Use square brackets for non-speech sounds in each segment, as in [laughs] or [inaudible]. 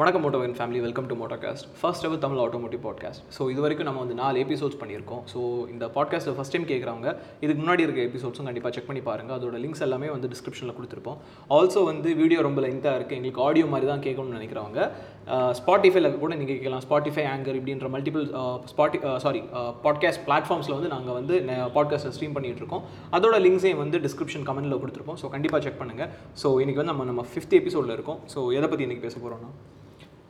வணக்கம் மோட்டோவன் family welcome to Motocast first ever Tamil automotive podcast so இது வரைக்கும் நம்ம வந்து நாலு எபிசோட்ஸ் பண்ணியிருக்கோம். ஸோ இந்த பாட்காஸ்ட்டை ஃபஸ்ட் டைம் கேட்குறவங்க இதுக்கு முன்னாடி இருக்க எபிசோட்ஸும் கண்டிப்பாக செக் பண்ணி பாருங்கள் அதோட லிங்க்ஸ் எல்லாமே வந்து டிஸ்கிரிப்ஷனில் கொடுத்துருப்போம். ஆல்சோ வந்து வீடியோ ரொம்ப லென்த்தாக இருக்குது எங்களுக்கு ஆடியோ மாதிரி தான் கேட்கணும்னு நினைக்கிறவங்க ஸ்பாட்டிஃபைல கூட நீங்கள் கேட்கலாம். ஸ்பாட்டிஃபை ஆங்கர் இப்படின்ற மல்டிபிள் ஸ்பாட்டி சாரி பாட்காஸ்ட் பிளாட்ஃபார்ம்ஸில் வந்து நாங்கள் வந்து பாட்காஸ்ட்டை ஸ்ட்ரீம் பண்ணிகிட்டு இருக்கோம். அதோட லிங்க்ஸையும் வந்து டிஸ்கிரிப்ஷன் கமெண்ட்டில் கொடுத்துருப்போம். ஸோ கண்டிப்பாக செக் பண்ணுங்கள் ஸோ இன்றைக்கி வந்து நம்ம நம்ம ஃபிஃப்த் எபிசோடில் இருக்கோம். ஸோ எதை பற்றி இன்றைக்கி பேச போகிறோம்னா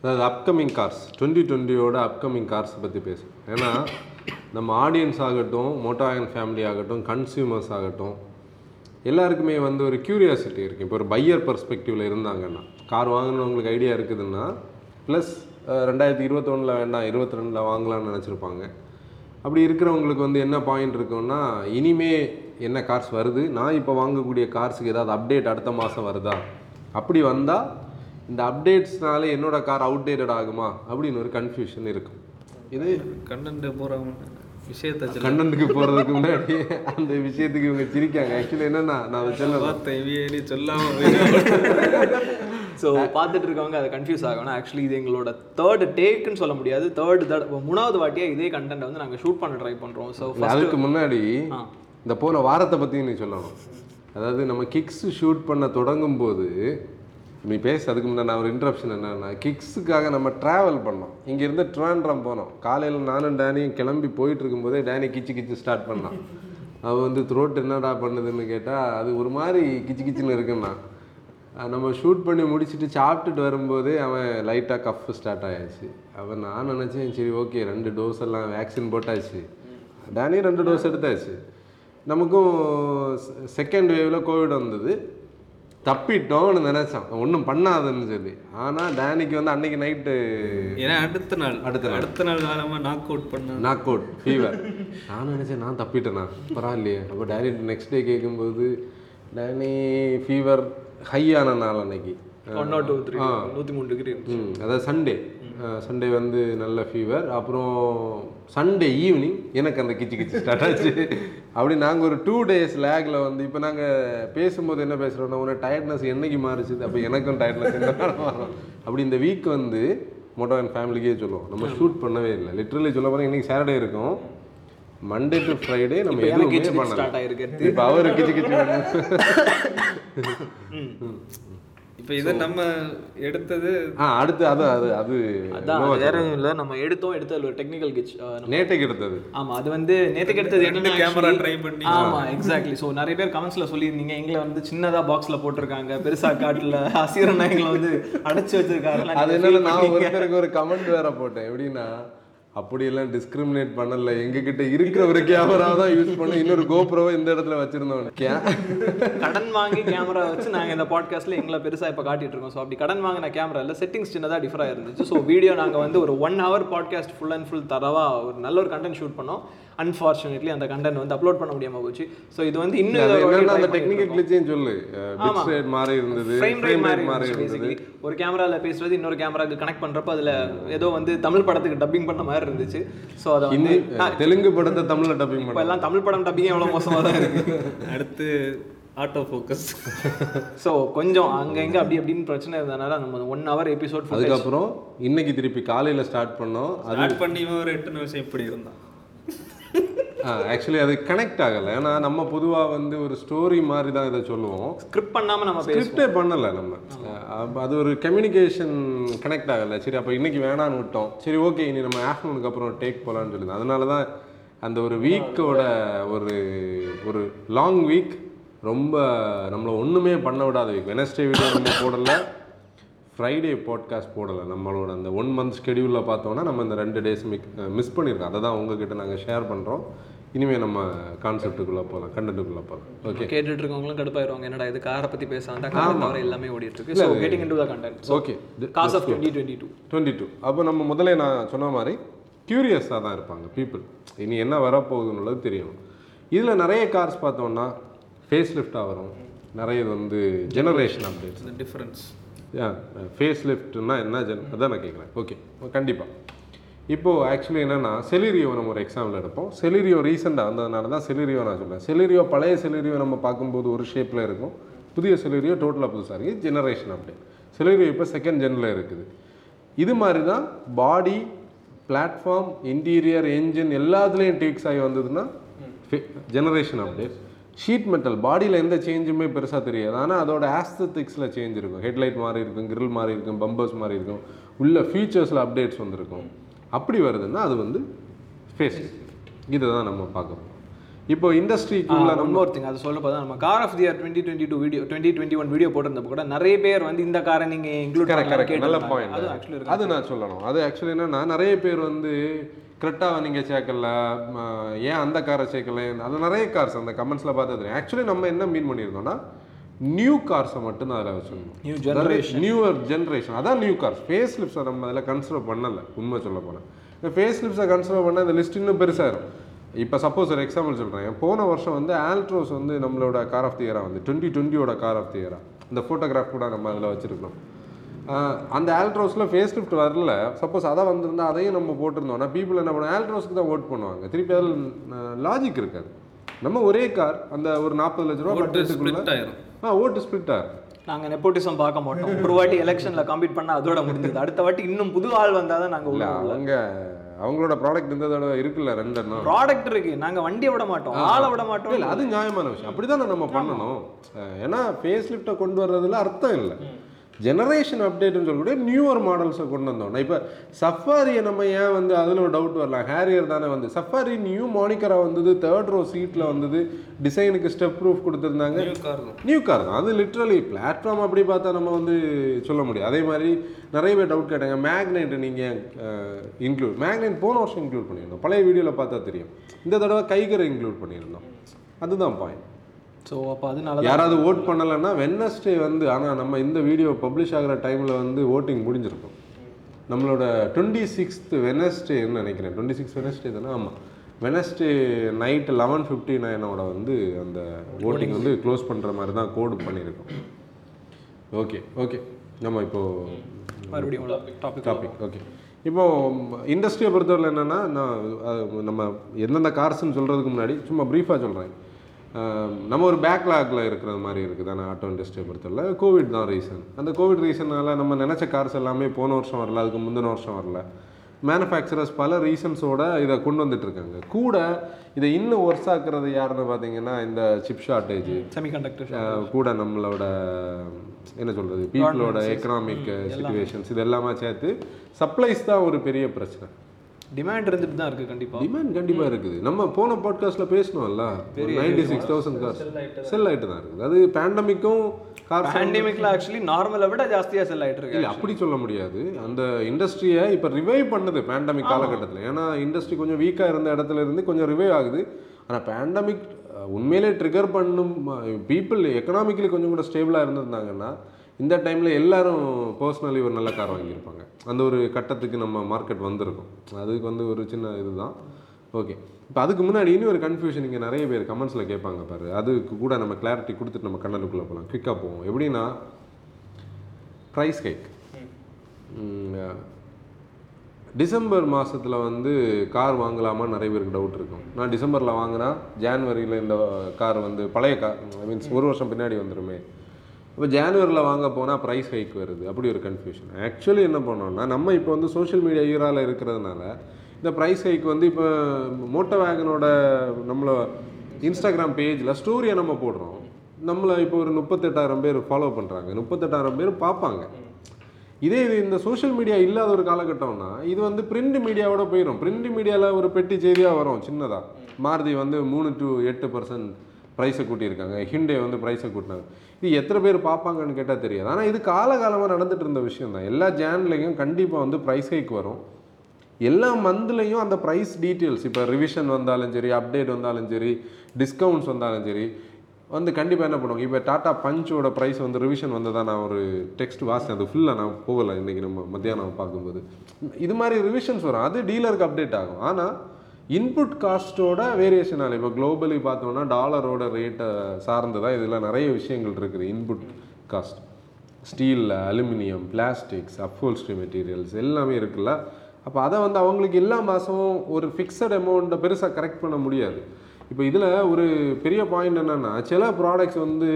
அதாவது அப்கமிங் கார்ஸ் டுவெண்ட்டி டுவெண்ட்டியோட அப்கமிங் கார்ஸ் பற்றி பேசும் ஏன்னா நம்ம ஆடியன்ஸ் ஆகட்டும் மோட்டாயன் ஃபேமிலி ஆகட்டும் கன்சியூமர்ஸ் ஆகட்டும் எல்லாருக்குமே வந்து ஒரு க்யூரியாசிட்டி இருக்குது இப்போ ஒரு பையர் பர்ஸ்பெக்டிவில் இருந்தாங்கன்னா கார் வாங்கணுங்களுக்கு ஐடியா இருக்குதுன்னா ப்ளஸ் ரெண்டாயிரத்தி இருபத்தொன்னில் வேண்டாம் இருபத்தி ரெண்டில் வாங்கலாம்னு நினச்சிருப்பாங்க. அப்படி இருக்கிறவங்களுக்கு வந்து என்ன பாயிண்ட் இருக்குன்னா இனிமே என்ன கார்ஸ் வருது? நான் இப்போ வாங்கக்கூடிய கார்ஸுக்கு ஏதாவது அப்டேட் அடுத்த மாதம் வருதா? அப்படி வந்தால் இந்த அப்டேட்ஸ்னால என்னோட கார் அவுடேட்டட் ஆகுமா? அப்படின்னு ஒரு கன்ஃபியூஷன் இருக்கும். இது கண்டென்ட் போகிறவங்க விஷயத்தை கண்டனுக்கு போகிறதுக்கு முன்னாடி அந்த விஷயத்துக்கு இவங்க சிரிக்காங்க. ஆக்சுவலி என்னன்னா நான் அதை சொல்ல பார்த்தேன் சொல்லாம ஸோ பார்த்துட்டு இருக்கவங்க அதை கன்ஃபியூஸ் ஆகணும். ஆக்சுவலி இது எங்களோட தேர்ட் டேக்குன்னு சொல்ல முடியாது. தேர்ட் தட மூணாவது வாட்டியாக இதே கண்டென்ட் வந்து நாங்கள் ஷூட் பண்ண ட்ரை பண்ணுறோம் ஸோ அதுக்கு முன்னாடி இந்த போன வாரத்தை பற்றி நீ சொல்லணும். அதாவது நம்ம கிக்ஸ் ஷூட் பண்ண தொடங்கும் போது நீ பேச அதுக்கு முன்னாடி நான் ஒரு இன்ட்ரப்ஷன் என்னென்னா கிக்ஸுக்காக நம்ம ட்ராவல் பண்ணோம். இங்கேருந்து ட்ரிவாண்ட்ரம் போனோம். காலையில் நானும் டேனியும் கிளம்பி போயிட்டு இருக்கும்போதே டேனி கிச்சு கிச்சு ஸ்டார்ட் பண்ணான் அவன் வந்து த்ரோட் என்னடா பண்ணுதுன்னு கேட்டால் அது ஒரு மாதிரி கிச்சு கிச்சுன்னு இருக்குன்னா நம்ம ஷூட் பண்ணி முடிச்சுட்டு சாப்பிட்டுட்டு வரும்போதே அவன் லைட்டாக கஃப் ஸ்டார்ட் ஆயாச்சு. அவன் நான் நினச்சேன் சரி ஓகே ரெண்டு டோஸ் எல்லாம் வேக்சின் போட்டாச்சு. டேனி ரெண்டு டோஸ் எடுத்தாச்சு. நமக்கும் செகண்ட் வேவில் கோவிட் வந்தது. தப்பிட்டோம்னு நினச்சான். ஒன்றும் பண்ணாதுன்னு சொல்லி. ஆனால் டேனிக்கு வந்து அன்னைக்கு நைட்டு ஏன்னா அடுத்த நாள். அடுத்த நாள். அடுத்த நாள் காலமாக நாக் அவுட் பண்ண. நாக் அவுட் ஃபீவர் நான் நினச்சேன் நான் தப்பிட்டேனா? பரவாயில்லையே அப்போ டேனி நெக்ஸ்ட் டே கேட்கும்போது டேனி ஃபீவர் ஹையான நாள் அன்னைக்கு. ஒன் நாட் டூ த்ரீ நூற்றி மூணு டிகிரி ம் அதாவது சண்டே சண்டே வந்து நல்ல ஃபீவர் அப்புறம் சண்டே ஈவினிங் எனக்கு அந்த கிச்சு கிச்சு ஸ்டார்ட் ஆச்சு. அப்படி நாங்கள் ஒரு டூ டேஸ் லேக்கில் வந்து இப்போ நாங்கள் பேசும்போது என்ன பேசுகிறோம்னா உன டயர்ட்னஸ் என்னைக்கு மாறுச்சு அப்போ எனக்கும் டயர்ட்னஸ் என்ன மாறும். அப்படி இந்த வீக் வந்து மோட்டோ அண்ட் ஃபேமிலிக்கே சொல்லுவோம். நம்ம ஷூட் பண்ணவே இல்லை. லிட்ரலி சொல்ல போனால் இன்னைக்கு சாட்டர்டே இருக்கும். மண்டே டு ஃப்ரைடே நம்ம எதுவுமே கிச்சு பண்ணல. ஸ்டார்ட் ஆயிருக்கு. இப்போ அவரு கிச்சு கிச்சு இப்போ இதை நம்ம எடுத்தது ஆ அடுத்து அது அது அது அதான் அது வேற இல்லை நம்ம எடுத்தோம் எடுத்து அதில் ஒரு டெக்னிக்கல் கிச் நேற்றுக்கு எடுத்தது. ஆமா அது வந்து நேற்றுக்கு எடுத்தது என்னன்னா கேமரா ட்ரை பண்ணி. ஆமா எக்ஸாக்ட்லி ஸோ நிறைய பேர் கமெண்ட்ஸ்ல சொல்லியிருந்தீங்க. எங்களை வந்து சின்னதா பாக்ஸ்ல போட்டிருக்காங்க. பெருசா காட்டுல அசீரனா எங்களை வந்து அடைச்சு வச்சிருக்காங்க அது என்னன்னா நான் ஒருத்தருக்கு ஒரு கமெண்ட் வேற போட்டேன். எப்படின்னா அப்படியெல்லாம் டிஸ்கிரிமினேட் பண்ணல. எங்ககிட்ட இருக்கிற ஒரு கேமரா தான் யூஸ் பண்ண. இன்னொரு கோப்ரோவை இந்த இடத்துல வச்சிருந்தோம் கடன் வாங்கி கேமரா வச்சு நாங்க இந்த பாட்காஸ்ட்ல எங்களை பெருசா இப்ப காட்டிட்டு இருக்கோம். ஸோ அப்படி கடன் வாங்கின கேமரா இல்ல செட்டிங்ஸ் சின்னதா டிஃபரா இருந்துச்சு. ஸோ வீடியோ நாங்க வந்து ஒரு one hour podcast full and full தரவா ஒரு நல்ல ஒரு கண்டென்ட் ஷூட் பண்ணோம். அன்ஃபார்ச்சுனேட்லி அந்த கண்டென்ட் வந்து அப்லோட் பண்ண முடியாம போச்சு. ஸோ இது வந்து இன்னும் அந்த டெக்னிக்கல் கிளிச்சையும் சொல்லு. ரேட் மாறி இருந்தது ஃப்ரேம் ரேட் மாறி ஒரு கேமரால பேசுறது இன்னொரு கேமராக்கு கனெக்ட் பண்றப்ப அதுல ஏதோ வந்து தமிழ் படத்துக்கு டப்பிங் பண்ண மாதிரி இருந்துச்சு. ஸோ அதை வந்து தெலுங்கு படத்தை தமிழ்ல டப்பிங் இப்போ பண்ண எல்லாம் தமிழ் படம் டப்பிங் எவ்வளோ மோசமாக தான் இருக்கு. அடுத்து ஆட்டோ ஃபோக்கஸ் ஸோ கொஞ்சம் அங்க இங்க அப்படி அப்படின்னு பிரச்சனை இருந்தனால நம்ம ஒன் ஹவர் எபிசோட் அதுக்கப்புறம் இன்னைக்கு திருப்பி காலையில ஸ்டார்ட் பண்ணோம். ஸ்டார்ட் பண்ணி ஒரு எட்டு நிமிஷம் இப்படி இருந்தான். ஆக்சுவலி அது கனெக்ட் ஆகலை. ஏன்னா நம்ம பொதுவா வந்து ஒரு ஸ்டோரி மாதிரி தான் இதை சொல்லுவோம். ஸ்கிரிப்ட் பண்ணாம நம்ம ஸ்கிரிப்டே பண்ணல நம்ம. அது ஒரு கம்யூனிகேஷன் கனெக்ட் ஆகலை. சரி அப்போ இன்னைக்கு வேணான்னு விட்டோம். சரி ஓகே இனி நம்ம ஆஃப்டர்நூனுக்கு அப்புறம் டேக் போகலான்னு சொல்லுது அதனால தான் அந்த ஒரு வீக்கோட ஒரு ஒரு லாங் வீக் ரொம்ப நம்மளை ஒன்றுமே பண்ண விடாத வீக் வெனஸ்டே வீடியோ நம்ம போடலை. ஃப்ரைடே பாட்காஸ்ட் போடலை. நம்மளோட அந்த ஒன் மந்த் ஷெடியூலில் பார்த்தோன்னா நம்ம இந்த ரெண்டு டேஸ் மிக் மிஸ் பண்ணியிருக்கோம் அதை தான் உங்ககிட்ட நாங்கள் ஷேர் பண்ணுறோம் இனிமேல் நம்ம கான்செப்ட்டுக்குள்ளே போகலாம் கண்டென்ட்டுக்குள்ளே போகலாம். ஓகே கேட்டுட்டு இருக்கவங்களும் கடுப்பாயிருவாங்க. என்னடா இது காரை பற்றி பேசாண்டா கார் தவிர எல்லாமே ஓடிட்டு இருக்கு so okay cars of twenty twenty two twenty two அப்போ நம்ம முதல்ல நான் சொன்ன மாதிரி க்யூரியஸாக தான் இருப்பாங்க பீப்புள் இனி என்ன வரப்போகுதுன்னுള്ളത് தெரியும். இதில் நிறைய கார்ஸ் பார்த்தோன்னா ஃபேஸ் லிஃப்டாக வரும். நிறைய வந்து ஜெனரேஷன் அப்டேட்ஸ் டிஃப்ரென்ஸ் ஃபேஸ் லிஃப்ட்னா என்ன ஜென் அதான் நான் கேட்குறேன். ஓகே கண்டிப்பாக இப்போது ஆக்சுவலி என்னென்னா செலிரியோ நம்ம ஒரு எக்ஸாம்பிள் எடுப்போம். செலிரியோ ரீசெண்டாக வந்ததுனால தான் செலிரியோ நான் சொல்றேன். செலிரியோ பழைய செலிரியோ நம்ம பார்க்கும்போது ஒரு ஷேப்பில் இருக்கும். புதிய செலிரியோ டோட்டலாக புதுசாக இருக்குது ஜெனரேஷன் அப்டேட் செலிரியோ இப்போ செகண்ட் ஜெனில் இருக்குது. இது மாதிரி தான் பாடி பிளாட்ஃபார்ம் இன்டீரியர் என்ஜின் எல்லாத்துலேயும் டீக்ஸ் ஆகி வந்ததுன்னா ஜெனரேஷன் அப்டேட் ஷீட் மெட்டல் பாடியில் எந்த சேஞ்சுமே பெருசாக தெரியாது. ஆனால் அதோட ஆஸ்தட்டிக்ஸில் சேஞ்ச் இருக்கும். ஹெட்லைட் மாறி இருக்கும் grill மாறி இருக்கும் பம்பர்ஸ் மாறி இருக்கும். உள்ள ஃபீச்சர்ஸில் அப்டேட்ஸ் வந்திருக்கும். அப்படி வருதுன்னா அது வந்து ஃபேஸ் இதை தான் நம்ம பார்க்குறோம் இப்போ இண்டஸ்ட்ரிக்குள்ள மோர் திங் அது சொல்ல பார்த்தா நம்ம car of the year twenty twenty two video twenty twenty one video போட்டிருந்தப்ப கூட நிறைய பேர் வந்து இந்த காரை நீங்க இன்க்ளூட் நல்ல பாயிண்ட் அது ஆக்சுவலி அது நான் சொல்லணும். அது ஆக்சுவலி என்னன்னா நிறைய பேர் வந்து கிரெட்டாவை நீங்கள் சேர்க்கல ஏன் அந்த காரை சேர்க்கல? அது நிறைய கார்ஸ் அந்த கமெண்ட்ஸில் பார்த்தா தெரியும் ஆக்சுவலி நம்ம என்ன மீன் பண்ணியிருந்தோம்னா நியூ கார்ஸை மட்டும் தான் அதில் வச்சிருந்தோம் நியூ ஜெனரேஷன் நியூவர் ஜென்ரேஷன் அதான் நியூ கார்ஸ் ஃபேஸ் லிப்ஸை நம்ம அதில் கன்சிடர் பண்ணல. உண்மை சொல்ல போனால் இந்த ஃபேஸ் லிப்ஸை கன்சிடர் பண்ண இந்த லிஸ்ட் இன்னும் பெருசாயிரும். இப்போ சப்போஸ் ஒரு எக்ஸாம்பிள் சொல்கிறேன் போன வருஷம் வந்து ஆல்ட்ரோஸ் வந்து நம்மளோட கார் ஆஃப் தி இயரா வந்து டுவெண்ட்டி டுவெண்ட்டியோட கார் ஆஃப் தி இயரா இந்த ஃபோட்டோகிராஃப் கூட நம்ம அதில் வச்சுருக்கோம். அந்த ஆல்ட்ரோஸில் ஃபேஸ் லிஃப்ட் வரல. சப்போஸ் அதை வந்திருந்தா அதையும் நம்ம போட்டிருந்தோம்னா பீப்புள் என்ன பண்ணுவோம் ஆல்ட்ரோஸ்க்கு தான் ஓட் பண்ணுவாங்க. திருப்பி அதில் லாஜிக் இருக்காது. நம்ம ஒரே கார் அந்த ஒரு நாற்பது லட்ச ரூபா பட்ஜெட்டுக்குள்ள ஆ ஓட்டு ஸ்பிளிட் ஆகும் நாங்க நெப்போட்டிசம் பார்க்க மாட்டோம். ஒரு வாட்டி எலெக்ஷன்ல கம்பீட் பண்ணா அதோட முடிஞ்சது. அடுத்த வாட்டி இன்னும் புது ஆள் வந்தாதான் நாங்க இல்லை உள்ள அவங்க அவங்களோட ப்ராடக்ட் இந்த தடவை இருக்குல்ல ரெண்டெண்ணம். ப்ராடக்ட் இருக்கு. நாங்க வண்டியை விட மாட்டோம். ஆளை விட மாட்டோம். இல்லை அது நியாயமான விஷயம். அப்படிதானே நம்ம பண்ணணும். ஏன்னா ஃபேஸ் லிஃப்ட்டை கொண்டு வர்றதுல அர்த்தம் இல்லை. ஜெனரேஷன் அப்டேட்னு சொல்லக்கூடிய நியூவர் மாடல்ஸை கொண்டு வந்தோம் இப்போ சஃபாரியை நம்ம ஏன் வந்து அதில் ஒரு டவுட் வரலாம்? ஹேரியர் தானே வந்து. சஃபாரி நியூ மானிக்கரா வந்தது தேர்ட் ரோ சீட்டில் வந்தது டிசைனுக்கு ஸ்டெப் ப்ரூஃப் கொடுத்துருந்தாங்க. நியூ கார் தான். நியூ கார் தான். அது லிட்ரலி பிளாட்ஃபார்ம் அப்படி பார்த்தா நம்ம வந்து சொல்ல முடியும். அதே மாதிரி நிறைய பேர் டவுட் கேட்டாங்க. மேக்னெட் நீங்கள் இன்க்ளூட் மேக்னெட் போன வருஷம் இன்க்ளூட் பண்ணியிருந்தோம். பழைய வீடியோவில் பார்த்தா தெரியும். இந்த தடவை கைகரை இன்க்ளூட் பண்ணியிருந்தோம். அதுதான் பாயிண்ட் ஸோ அப்போ அதனால தான் யாராவது ஓட் பண்ணலைன்னா வெனஸ்டே வந்து ஆனால் நம்ம இந்த வீடியோ பப்ளிஷ் ஆகிற டைமில் வந்து ஓட்டிங் முடிஞ்சிருக்கும். நம்மளோட டுவெண்ட்டி சிக்ஸ்த் வெனஸ்டேன்னு நினைக்கிறேன். டுவெண்ட்டி சிக்ஸ் வெனஸ்டே தானே? ஆமாம் வெனஸ்டே நைட் லெவன் ஃபிஃப்டி நைனோட வந்து அந்த ஓட்டிங் வந்து க்ளோஸ் பண்ணுற மாதிரி தான் கோடு பண்ணியிருக்கோம். ஓகே ஓகே நம்ம இப்போது மறுபடியும் டாபிக் டாபிக் ஓகே இப்போ இண்டஸ்ட்ரியை பொறுத்தவரை என்னென்னா நான் நம்ம எந்தெந்த கார்ஸ்னு சொல்கிறதுக்கு முன்னாடி சும்மா ப்ரீஃபாக சொல்கிறேன் நம்ம ஒரு பேக்லாகில் இருக்கிற மாதிரி இருக்குது. தானே ஆட்டோ இண்டஸ்ட்ரியை பொறுத்தவரை. கோவிட் தான் ரீசன் அந்த கோவிட் ரீசனால நம்ம நினச்ச கார்ஸ் எல்லாமே போன வருஷம் வரல அதுக்கு முந்தின வருஷம் வரல. மேனுஃபேக்சரர்ஸ் பல ரீசன்ஸோட இதை கொண்டு வந்துட்டு இருக்காங்க. கூட இதை இன்னும் ஒர்ஸ் ஆக்குறது யாருன்னு பார்த்தீங்கன்னா இந்த சிப் ஷார்ட்டேஜ் செமிகண்டக்டர் கூட நம்மளோட என்ன சொல்றது பீப்புளோட எக்கனாமிக் சுச்சுவேஷன்ஸ் இது எல்லாமே சேர்த்து சப்ளைஸ் தான் ஒரு பெரிய பிரச்சனை. டிமாண்ட் இருந்துட்டு தான் இருக்கு கண்டிப்பா. டிமாண்ட் கண்டிப்பா இருக்குது. நம்ம போன பாட்காஸ்ட்ல பேசணும்ல ninety six thousand cars sell ஆயிட்டு தான் இருக்குது. அது பேண்டமிக்கும் கார் பேண்டமிக்ல ஆக்சுவலி நார்மலை விட ஜாஸ்தியா செல் ஆயிட்டு இருக்கு இல்லை அப்படி சொல்ல முடியாது. அந்த இண்டஸ்ட்ரியை இப்போ ரிவைவ் பண்ணுது பேண்டமிக் காலகட்டத்தில். ஏன்னா இண்டஸ்ட்ரி கொஞ்சம் வீக்காக இருந்த இடத்துல இருந்து கொஞ்சம் ரிவைவ் ஆகுது. ஆனால் பேண்டமிக் உண்மையிலே ட்ரிகர் பண்ணும் பீப்புள் எக்கனாமிக்கலி கொஞ்சம் கூட ஸ்டேபிளாக இருந்திருந்தாங்கன்னா இந்த டைமில் எல்லோரும் பர்சனலி ஒரு நல்ல கார் வாங்கியிருப்பாங்க. அந்த ஒரு கட்டத்துக்கு நம்ம மார்க்கெட் வந்திருக்கும். அதுக்கு வந்து ஒரு சின்ன இதுதான். ஓகே இப்போ அதுக்கு முன்னாடி இன்னும் ஒரு கன்ஃபியூஷன் இங்கே நிறைய பேர் கமெண்ட்ஸில் கேட்பாங்க பாரு. அதுக்கு கூட நம்ம கிளாரிட்டி கொடுத்துட்டு நம்ம கண்ணனுக்குள்ளே போகலாம் குயிக்காக போவோம். எப்படின்னா ப்ரைஸ் ஹைக் டிசம்பர் மாதத்தில் வந்து கார் வாங்கலாமா நிறைய பேருக்கு டவுட் இருக்கும். நான் டிசம்பரில் வாங்கினா ஜான்வரியில் இந்த கார் வந்து பழைய கார் மீன்ஸ் ஒரு வருஷம் பின்னாடி வந்துருமே. இப்போ ஜனவரியில் வாங்க போனால் ப்ரைஸ் ஹைக் வருது. அப்படி ஒரு கன்ஃபியூஷன் ஆக்சுவலி என்ன பண்ணோம்னா நம்ம இப்போ வந்து சோஷியல் மீடியா ஈரால் இருக்கிறதுனால இந்த ப்ரைஸ் ஹைக் வந்து இப்போ மோட்டோ வேகனோட நம்மள இன்ஸ்டாகிராம் பேஜில் ஸ்டோரியை நம்ம போடுறோம். நம்மளை இப்போ ஒரு முப்பத்தெட்டாயிரம் பேர் ஃபாலோ பண்ணுறாங்க முப்பத்தெட்டாயிரம் பேர் பார்ப்பாங்க இதே இது இந்த சோஷியல் மீடியா இல்லாத ஒரு காலகட்டம்னா இது வந்து பிரிண்ட் மீடியாவோட போயிடும் பிரிண்ட் மீடியாவில் ஒரு பெட்டி செய்தியாக வரும் சின்னதாக மாருதி வந்து மூணு டு எட்டு பர்சன்ட் ப்ரைஸை கூட்டியிருக்காங்க. ஹிண்டே வந்து ப்ரைஸை கூட்டினாங்க. இது எத்தனை பேர் பார்ப்பாங்கன்னு கேட்டால் தெரியாது. ஆனால் இது காலகாலமாக நடந்துட்டு இருந்த விஷயம் தான் எல்லா ஜேன்லையும் கண்டிப்பாக வந்து ப்ரைஸ் ஹைக் வரும். எல்லா மந்த்லையும் அந்த ப்ரைஸ் டீட்டெயில்ஸ் இப்போ ரிவிஷன் வந்தாலும் சரி அப்டேட் வந்தாலும் சரி டிஸ்கவுண்ட்ஸ் வந்தாலும் சரி வந்து கண்டிப்பாக என்ன பண்ணுவாங்க? இப்போ டாடா பஞ்சோட ப்ரைஸ் வந்து ரிவிஷன் வந்ததாக நான் ஒரு டெக்ஸ்ட் வாசித்தேன். அது ஃபுல்லாக நான் போகலை. இன்றைக்கி நம்ம மத்தியானம் பார்க்கும்போது. இது மாதிரி ரிவிஷன்ஸ் வரும். அது டீலருக்கு அப்டேட் ஆகும். ஆனால் இன்புட் காஸ்ட்டோட வேரியேஷன் ஆகல இப்போ குளோபலி பார்த்தோம்னா டாலரோட ரேட்டை சார்ந்து தான் இதில் நிறைய விஷயங்கள் இருக்குது இன்புட் காஸ்ட் ஸ்டீலில் அலுமினியம் பிளாஸ்டிக்ஸ் அப்ஹோல்ஸ்ட்ரி மெட்டீரியல்ஸ் எல்லாமே இருக்குல்ல. அப்போ அதை வந்து அவங்களுக்கு எல்லா மாதமும் ஒரு ஃபிக்ஸட் அமௌண்ட்டை பெருசாக கரெக்ட் பண்ண முடியாது. இப்போ இதில் ஒரு பெரிய பாயிண்ட் என்னென்னா சில ப்ராடக்ட்ஸ் வந்து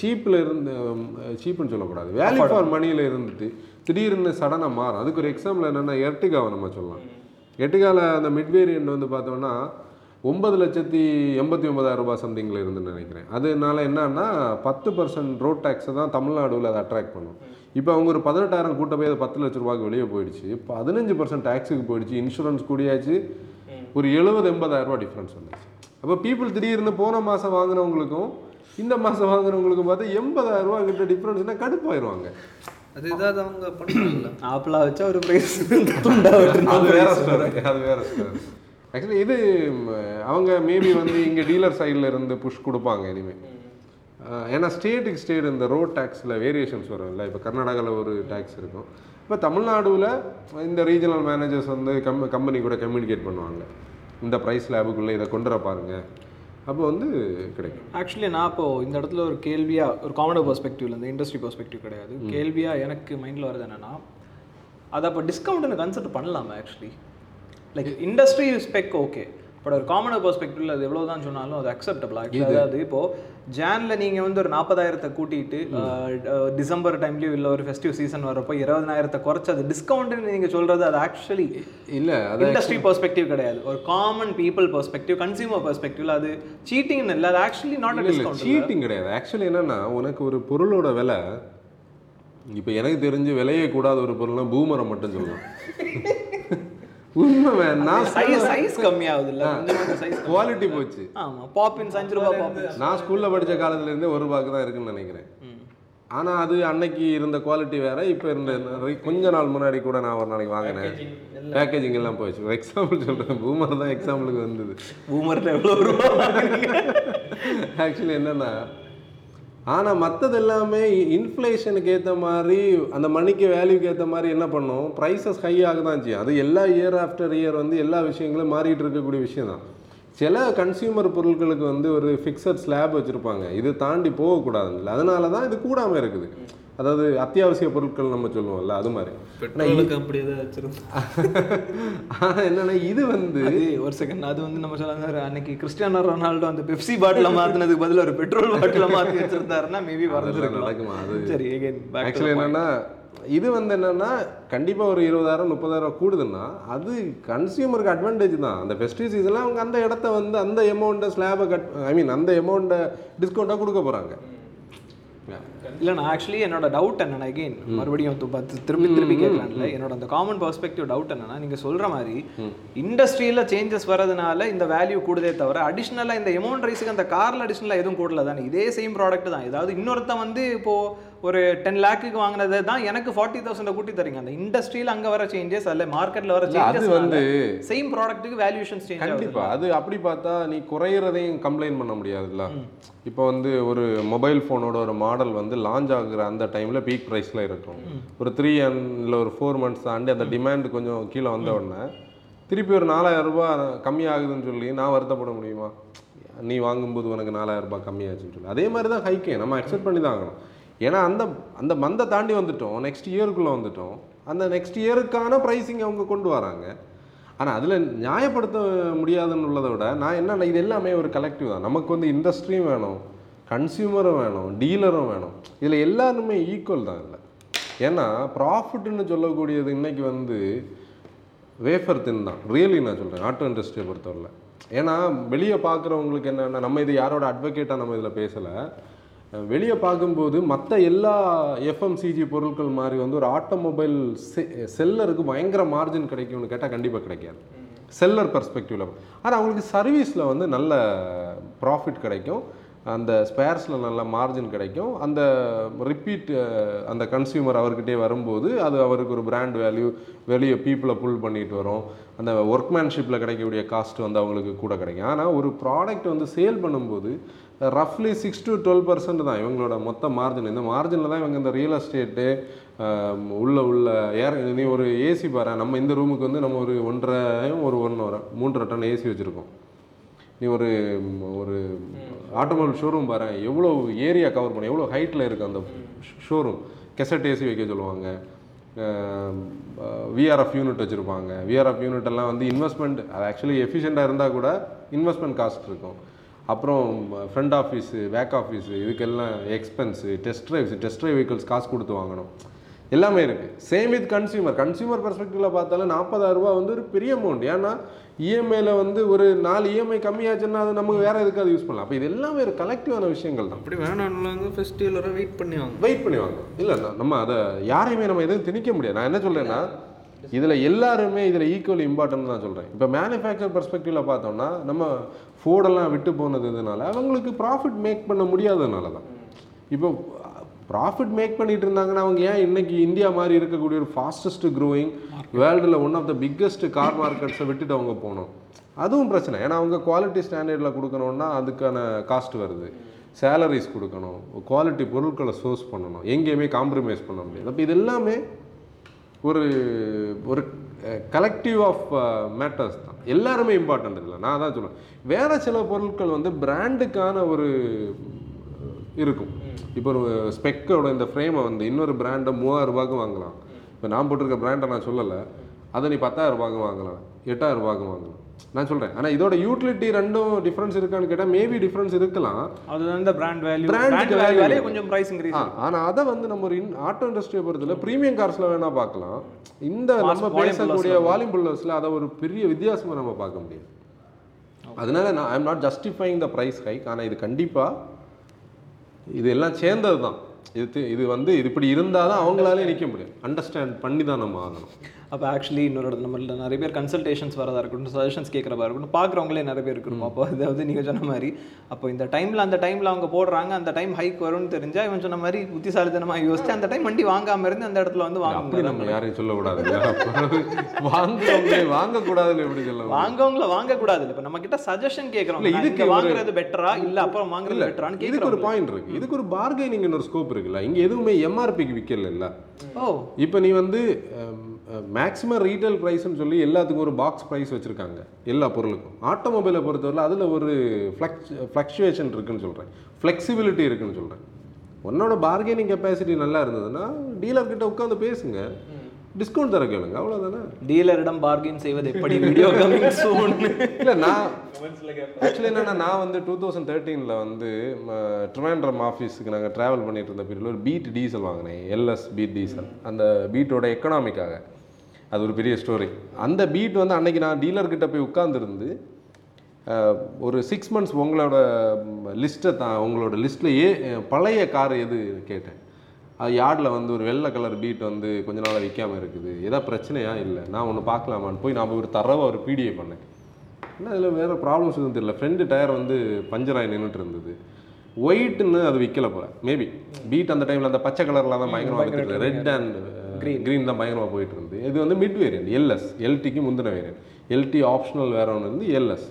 சீப்பில் இருந்து சீப்புன்னு சொல்லக்கூடாது. வேல்யூ ஃபார் மணியில் இருந்துட்டு திடீர்னு சடனாக மாறும். அதுக்கு ஒரு எக்ஸாம்பிள் என்னென்னா எர்டிகாவை நம்ம சொல்லலாம். எட்டுக்கால அந்த மிட் வேரியன்ட் வந்து பார்த்தோம்னா ஒன்பது லட்சத்தி எண்பத்தி ஒன்பதாயிரம் ரூபாய் சம்திங்கில் இருந்துன்னு நினைக்கிறேன். அதனால என்னன்னா பத்து பர்சன்ட் ரோட் டேக்ஸை தான் தமிழ்நாடுவில் அதை அட்ராக்ட் பண்ணும். இப்போ அவங்க ஒரு பதினெட்டாயிரம் கூட்ட போய் அது பத்து லட்ச ரூபாய்க்கு வெளியே போயிடுச்சு. பதினஞ்சு பர்சன்ட் டேக்ஸுக்கு போயிடுச்சு இன்சூரன்ஸ் கூடியாச்சு. ஒரு எழுபது எண்பதாயிரம் ரூபாய் டிஃப்ரென்ஸ் வந்துச்சு. அப்போ பீப்புள் திடீர்னு போன மாதம் வாங்கினவங்களுக்கும் இந்த மாதம் வாங்குறவங்களுக்கும் பார்த்தா எண்பதாயிரம் ரூபா கிட்ட டிஃப்ரென்ஸ்னால் கடுப்பாயிருவாங்க. அது ஏதாவது அவங்க பண்ணுறாங்கல்ல [clears throat] ஆப்பிளா வச்சா ஒரு ப்ரைஸ். துண்டா அது வேற ஸ்டோரி அது வேற ஸ்டோரி ஆக்சுவலி இது அவங்க மேபி வந்து இங்கே டீலர் சைடில் இருந்து புஷ் கொடுப்பாங்க இனிமேல் ஏன்னா ஸ்டேட்டுக்கு ஸ்டேட் இந்த ரோட் டேக்ஸில் வேரியேஷன்ஸ் வரும்ல. இப்போ கர்நாடகாவில் ஒரு டேக்ஸ் இருக்கும். இப்போ தமிழ்நாடுல இந்த ரீஜனல் மேனேஜர்ஸ் வந்து கம் கம்பெனி கூட கம்யூனிகேட் பண்ணுவாங்க. இந்த ப்ரைஸ் லேபுக்குள்ளே இதை கொண்டு வர பாருங்க. அப்போ வந்து கிடைக்கும். ஆக்சுவலி நான் இப்போ இந்த இடத்துல ஒரு கேள்வியா ஒரு காமனர் பெர்ஸ்பெக்டிவ்ல இந்த இண்டஸ்ட்ரி பெர்ஸ்பெக்டிவ் கிடையாது. கேள்வியா எனக்கு மைண்டில் வருது என்னன்னா அதை அப்போ டிஸ்கவுண்ட்னு கன்சிடர் பண்ணலாமா actually like industry spec okay but ஒரு காமனர் பெர்ஸ்பெக்டிவ்ல அது எவ்வளோ தான் சொன்னாலும் அது அக்செப்டபிள் அதாவது இப்போ ஜான்ல நீங்க வந்து ஒரு நாற்பதாயிரத்தை கூட்டிட்டு டிசம்பர் டைம்லயோ இல்லை ஒரு ஃபெஸ்டிவ் சீசன் வரப்போ இருபதனாயிரத்தை குறைச்சு அது டிஸ்கவுண்ட்னு நீங்க சொல்றது அது ஆக்சுவலி இல்லை அது இண்டஸ்ட்ரி பெர்ஸ்பெக்டிவ் கிடையாது. ஒரு காமன் பீப்புள் பெர்ஸ்பெக்டிவ் கன்சியூமர் பெர்ஸ்பெக்டிவ்ல அது சீட்டிங் இல்லை அது ஆக்சுவலி நாட் டிஸ்கவுண்ட் சீட்டிங் கிடையாது. ஆக்சுவலி என்னன்னா உனக்கு ஒரு பொருளோட விலை இப்போ எனக்கு தெரிஞ்சு விலையே கூடாத ஒரு பொருள்னா பூமரை மட்டும் சொல்லலாம் [laughs] உண்மை. நான் சைஸ் சைஸ் கம்மியாகுது இல்ல சைஸ் குவாலிட்டி போச்சு. ஆமா பாப்பின்ஸ் அஞ்சு ரூபாய் பாப்பின்ஸ் நான் ஸ்கூல்ல படிச்ச காலத்துல இருந்தே ஒரு ரூபாய்க்கு தான் இருக்குன்னு நினைக்கிறேன். ஆனா அது அன்னைக்கு இருந்த குவாலிட்டி வேற இப்போ இருந்த கொஞ்ச நாள் முன்னாடி கூட நான் ஒரு நாளைக்கு வாங்கினேன். பேக்கேஜிங் எல்லாம். போயிடுச்சு எக்ஸாம்பிள் சொல்றேன். பூமர் தான் எக்ஸாம்பிளுக்கு வந்தது. பூமர்ல எவ்வளவு ரூபாய் ஆக்சுவலி என்னன்னா ஆனால் மற்றது எல்லாமே இன்ஃப்ளேஷனுக்கு ஏற்ற மாதிரி அந்த மணிக்கு வேல்யூக்கு ஏற்ற மாதிரி என்ன பண்ணும்? ப்ரைஸஸ் ஹை ஆக தான் செய்யும். அது எல்லா இயர் ஆஃப்டர் இயர் வந்து எல்லா விஷயங்களும் மாறிட்டு இருக்கக்கூடிய விஷயம் தான். சில கன்சியூமர் பொருட்களுக்கு வந்து ஒரு ஃபிக்ஸட் ஸ்லாப் வச்சுருப்பாங்க. இது தாண்டி போகக்கூடாதுல்ல அதனால தான் இது கூடாமல் இருக்குது. அதாவது அத்தியாவசிய பொருட்கள் நம்ம சொல்லுவோம்ல அது மாதிரி. ஆனால் என்னன்னா இது வந்து ஒரு செகண்ட் அது வந்து நம்ம சொல்லலாம் அன்னைக்கு கிறிஸ்டியானோ ரொனால்டோ அந்த பெப்சி பாட்டில மாத்தினதுக்கு பதிலா ஒரு பெட்ரோல் பாட்டில மாத்தி வச்சிருந்தாருன்னா மேபி நடக்குமா? அது சரி ஆக்சுவலி. என்னன்னா இது வந்து என்னன்னா கண்டிப்பா ஒரு இருபதாயிரம் முப்பதாயிரம் கூடுதுன்னா அது கன்சியூமருக்கு அட்வான்டேஜ் தான். அந்த ஃபெஸ்டிவ் சீசன்ல அவங்க அந்த இடத்த வந்து அந்த எமௌண்ட்டை ஸ்லாபை கட் ஐ மீன் அந்த எமௌண்ட்டை டிஸ்கவுண்ட்டாக கொடுக்க போறாங்க. இல்ல நான் ஆக்சுவலி என்னோட டவுட் என்னன்னா அகைன் மறுபடியும் து- பத்து- திருப்பி திருப்பி கேட்கலாம்ல என்னோட அந்த காமன் பெர்ஸ்பெக்டிவ் டவுட் என்னன்னா நீங்க சொல்ற மாதிரி இண்டஸ்ட்ரியில சேஞ்சஸ் வரதுனால இந்த வேல்யூ கூடுதே தவிர அடிஷ்னலா இந்த எமௌண்ட் ரைஸுக்கு அந்த கார்ல அடிஷ்னலா எதுவும் கூடல. தானே இதே சேம் ப்ராடக்ட் தான். ஏதாவது இன்னொருத்தன் வந்து இப்போ ஒரு டென் லேக்குக்கு வாங்கினதை தான் எனக்கு ஃபார்ட்டி தௌசண்ட் கூட்டி தரீங்க. அந்த இண்டஸ்ட்ரியில அங்க வர சேஞ்சஸ் அல்ல மார்க்கெட்ல வர சேஞ்சஸ் வந்து சேம் ப்ராடக்ட்டுக்கு வேல்யூஷன் சேஞ்ச் கண்டிப்பா. அது அப்படி பார்த்தா நீ குறையிறதையும் கம்ப்ளைண்ட் பண்ண முடியாதுல்ல? இப்போ வந்து ஒரு மொபைல் ஃபோனோட ஒரு மாடல் வந்து லான்ச் ஆகுற அந்த டைம்ல பீக் ப்ரைஸ்ல இருக்கும் ஒரு த்ரீ இல்லை ஒரு ஃபோர் மந்த்ஸ் தாண்டி அந்த டிமாண்ட் கொஞ்சம் கீழே வந்த உடனே திருப்பி ஒரு நாலாயிரம் ரூபாய் கம்மியாகுதுன்னு சொல்லி நான் வருத்தப்பட முடியுமா? நீ வாங்கும்போது உனக்கு நாலாயிரம் ரூபாய் கம்மியாச்சுன்னு சொல்லி. அதே மாதிரி தான் ஹைக்கே நம்ம அக்செப்ட் பண்ணி தான் ஆகணும். ஏன்னா அந்த அந்த மந்தை தாண்டி வந்துட்டோம் நெக்ஸ்ட் இயருக்குள்ளே வந்துட்டோம். அந்த நெக்ஸ்ட் இயருக்கான ப்ரைஸிங் அவங்க கொண்டு வராங்க. ஆனால் அதில் நியாயப்படுத்த முடியாதுன்னு உள்ளதை விட நான் என்ன இது எல்லாமே ஒரு கலெக்டிவ் தான். நமக்கு வந்து இண்டஸ்ட்ரியும் வேணும் கன்சியூமரும் வேணும் டீலரும் வேணும். இதில் எல்லாருமே ஈக்குவல் தான் இல்லை ஏன்னா ப்ராஃபிட்னு சொல்லக்கூடியது இன்னைக்கு வந்து வேஃபர் தின் தான். ரியலி நான் சொல்கிறேன் ஆட்டோ இண்டஸ்ட்ரியை பொறுத்தவரையில். ஏன்னா வெளியே பார்க்குறவங்களுக்கு என்னென்னா நம்ம இது யாரோட அட்வொகேட்டாக நம்ம இதில் பேசலை. வெளியே பார்க்கும்போது மற்ற எல்லா எஃப்எம்சிஜி பொருட்கள் மாதிரி வந்து ஒரு ஆட்டோமொபைல் செ செல்லருக்கு பயங்கர மார்ஜின் கிடைக்கும்னு கேட்டால் கண்டிப்பாக கிடைக்காது. செல்லர் பெர்ஸ்பெக்டிவ்ல ஆனால் அவங்களுக்கு சர்வீஸில் வந்து நல்ல ப்ராஃபிட் கிடைக்கும். அந்த ஸ்பேர்ஸில் நல்ல மார்ஜின் கிடைக்கும். அந்த ரிப்பீட் அந்த கன்சியூமர் அவர்கிட்டயே வரும்போது அது அவருக்கு ஒரு பிராண்ட் வேல்யூ வெளியே பீப்புளை புல் பண்ணிட்டு வரும். அந்த ஒர்க்மேன்ஷிப்பில் கிடைக்கக்கூடிய காஸ்ட் வந்து அவங்களுக்கு கூட கிடைக்கும். ஆனால் ஒரு ப்ராடக்ட் வந்து சேல் பண்ணும்போது ரஃப்லி சிக்ஸ் டு டுவெல் பர்சன்ட் தான் இவங்களோட மொத்த மார்ஜின் இந்த மார்ஜினில் தான் இவங்க இந்த ரியல் எஸ்டேட்டு உள்ள உள்ள ஏர் நீ ஒரு ஏசி பாரு நம்ம இந்த ரூமுக்கு வந்து நம்ம ஒரு ஒன்றரை ஒரு ஒன்றரை மூன்றரை டன் ஏசி வச்சுருக்கோம். நீ ஒரு ஒரு ஆட்டோமொபைல் ஷோரூம் பாரு எவ்வளோ ஏரியா கவர் பண்ண எவ்வளோ ஹைட்டில் இருக்குது அந்த ஷோரூம் கெசட் ஏசி வைக்க சொல்லுவாங்க. விஆர்எஃப் யூனிட் வச்சுருப்பாங்க. விஆர்எஃப் யூனிட் எல்லாம் வந்து இன்வெஸ்ட்மெண்ட் அது ஆக்சுவலி எஃபிஷியண்ட்டாக இருந்தால் கூட இன்வெஸ்ட்மெண்ட் காஸ்ட் இருக்கும். அப்புறம் ஃப்ரண்ட் ஆஃபீஸு பேக் ஆஃபீஸு இதுக்கெல்லாம் expense test drives test drive vehicles காசு கொடுத்து வாங்கணும். எல்லாமே இருக்குது சேம் வித் கன்சியூமர் கன்சியூமர் பெர்ஸ்பெக்டிவ்ல பார்த்தாலும் நாற்பதாயிரம் ரூபாய் வந்து ஒரு பெரிய அமௌண்ட் ஏன்னா இஎம்ஐல வந்து ஒரு நாலு இஎம்ஐ கம்மியாச்சுன்னா அது நமக்கு வேற எதுக்கு அது யூஸ் பண்ணலாம். அப்போ இது எல்லாமே ஒரு கலெக்டிவான விஷயங்கள் தான். அப்படி வேணாம்னாங்க ஃபெஸ்டிவல் வரை வெயிட் பண்ணி வாங்க வெயிட் பண்ணி வாங்க இல்லை நம்ம அதை யாரையுமே நம்ம எதுவும் திணிக்க முடியாது. நான் என்ன சொல்றேன்னா இதில் எல்லாருமே இதில் ஈக்குவல் இம்பார்ட்டன் தான் சொல்கிறேன் இப்போ மேனுஃபேக்சர் பர்ஸ்பெக்டிவில் பார்த்தோம்னா நம்ம ஃபோர்டெல்லாம் விட்டு போனதுனால அவங்களுக்கு ப்ராஃபிட் மேக் பண்ண முடியாததுனால தான். இப்போ ப்ராஃபிட் மேக் பண்ணிட்டு இருந்தாங்கன்னா அவங்க ஏன் இன்னைக்கு இந்தியா மாதிரி இருக்கக்கூடிய ஒரு ஃபாஸ்டஸ்ட் க்ரோயிங் வேர்ல்டில் one of the biggest car மார்க்கெட்ஸை விட்டுட்டு அவங்க போகணும் அதுவும் பிரச்சனை. ஏன்னா அவங்க குவாலிட்டி ஸ்டாண்டர்டில் கொடுக்கணுன்னா அதுக்கான காஸ்ட் வருது. சேலரிஸ் கொடுக்கணும். குவாலிட்டி பொருட்களை சோர்ஸ் பண்ணணும். எங்கேயுமே காம்ப்ரமைஸ் பண்ண முடியாது. அப்போ இது எல்லாமே ஒரு ஒரு கலெக்டிவ் ஆஃப் மேட்டர்ஸ் தான். எல்லாருமே இம்பார்ட்டன்ட் இல்லை. நான் தான் சொல்லுவேன் வேறு சில பொருட்கள் வந்து பிராண்டுக்கான ஒரு இருக்கும். இப்போ ஒரு ஸ்பெக்கோட இந்த ஃப்ரேமை வந்து இன்னொரு பிராண்டை மூவாயிரம் ரூபாய்க்கு வாங்கலாம். இப்போ நான் போட்டிருக்க பிராண்டை நான் சொல்லலை. அதை நீ பத்தாயிரம் ரூபாய்க்கு வாங்கலாம். எட்டாயிரம் ரூபாய்க்கு வாங்கலாம். நான் சொல்கிறேன் ஆனால் இதோட யூட்டிலிட்டி ரெண்டும் டிஃப்ரென்ஸ் இருக்கான்னு கேட்டால் மேபி டிஃப்ரென்ஸ் இருக்கலாம். அதுதான் இந்த பிராண்ட் வேல்யூ பிராண்ட். வேல்யூ கொஞ்சம் பிரைஸ் இன்க்ரீஸ் ஆ, ஆனா அதை வந்து நம்ம ஒரு ஆட்டோ இண்டஸ்ட்ரியை பொறுத்தல ப்ரீமியம் கார்ஸ்ல வேணா பார்க்கலாம். இந்த நம்ம பேசக்கூடிய வால்யூம் புல்லர்ஸ்ல அதை ஒரு பெரிய வித்தியாசமா நம்ம பார்க்க முடியாது அதனால நான் I'm not justifying the price hike ஆனா இது கண்டிப்பா இது எல்லாம் சேர்ந்தது தான் இது இது வந்து இது இப்படி இருந்தால் தான் அவங்களாலே நிற்க முடியும். அண்டர்ஸ்டாண்ட் பண்ணி தான் நம்ம ஆகணும். அப்போ ஆக்சுவலி இன்னொரு நம்மள்ட்ட நிறைய பேர் கன்சல்டேஷன்ஸ் வரதா இருக்கட்டும் சஜஷன்ஸ் கேட்குறதா இருக்கட்டும் பார்க்குறவங்களே நிறைய பேர் இருக்கணும் அப்போ அதாவது நீங்கள் சொன்ன மாதிரி அப்போ இந்த டைமில் அந்த டைமில் அவங்க போடுறாங்க அந்த டைம் ஹைக் வரும்னு தெரிஞ்சா இவன் சொன்ன மாதிரி புத்திசாலித்தனமாக யோசிச்சு அந்த டைம் வண்டி வாங்காம இருந்து அந்த இடத்துல வந்து வாங்க நம்ம யாரையும் சொல்லக்கூடாது வாங்குறவங்க வாங்கக்கூடாதுன்னு எப்படி சொல்ல முடியும்? வாங்கவங்கள வாங்கக்கூடாது இல்லை இப்போ நம்ம கிட்ட சஜஷன் கேட்குறோம் இதுக்கு வாங்குறது பெட்டரா இல்லை அப்புறம் வாங்குறது பெட்டரான்னு இதுக்கு ஒரு பாயிண்ட் இருக்கு. இதுக்கு ஒரு பார்கெனிங் ஒரு ஸ்கோப் இருக்குல்ல. இங்க எதுவுமே எம்ஆர்பிக்கு விற்கல இல்ல. ஓ. இப்போ நீ வந்து மேக்ஸிமம் ரீட்டைல் ப்ரைஸ்னு சொல்லி எல்லாத்துக்கும் ஒரு பாக்ஸ் ப்ரைஸ் வச்சுருக்காங்க. எல்லா பொருளுக்கும். ஆட்டோமொபைலை பொறுத்தவரை அதில் ஒரு ஃப்ளக்ஸ் ஃப்ளக்சுவேஷன் இருக்குன்னு சொல்கிறேன் ஃப்ளெக்சிபிலிட்டி இருக்குன்னு சொல்கிறேன் உன்னோட பார்கெனிங் கெப்பாசிட்டி நல்லா இருந்ததுன்னா டீலர் கிட்ட உட்காந்து பேசுங்க. டிஸ்கவுண்ட் தர கேளுங்க. அவ்வளோதானே டீலரிடம் பார்கெயின் செய்வது எப்படி? வீடியோ கமிங் சூன் இல்லை நான் ஆக்சுவலி என்னன்னா நான் வந்து டூ தௌசண்ட் தேர்ட்டீனில் வந்து ட்ரிவாண்ட்ரம் ஆஃபீஸுக்கு நாங்கள் ட்ராவல் பண்ணிட்டு இருந்த பீரியடில் ஒரு பீட் டீசல் வாங்கினேன். எல்எஸ் பீட் டீசல் அந்த பீட்டோட எக்கனாமிக்காக அது ஒரு பெரிய ஸ்டோரி அந்த பீட் வந்து அன்னைக்கு நான் டீலர்கிட்ட போய் உட்காந்துருந்து ஒரு சிக்ஸ் மந்த்ஸ் உங்களோட லிஸ்ட்டை தான் உங்களோட லிஸ்ட்டில் ஏ பழைய கார் எது கேட்டேன். அது யார்டில் வந்து ஒரு வெள்ளை கலர் பீட் வந்து கொஞ்ச நாளாக விற்காம இருக்குது. ஏதா பிரச்சனையா? இல்லை. நான் ஒன்று பார்க்கலாமான்னு போய் நான் ஒரு தரவாக ஒரு பிடிஏ பண்ணேன். என்ன அதில் வேறு ப்ராப்ளம்ஸ் எதுவும் தெரியல. ஃப்ரெண்டு டயர் வந்து பஞ்சர் ஆகி நின்றுட்டு இருந்தது. ஒயிட்னு அது விற்கல போல. மேபி பீட் அந்த டைமில் அந்த பச்சை கலரில் தான் பயங்கரமாக ரெட் அண்ட் க்ரீன் தான் பயங்கரமாக போயிட்டு இருந்தது இது வந்து மிட் வேரியன்ட் எல்எஸ் எல்டிக்கு முந்தின வேரியன்ட் எல்டி ஆப்ஷனல் வேற ஒன்று இருந்து எல்எஸ்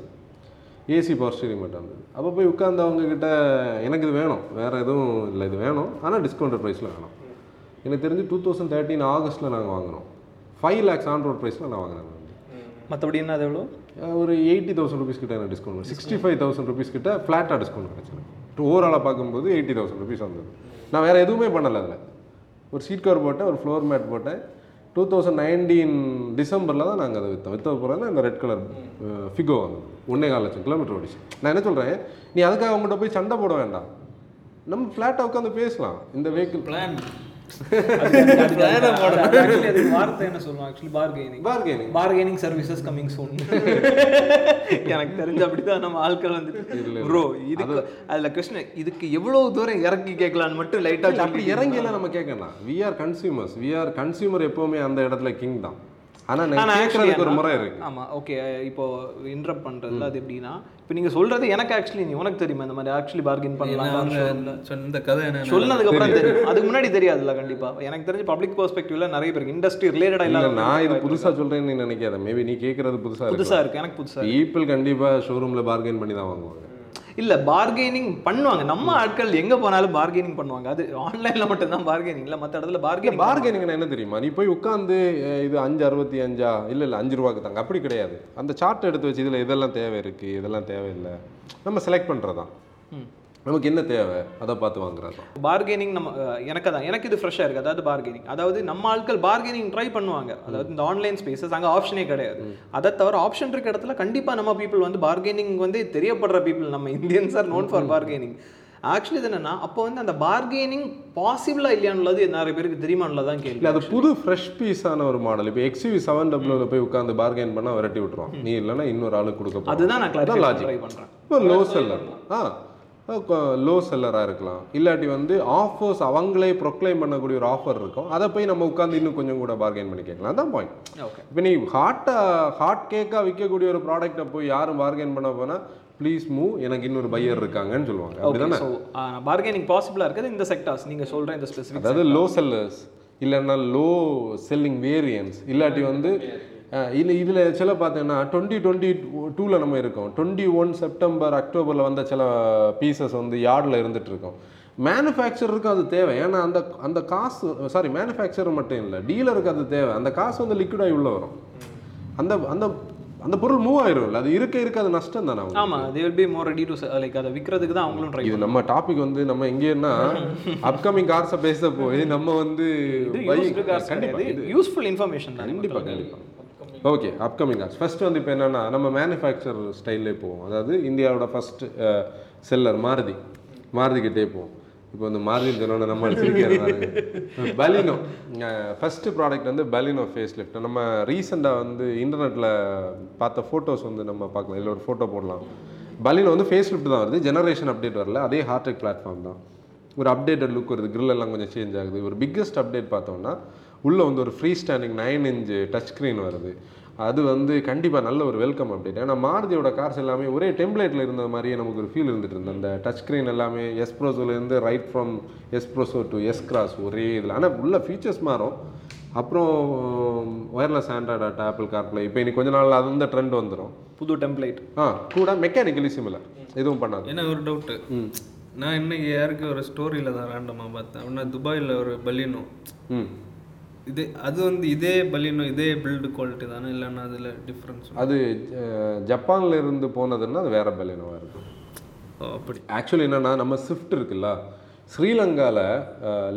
ஏசி பவர் ஸ்டீரிங் மட்டும் இருந்தது. அப்போ போய் உட்காந்து அவங்க கிட்ட எனக்கு இது வேணும். வேறு எதுவும் இல்லை. இது வேணும். ஆனால் டிஸ்கவுண்டட் ப்ரைஸில் வேணும். எனக்கு தெரிஞ்சு டூ தௌசண்ட் தேர்ட்டின் ஆகஸ்ட்டில் நாங்கள் வாங்கினோம் ஃபைவ் லேக்ஸ் ஆன் ரோட் ப்ரைஸில் நான் வாங்கினேன். மற்றபடி என்ன அது எவ்வளோ? ஒரு எயிட்டி தௌசண்ட் ருபீஸ் கிட்ட எனக்கு discount sixty five thousand rupees கிட்ட ஃப்ளாட்டாக டிஸ்கவுண்ட் கிடச்சிது. ஓவராலாக பார்க்கும்போது எயிட்டி தௌசண்ட் ருபீஸ் வந்தது. நான் வேறு எதுவுமே பண்ணலை அதில். ஒரு சீட் கவர் போட்டேன் ஒரு ஃப்ளோர் மேட் போட்டேன். டூ தௌசண்ட் நைன்டீன் டிசம்பரில் தான் நாங்கள் அதை விற்றோம் விற்ற போகிறோம் இந்த ரெட் கலர் ஃபிகோ வந்தது. ஒன்றே கால் லட்சம் கிலோமீட்டர் ஓடிச்சு. நான் என்ன சொல்கிறேன் நீ அதுக்காக அவங்ககிட்ட போய் சண்டை போட வேண்டாம். நம்ம ஃப்ளாட்டாக உட்காந்து பேசலாம். இந்த வெஹிக்கிள் பிளான் [laughs] எனக்கு தெரிஞ்ச அப்படிதான் நம்ம ஆட்கள் ப்ரோ இதுக்கு அதுல கிருஷ்ணன் இதுக்கு எவ்வளவு தூரம் இறக்கி கேட்கலான்னு மட்டும் லைட்டா அப்படி இறங்கியெல்லாம் நம்ம கேட்கலாம். We are consumers we are consumer எப்போவுமே அந்த இடத்துல கிங் தான். ஆனால் ஆனா நான் actually கேட்கறதுக்கு ஒரு முறை இருக்கு. ஆமா ஓகே இப்போ இன்டரப்ட் பண்றதுல அது எப்படின்னா இப்போ நீங்க சொல்றது எனக்கு ஆக்சுவலி நீ உனக்கு தெரியுமா இந்த மாதிரி ஆக்சுவலி பார்கெயின் பண்ணலாம் இந்த கதை என்ன சொன்னதுக்கு அப்புறம் தெரியும். அதுக்கு முன்னாடி தெரியாதுல்ல கண்டிப்பா. எனக்கு தெரிஞ்ச பப்ளிக் பெர்ஸ்பெக்டிவ்ல நிறைய பேருக்கு இண்டஸ்ட்ரி ரிலேட்டடா இல்ல நான் இது புதுசா சொல்றேன்னு நீ நினைக்காத. மேபி நீ கேட்கறது புதுசா இருக்கு புதுசா இருக்கு. எனக்கு புதுசா பீப்புள் கண்டிப்பா ஷோரூம்ல பார்கெயின் பண்ணி தான் வாங்குவாங்க. இல்ல பார்கெனிங் பண்ணுவாங்க. நம்ம ஆட்கள் எங்க போனாலும் பார்கெனிங் பண்ணுவாங்க. அது ஆன்லைன்ல மட்டும் தான் பார்கெனிங் இல்ல மத்த இடத்துல பார்கெனிங் பார்கெனிங் என்ன தெரியுமா? நீ போய் உட்காந்து இது அஞ்சு அறுபத்தி அஞ்சா? இல்ல இல்ல அஞ்சு ரூபாய்க்கு தாங்க. அப்படி கிடையாது. அந்த சார்ட் எடுத்து வச்சு இதுல இதெல்லாம் தேவை இருக்கு இதெல்லாம் தேவையில்லை. நம்ம செலக்ட் பண்றதுதான். நமக்கு என்ன தேவை? அதை பார்த்து வாங்குறது. தான் பார்கெனிங் நம்ம எனக்கு அதான் எனக்கு இது ஃப்ரெஷ்ஷாக இருக்குது அதாவது பார்கெனிங் அதாவது நம்ம ஆட்கள் பார்கெனிங் ட்ரை பண்ணுவாங்க. அதாவது இந்த ஆன்லைன் ஸ்பேசஸ் அங்கே ஆப்ஷனே கிடையாது. அதை தவிர ஆப்ஷன் இருக்க இடத்துல கண்டிப்பாக நம்ம பீப்புள் வந்து பார்கெனிங் வந்து தெரியப்படுற பீப்புள் நம்ம Indians are known for bargaining actually இது என்னன்னா அப்போ வந்து அந்த பார்கெனிங் பாசிபிளா இல்லையானுள்ளது நிறைய பேருக்கு தெரியுமானுள்ளதான் கேள்வி. இல்லை அது புது ஃப்ரெஷ் பீஸான ஒரு மாடல் இப்போ எக்ஸ்யூவி செவன் டபுள்யூவில் போய் உட்காந்து பார்கெயின் பண்ணால் விரட்டி விட்டுருவான். நீ இல்லைன்னா இன்னொரு ஆளுக்கு கொடுக்க அதுதான் நான் பண்றேன். இப்போ லோ செல்லர் ஆ. லோ செல்லராக இருக்கலாம். இல்லாட்டி வந்து ஆஃபர்ஸ் அவங்களே ப்ரொக்ளைம் பண்ணக்கூடிய ஒரு ஆஃபர் இருக்கும். அதை போய் நம்ம உட்காந்து இன்னும் கொஞ்சம் கூட பார்கெயின் பண்ணி கேட்கலாம். அதான் பாயிண்ட் ஓகே இப்போ நீ ஹாட்டாக ஹாட் கேக்காக விற்கக்கூடிய ஒரு ப்ராடக்ட்டை போய் யாரும் பார்கெயின் பண்ண போனால் ப்ளீஸ் மூவ் எனக்கு இன்னொரு பையர் இருக்காங்கன்னு சொல்லுவாங்க. அப்படிதானே? பார்கெனிங் பாசிபிளா இருக்குது இந்த செக்டார்ஸ் நீங்க சொல்ற இந்த ஸ்பெசிஃபிக் அதாவது லோ செல்லர்ஸ் இல்லைன்னா லோ செல்லிங் வேரியன்ஸ் இல்லாட்டி வந்து இல்ல இதில் சில பார்த்தீங்கன்னா டுவெண்ட்டி டுவெண்ட்டி டூவில் நம்ம இருக்கோம். டுவெண்ட்டி ஒன் செப்டம்பர் அக்டோபரில் வந்த சில பீசஸ் வந்து யார்டில் இருந்துட்டு இருக்கோம். மேனுஃபேக்சரருக்கு அது தேவை. ஏன்னா அந்த அந்த காசு சாரி மேனுஃபேக்சரர் மட்டும் இல்லை டீலருக்கு அது தேவை. அந்த காசு வந்து லிக்விடாகி உள்ள வரும். அந்த அந்த அந்த பொருள் மூவ் ஆயிரும்ல. அது இருக்க இருக்க அது நஷ்டம் தானே ஆமா they will be more ready to like அதை விற்கிறதுக்கு தான் அவங்களும் ட்ரை இது நம்ம டாபிக் வந்து நம்ம எங்கேன்னா அப்கமிங் கார்ஸை பேச போய் நம்ம வந்து buying- கண்டிப்பா இது யூஸ்ஃபுல் இன்ஃபர்மேஷன் தான். கண்டிப்பா. கண்டிப்பா. ஓகே அப்கமிங் ஆர்ட்ஸ் ஃபர்ஸ்ட் வந்து இப்போ என்னன்னா நம்ம மேனுஃபேக்சர் ஸ்டைல்லே போவோம். அதாவது இந்தியாவோட ஃபர்ஸ்ட் செல்லர் மாருதி. மாருதிக்கிட்டே போவோம். இப்போ வந்து மாருதி சொன்னோட நம்ம சிரிக்கிறது பலினோ. ஃபஸ்ட்டு ப்ராடக்ட் வந்து பலினோ ஃபேஸ் லிஃப்ட் நம்ம ரீசெண்டாக வந்து இன்டர்நெட்டில் பார்த்த ஃபோட்டோஸ் வந்து நம்ம பார்க்கலாம். இதில் ஒரு ஃபோட்டோ போடலாம். பலினோ வந்து ஃபேஸ் லிஃப்ட் தான் வருது. ஜெனரேஷன் அப்டேட் வரல. அதே ஹார்டெக் பிளாட்ஃபார்ம் தான். ஒரு அப்டேட்டட் லுக் வருது. கிரில் எல்லாம் கொஞ்சம் சேஞ்ச் ஆகுது. ஒரு பிக்கஸ்ட் அப்டேட் பார்த்தோம்னா உள்ளே வந்து ஒரு free standing nine inch touch screen வருது. அது வந்து கண்டிப்பாக நல்ல ஒரு வெல்கம் அப்டேட் ஏன்னா மாருதியோட கார்ஸ் எல்லாமே ஒரே டெம்ப்ளேட்டில் இருந்த மாதிரியே நமக்கு ஒரு ஃபீல் இருந்துட்டு இருந்தது. அந்த டச் ஸ்க்ரீன் எல்லாமே எஸ்ப்ரோசோலேருந்து right from Espresso to S Cross ஒரே இதில். ஆனால் உள்ள ஃபீச்சர்ஸ் மாறும். அப்புறம் ஒயர்லெஸ் ஆண்ட்ராய்ட் ஆப்பிள் கார்ப்ளே இப்போ இன்னைக்கு கொஞ்ச நாள் அது அந்த ட்ரெண்ட் வந்துடும் புது டெம்ப்ளேட் ஆ கூட மெக்கானிக்கலி சிமிலர் எதுவும் பண்ணாது. ஏன்னா ஒரு டவுட்டு நான் இன்னைக்கு யாருக்கு ஒரு ஸ்டோரியில் தான் ரேண்டமாக பார்த்தேன். அப்படின்னா துபாயில் ஒரு பலினோ. ம். இது அது வந்து இதே பலினோ இதே பில்டு குவாலிட்டி தானே? இல்லைன்னா அதில் டிஃப்ரென்ஸ் அது ஜப்பான்ல இருந்து போனதுன்னா அது வேற பலினோவாக இருக்கும். அப்படி. ஆக்சுவலி என்னன்னா நம்ம ஸ்விஃப்ட் இருக்குல்ல? ஸ்ரீலங்காவில்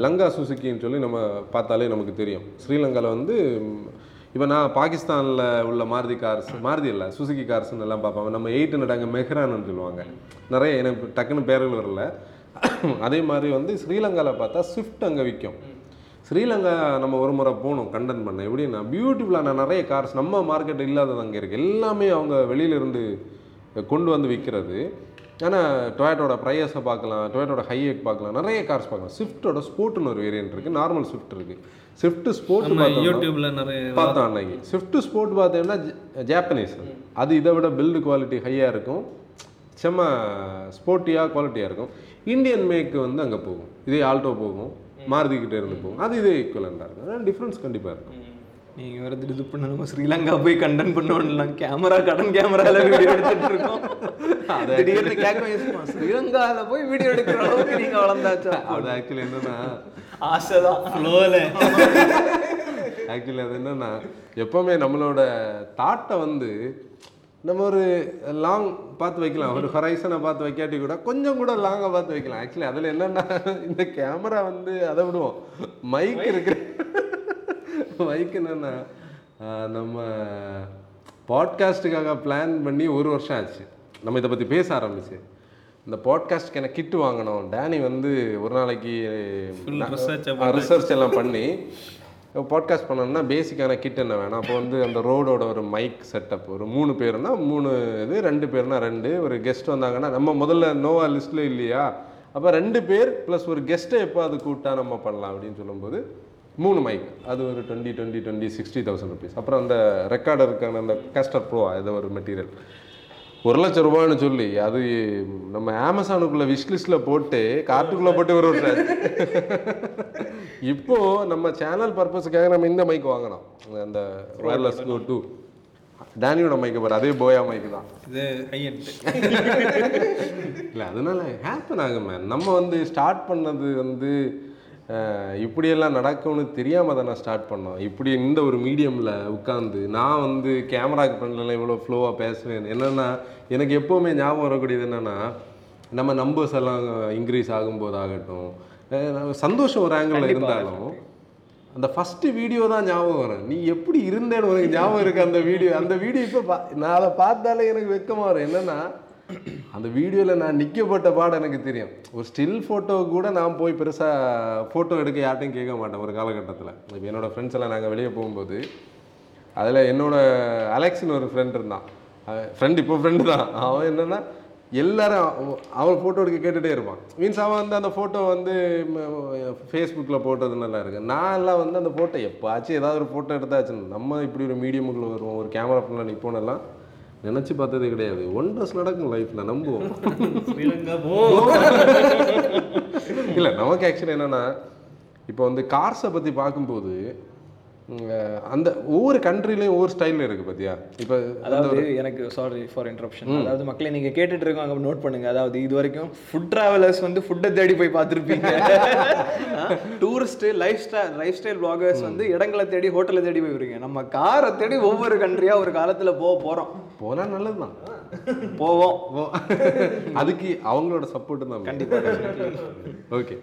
லங்கா சுசுக்கின்னு சொல்லி நம்ம பார்த்தாலே நமக்கு தெரியும். ஸ்ரீலங்காவில் வந்து இப்போ நான் பாகிஸ்தானில் உள்ள மாருதி கார்ஸ் மாருதி இல்லை சுசுகி கார்ஸ்னு எல்லாம் பார்ப்பாங்க நம்ம எயிட் அங்கே மெஹ்ரான்னு சொல்லுவாங்க. நிறைய எனக்கு டக்குன்னு பேர்கள் வரல. அதே மாதிரி வந்து ஸ்ரீலங்காவில் பார்த்தா ஸ்விஃப்ட் அங்கே விற்கும் ஸ்ரீலங்கா நம்ம ஒரு முறை போனோம் கண்டன் பண்ண. எப்படின்னா பியூட்டிஃபுல்லான நிறைய கார்ஸ் நம்ம மார்க்கெட் இல்லாதது அங்கே இருக்குது எல்லாமே அவங்க வெளியிலேருந்து கொண்டு வந்து விற்கிறது ஆனால் டொயேட்டோட ப்ரையஸை பார்க்கலாம் டொயேட்டோட ஹையேக் பார்க்கலாம் நிறைய கார்ஸ் பார்க்கலாம். ஸ்விஃப்ட்டோட ஸ்போர்ட்னு ஒரு வேரியன்ட் இருக்குது நார்மல் ஸ்விஃப்ட் இருக்குது ஸ்விஃப்ட் ஸ்போர்ட் யூடியூப்ல நிறைய பார்த்தோம் அன்னைக்கு. ஸ்விஃப்ட் ஸ்போர்ட் பார்த்தீங்கன்னா ஜாப்பனீஸ் அது இதை விட பில்டு குவாலிட்டி ஹையாக இருக்கும். செம்ம ஸ்போர்ட்டியாக குவாலிட்டியாக இருக்கும். இந்தியன் மேக்கு வந்து அங்கே போகும். இதே ஆல்டோ போகும். மாருதி கிட்ட இருந்து போகும் அது இதே ஈக்குவலண்டாக இருக்கும். டிஃப்ரென்ஸ் கண்டிப்பாக இருக்கும். நீங்க வேற இது பண்ண நம்ம ஸ்ரீலங்கா போய் கண்டன் பண்ணோம்லாம் கேமரா கடன் கேமரால வீடியோ எடுத்துட்டு இருக்கோம். திடீர்னு கேட்க ஸ்ரீலங்கால போய் வீடியோ எடுக்கிற அளவுக்கு நீங்க வளர்ந்தாச்சா? அது ஆக்சுவலி என்னன்னா ஆசைதான். ஃப்ளோவில் ஆக்சுவலி அது என்னன்னா எப்பவுமே நம்மளோட தாட்டை வந்து நம்ம ஒரு லாங் பார்த்து வைக்கலாம். ஒரு ஹொரைசனை பார்த்து வைக்காட்டி கூட கொஞ்சம் கூட லாங்காக பார்த்து வைக்கலாம். ஆக்சுவலி அதில் என்னன்னா இந்த கேமரா வந்து அதை விடுவோம். மைக் இருக்கு. மைக் என்னன்னா நம்ம பாட்காஸ்ட்டுக்காக பிளான் பண்ணி ஒரு வருஷம் ஆச்சு. நம்ம இதை பற்றி பேச ஆரம்பிச்சு. இந்த பாட்காஸ்ட்டுக்கு எனக்கு கிட்டு வாங்கணும். டேனி வந்து ஒரு நாளைக்கு ரிசர்ச் எல்லாம் பண்ணி பாட்காஸ்ட் பண்ணணும்னா பேசிக்கான கிட் என்ன வேணும்? அப்போ வந்து அந்த ரோடோட ஒரு மைக் செட்டப் ஒரு மூணு பேர்னா மூணு இது ரெண்டு பேர்னா ரெண்டு. ஒரு கெஸ்ட் வந்தாங்கன்னா நம்ம முதல்ல நோவா லிஸ்ட்டில் இல்லையா? அப்போ ரெண்டு பேர் ப்ளஸ் ஒரு கெஸ்ட்டை எப்போ அது கூட்டா நம்ம பண்ணலாம் அப்படின்னு சொல்லும்போது மூணு மைக் அது ஒரு twenty twenty twenty sixty thousand rupees அப்புறம் அந்த ரெக்கார்டருக்கான அந்த கேஸ்டர் ப்ரோ ஏதோ ஒரு மெட்டீரியல் ஒரு லட்சம் ரூபான்னு சொல்லி அது நம்ம அமேசானுக்குள்ள விஷ்லிஸ்ட்ல போட்டு கார்ட்டுக்குள்ள போட்டு ஒரு வருஷம். இப்போ நம்ம சேனல் பர்பஸுக்காக நம்ம இந்த மைக் வாங்கினோம் அந்த ஒயர்லெஸ் கோ டூ டேனியோட மைக்கு பாரு அதே போயா மைக்கு தான். இது [laughs] இல்லை அதனால ஹேப்பன் ஆகும். மேம் நம்ம வந்து ஸ்டார்ட் பண்ணது வந்து இப்படியெல்லாம் நடக்கும்னு தெரியாமல் தான் நான் ஸ்டார்ட் பண்ணோம். இப்படி இந்த ஒரு மீடியமில் உட்காந்து நான் வந்து கேமராக்கு பண்ணல இவ்வளோ ஃப்ளோவாக பேசுவேன் என்னென்னா எனக்கு எப்போவுமே ஞாபகம் வரக்கூடியது என்னென்னா நம்ம நம்பர்ஸ் எல்லாம் இன்க்ரீஸ் ஆகும்போதாகட்டும். அஹ், நம்ம சந்தோஷம் ஒரு ஆங்கிளில் இருந்தாலும் அந்த ஃபஸ்ட்டு வீடியோ தான் ஞாபகம் வரும். நீ எப்படி இருந்தேன்னு உனக்கு ஞாபகம் இருக்கு அந்த வீடியோ அந்த வீடியோ இப்போ பா நான் அதை பார்த்தாலே எனக்கு வெக்கமாக வரும். என்னென்னா அந்த வீடியோவில் நான் நிற்கப்பட்ட பாடம் எனக்கு தெரியும். ஒரு ஸ்டில் ஃபோட்டோ கூட நான் போய் பெருசாக ஃபோட்டோ எடுக்க யார்ட்டையும் கேட்க மாட்டேன் ஒரு காலகட்டத்தில். இப்போ என்னோடய ஃப்ரெண்ட்ஸ் எல்லாம் நாங்கள் வெளியே போகும்போது அதில் என்னோட அலெக்ஸ்னு ஒரு ஃப்ரெண்ட் இருந்தான். ஃப்ரெண்ட் இப்போ ஃப்ரெண்டு தான். அவன் என்னென்னா எல்லாரும் அவ- அவன் ஃபோட்டோ எடுக்க கேட்டுகிட்டே இருப்பான். மீன்ஸ் அவன் வந்து அந்த ஃபோட்டோ வந்து ஃபேஸ்புக்கில் போட்டது நல்லா இருக்கு. நான் எல்லாம் வந்து அந்த ஃபோட்டோ எப்போச்சும் ஏதாவது ஒரு ஃபோட்டோ எடுத்தாச்சு நம்ம இப்படி ஒரு மீடியமுக்குள்ளே வருவோம் ஒரு கேமரா ஃபோனில் நிற்போனெல்லாம் நினச்சி பார்த்ததே கிடையாது. ஒண்டர்ஸ் நடக்கும் லைஃப்பில் நம்புவோம். இல்லை நமக்கு ஆக்சுவலி என்னன்னா இப்போ வந்து கார்ஸை பற்றி பார்க்கும்போது அந்த ஒவ்வொரு கண்ட்ரிலையும் ஒவ்வொரு ஸ்டைலில் இருக்குது பார்த்தியா இப்போ அதாவது எனக்கு சாரி ஃபார் இன்டரப்ஷன் அதாவது மக்களே நீங்க கேட்டுட்டு இருக்கவங்க நோட் பண்ணுங்க. அதாவது இது வரைக்கும் ஃபுட் டிராவலர்ஸ் வந்து ஃபுட்டை தேடி போய் பார்த்துருப்பீங்க. Tourist life style life style bloggers வந்து இடங்களை தேடி ஹோட்டலை தேடி போய் நம்ம காரை தேடி ஒவ்வொரு கண்ட்ரியா ஒரு காலத்துல போக போறோம். போனால் நல்லது தான் [laughs] போவோம். [laughs] அதுக்கு அவங்களோட சப்போர்ட் தான் கண்டிப்பாக ஓகே